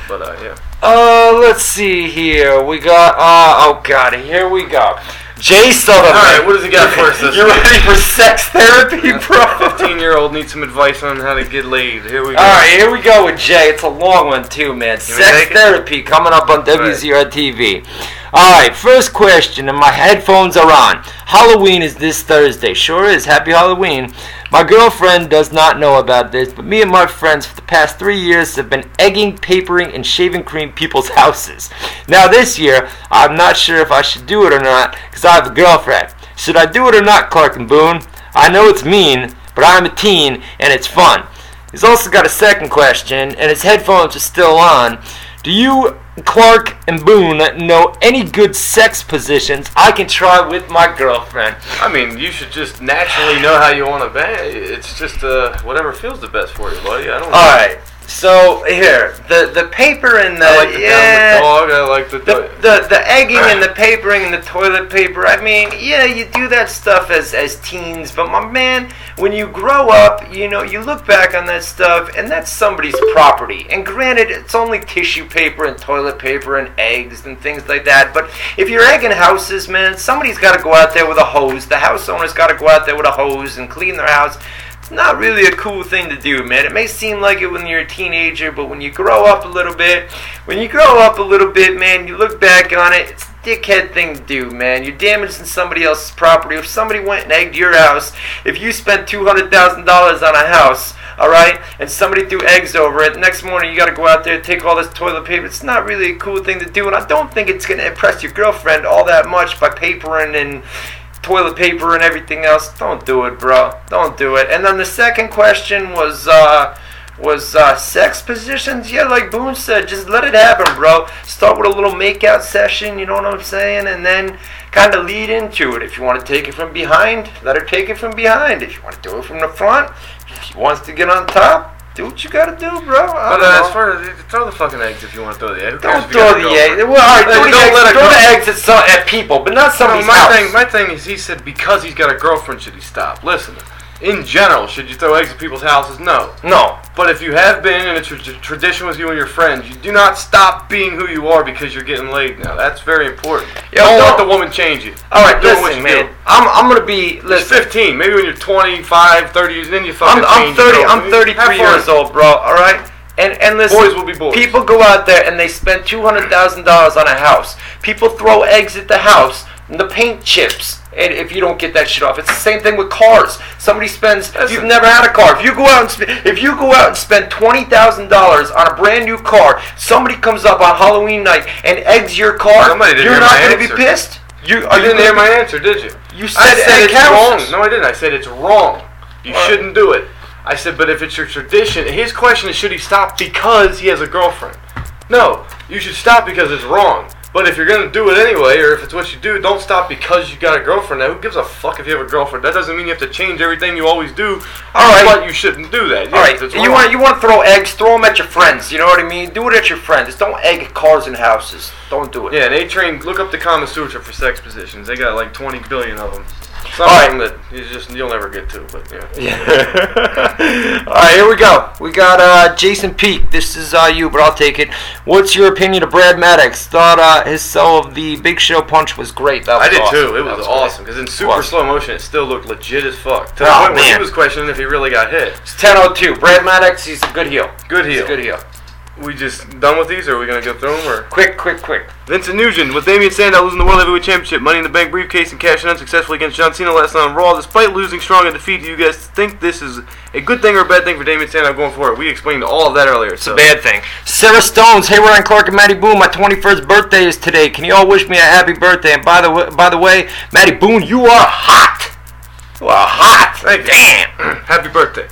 B: But uh, yeah.
A: Uh, let's see here. We got. Uh, oh god, here we go. Jay Sullivan.
B: All right, what does he got for us this
A: You
B: week?
A: ready for sex therapy, bro?
B: Fifteen-year-old needs some advice on how to get laid. Here we go.
A: All right, here we go with Jay. It's a long one too, man. Sex
B: take it?
A: therapy coming up on WZR TV. All right, first question, and my headphones are on. Halloween is this Thursday. Sure is. Happy Halloween. My girlfriend does not know about this, but me and my friends for the past three years have been egging, papering, and shaving cream people's houses. Now this year, I'm not sure if I should do it or not, because I have a girlfriend. Should I do it or not, Clark and Boone? I know it's mean, but I'm a teen and it's fun. He's also got a second question, and his headphones are still on. Do you, Clark and Boone, know any good sex positions I can try with my girlfriend?
B: I mean, you should just naturally know how you want to bang. It's just uh, whatever feels the best for you, buddy. I don't.
A: know All right. So here, the the paper and the
B: I like the
A: yeah,
B: dog. I like the.
A: the, the the egging and the papering and the toilet paper. I mean, yeah, you do that stuff as as teens, but my man, when you grow up, you know, you look back on that stuff, and that's somebody's property. And granted, it's only tissue paper and toilet paper and eggs and things like that. But if you're egging houses, man, somebody's got to go out there with a hose. The house owner's got to go out there with a hose and clean their house. It's not really a cool thing to do, man. It may seem like it when you're a teenager, but when you grow up a little bit, when you grow up a little bit, man, you look back on it, it's a dickhead thing to do, man. You're damaging somebody else's property. If somebody went and egged your house, if you spent $200,000 on a house, all right, and somebody threw eggs over it, next morning you got to go out there and take all this toilet paper. It's not really a cool thing to do, and I don't think it's to impress your girlfriend all that much by papering and toilet paper and everything else. Don't do it, bro. Don't do it. And then the second question was uh was uh, sex positions. Yeah, like Boone said, just let it happen, bro. Start with a little makeout session, you know what I'm saying? And then kind of lead into it. If you want to take it from behind, let her take it from behind. If you want to do it from the front, if she wants to get on top, do what you gotta do, bro. I
B: But uh, as far as throw the fucking eggs if you want to throw the eggs.
A: Don't
B: if you got
A: throw the eggs. Well, all right, throw, the
B: don't
A: eggs, throw the eggs at, some, at people, but not
B: No,
A: somebody's
B: my
A: house.
B: thing, my thing is, he said because he's got a girlfriend, should he stop? Listen, in general, should you throw eggs at people's houses? No.
A: no.
B: But if you have been in a tra- tradition with you and your friends, you do not stop being who you are because you're getting laid now. That's very important. Don't let the woman change you.
A: All right,
B: doing what
A: listen,
B: you
A: man.
B: do.
A: I'm, I'm gonna be
B: It's
A: listen.
B: 15. Maybe when you're 25, 30 years, then you fucking
A: I'm, I'm
B: change your
A: 30. I'm
B: girlfriend.
A: 33 years old, bro. All right. And and listen,
B: Boys will be boys.
A: People go out there and they spend two hundred thousand dollars on a house. People throw eggs at the house, and the paint chips. And if you don't get that shit off, it's the same thing with cars. Somebody spends. If you've never had a car, if you go out and sp- if you go out and spend twenty thousand dollars on a brand new car, somebody comes up on Halloween night and eggs your car.
B: Somebody didn't
A: you're not gonna be pissed. You are you
B: didn't hear my answer, did you?
A: You said,
B: I said it's wrong. No, I didn't. I said it's wrong. You
A: Alright.
B: shouldn't do it. I said, but if it's your tradition, his question is, should he stop because he has a girlfriend? No, you should stop because it's wrong. But if you're gonna do it anyway, or if it's what you do, don't stop because you got a girlfriend. Now, who gives a fuck if you have a girlfriend? That doesn't mean you have to change everything you always do.
A: Alright.
B: but you shouldn't do that.
A: All right, you want you want to throw eggs? Throw them at your friends. You know what I mean? Do it at your friends. Don't egg cars and houses. Don't do it.
B: Yeah, and they train. Look up the Kama Sutra for sex positions. They got like 20 billion of them. Some
A: All right.
B: that you just you'll never get to, but yeah.
A: Yeah. All right, here we go. We got uh, Jason Peak. This is uh, you, but I'll take it. What's your opinion of Brad Maddox? Thought uh, his sell of the Big Show punch was great. That was
B: I did
A: awesome.
B: too. It
A: That
B: was, awesome because in super
A: Was.
B: slow motion, it still looked legit as fuck. To
A: Oh,
B: the point where
A: man.
B: he was questioning if he really got hit.
A: It's 10:02. Brad Maddox, he's a good heel.
B: Good
A: He's a
B: heel.
A: good heel.
B: We just done with these, or are we gonna go through them? Or
A: Quick, quick, quick.
B: Vincent Nugent with Damien Sandow losing the World Heavyweight Championship, Money in the Bank briefcase, and cashing unsuccessfully against John Cena last night on Raw. Despite losing strong in defeat, do you guys think this is a good thing or a bad thing for Damien Sandow going forward? We explained all of that earlier.
A: It's a bad thing. Sarah Stones, hey Ryan Clark and Matty Boone. My 21st birthday is today. Can you all wish me a happy birthday? And by the way, by the way, Matty Boone, you are hot. You are hot.
B: Thank you.
A: Damn.
B: Happy birthday.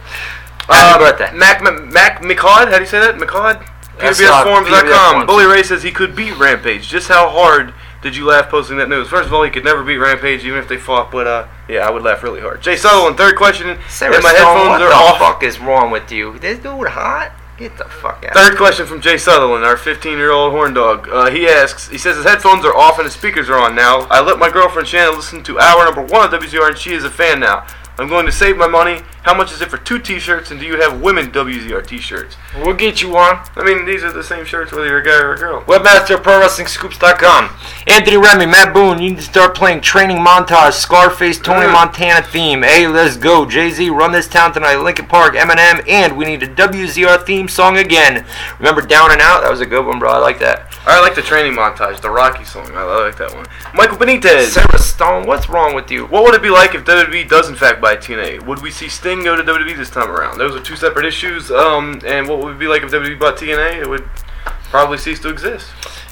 A: Happy
B: Uh,
A: birthday.
B: Mac, Mac McCod, how do you say that? McCod?
A: That's not
B: PWSforums.com.
A: PWSforums.
B: Bully Ray says he could beat Rampage. Just how hard did you laugh posting that news? First of all, he could never beat Rampage even if they fought, but uh, yeah, I would laugh really hard. Jay Sutherland, third question.
A: Sarah
B: and my
A: Stone,
B: headphones
A: what
B: are
A: the
B: off.
A: fuck is wrong with you? This dude hot? Get the fuck out.
B: Third question from Jay Sutherland, our 15-year-old horn dog. Uh, he asks, he says his headphones are off and his speakers are on now. I let my girlfriend Shannon listen to hour number one of WZR and she is a fan now. I'm going to save my money. How much is it for two T-shirts? And do you have women WZR T-shirts?
A: We'll get you one.
B: I mean, these are the same shirts whether you're a guy or a girl.
A: Webmaster Pro Wrestling Scoops.com. Anthony Remy, Matt Boone, you need to start playing training montage, Scarface, Tony
B: Mm.
A: Montana theme. Hey, let's go. Jay Z, run this town tonight. Linkin Park, Eminem, and we need a WZR theme song again. Remember Down and Out? That was a good one, bro. I like that.
B: I like the training montage, the Rocky song. I like that one. Michael Benitez.
A: Sarah Stone, what's wrong with you?
B: What would it be like if WWE does in fact buy TNA? Would we see Sting go to WWE this time around? Those are two separate issues. Um, and what would it be like if WWE bought TNA? It would probably cease to exist.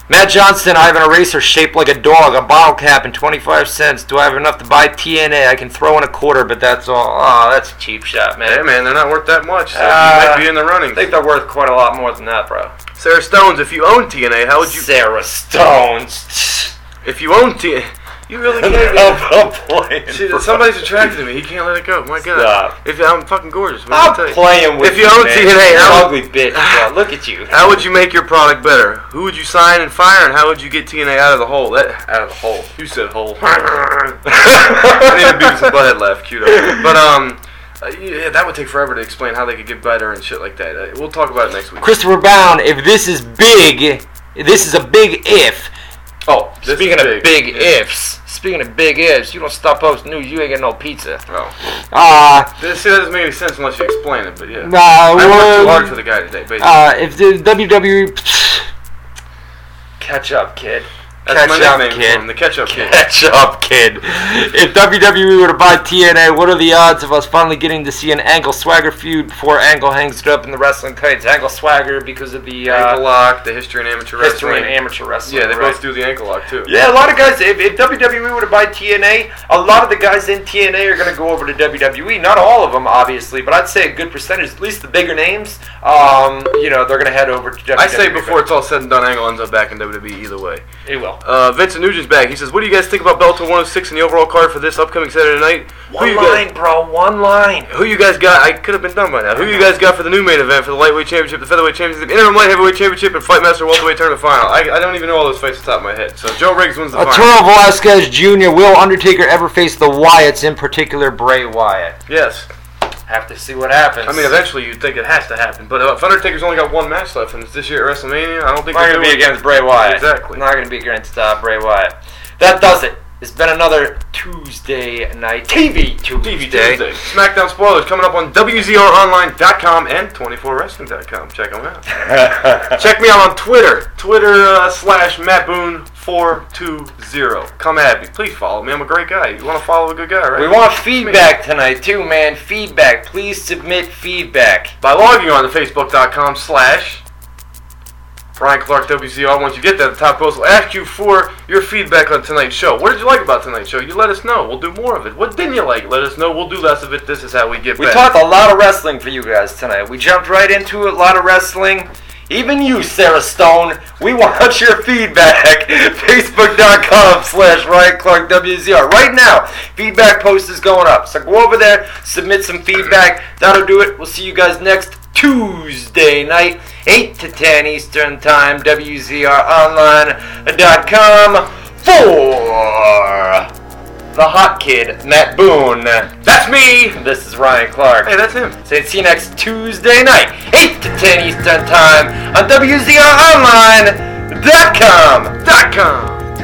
A: Matt Johnston, I have an eraser shaped like a dog, a bottle cap, and 25 cents. Do I have enough to buy TNA? I can throw in a quarter, but that's all. Oh, that's a cheap shot, man.
B: Hey man, they're not worth that much. So
A: Uh,
B: you might be in the running.
A: I think they're worth quite a lot more than that, bro.
B: Sarah Stones, if you own TNA, how would you?
A: Sarah Stones.
B: If you own TNA, you really can't.
A: I'm playing.
B: See,
A: bro.
B: somebody's attracted to me. He can't let it go. My God.
A: Stop.
B: If I'm fucking gorgeous, what
A: I'm
B: do I tell you?
A: playing with
B: If you own
A: man.
B: TNA,
A: You're
B: how-
A: ugly bitch, bro. Look at you.
B: How would you make your product better? Who would you sign and fire, and how would you get TNA out of the hole? That out of the hole. You said hole. I need a Beavis and Butthead laugh queued up. But um, uh, yeah, that would take forever to explain how they could get better and shit like that. Uh, we'll talk about it next week.
A: Christopher Bound, if this is big, this is a big if. Oh,
B: This
A: speaking
B: is
A: of
B: big.
A: big ifs, speaking of big ifs, you don't stop posting news, you ain't get no pizza.
B: Oh,
A: Uh,
B: this shit doesn't make any sense unless you explain it. But yeah,
A: uh,
B: I worked too
A: well,
B: hard for the guy today. Basically,
A: Uh, if the WWE. Catch up, kid.
B: That's my
A: catch up,
B: nickname
A: kid.
B: for him, the ketchup kid.
A: Catch up, kid. If WWE were to buy TNA, what are the odds of us finally getting to see an Angle Swagger feud before Angle hangs it up in the wrestling kites? Angle Swagger because of the uh,
B: ankle lock, the history in amateur
A: history
B: wrestling.
A: in amateur wrestling.
B: yeah, they
A: right?
B: both do the ankle lock too.
A: Yeah, a lot of guys. If, if WWE were to buy TNA, a lot of the guys in TNA are going to go over to WWE. Not all of them, obviously, but I'd say a good percentage, at least the bigger names. Um, you know, they're going to head over to WWE.
B: I say before it's all said and done, Angle ends up back in WWE either way.
A: it will.
B: Uh, Vincent Nugent's back. He says, "What do you guys think about Bellator 106 and the overall card for this upcoming Saturday night? Who
A: One
B: you
A: line,
B: guys,
A: bro. One line.
B: who you guys got? I could have been done by now. Who you guys got for the new main event for the lightweight championship, the featherweight championship, the interim light heavyweight championship, and Fightmaster welterweight tournament final? I, I don't even know all those fights off the top of my head. So Joe Riggs wins the final.
A: Arturo Velasquez Jr. Will Undertaker ever face the Wyatts, in particular Bray Wyatt?
B: Yes.
A: Have to see what happens.
B: I mean, eventually you'd think it has to happen, but uh, if Undertaker's only got one match left, and it's this year at WrestleMania, I don't think
A: not
B: they're
A: going to be against Bray Wyatt.
B: Exactly.
A: Not going to be against uh, Bray Wyatt. That does it. It's been another Tuesday night TV Tuesday.
B: TV Tuesday. SmackDown spoilers coming up on WZROnline.com and 24Wrestling.com. Check them out. Check me out on Twitter. Twitter uh, slash MattBoone420. Come at me. Please follow me. I'm a great guy. You want to follow a good guy, right?
A: We want feedback tonight too, man. Feedback. Please submit feedback.
B: By logging on to Facebook.com slash Ryan Clark WZR. Once you get that, the top post we'll ask you for your feedback on tonight's show. What did you like about tonight's show? You let us know. We'll do more of it. What didn't you like? Let us know. We'll do less of it. This is how we get
A: We
B: back.
A: talked a lot of wrestling for you guys tonight. We jumped right into it, a lot of wrestling. Even you, Sarah Stone, we want your feedback. Facebook.com slash Ryan Clark WZR. Right now, feedback post is going up. So go over there, submit some feedback. That'll do it. We'll see you guys next Tuesday night, 8 to 10 Eastern Time, WZROnline.com for the hot kid, Matt Boone.
B: That's me!
A: This is Ryan Clark.
B: Hey, that's him.
A: Say see you next Tuesday night, 8 to 10 Eastern Time on WZROnline.com.
B: Com.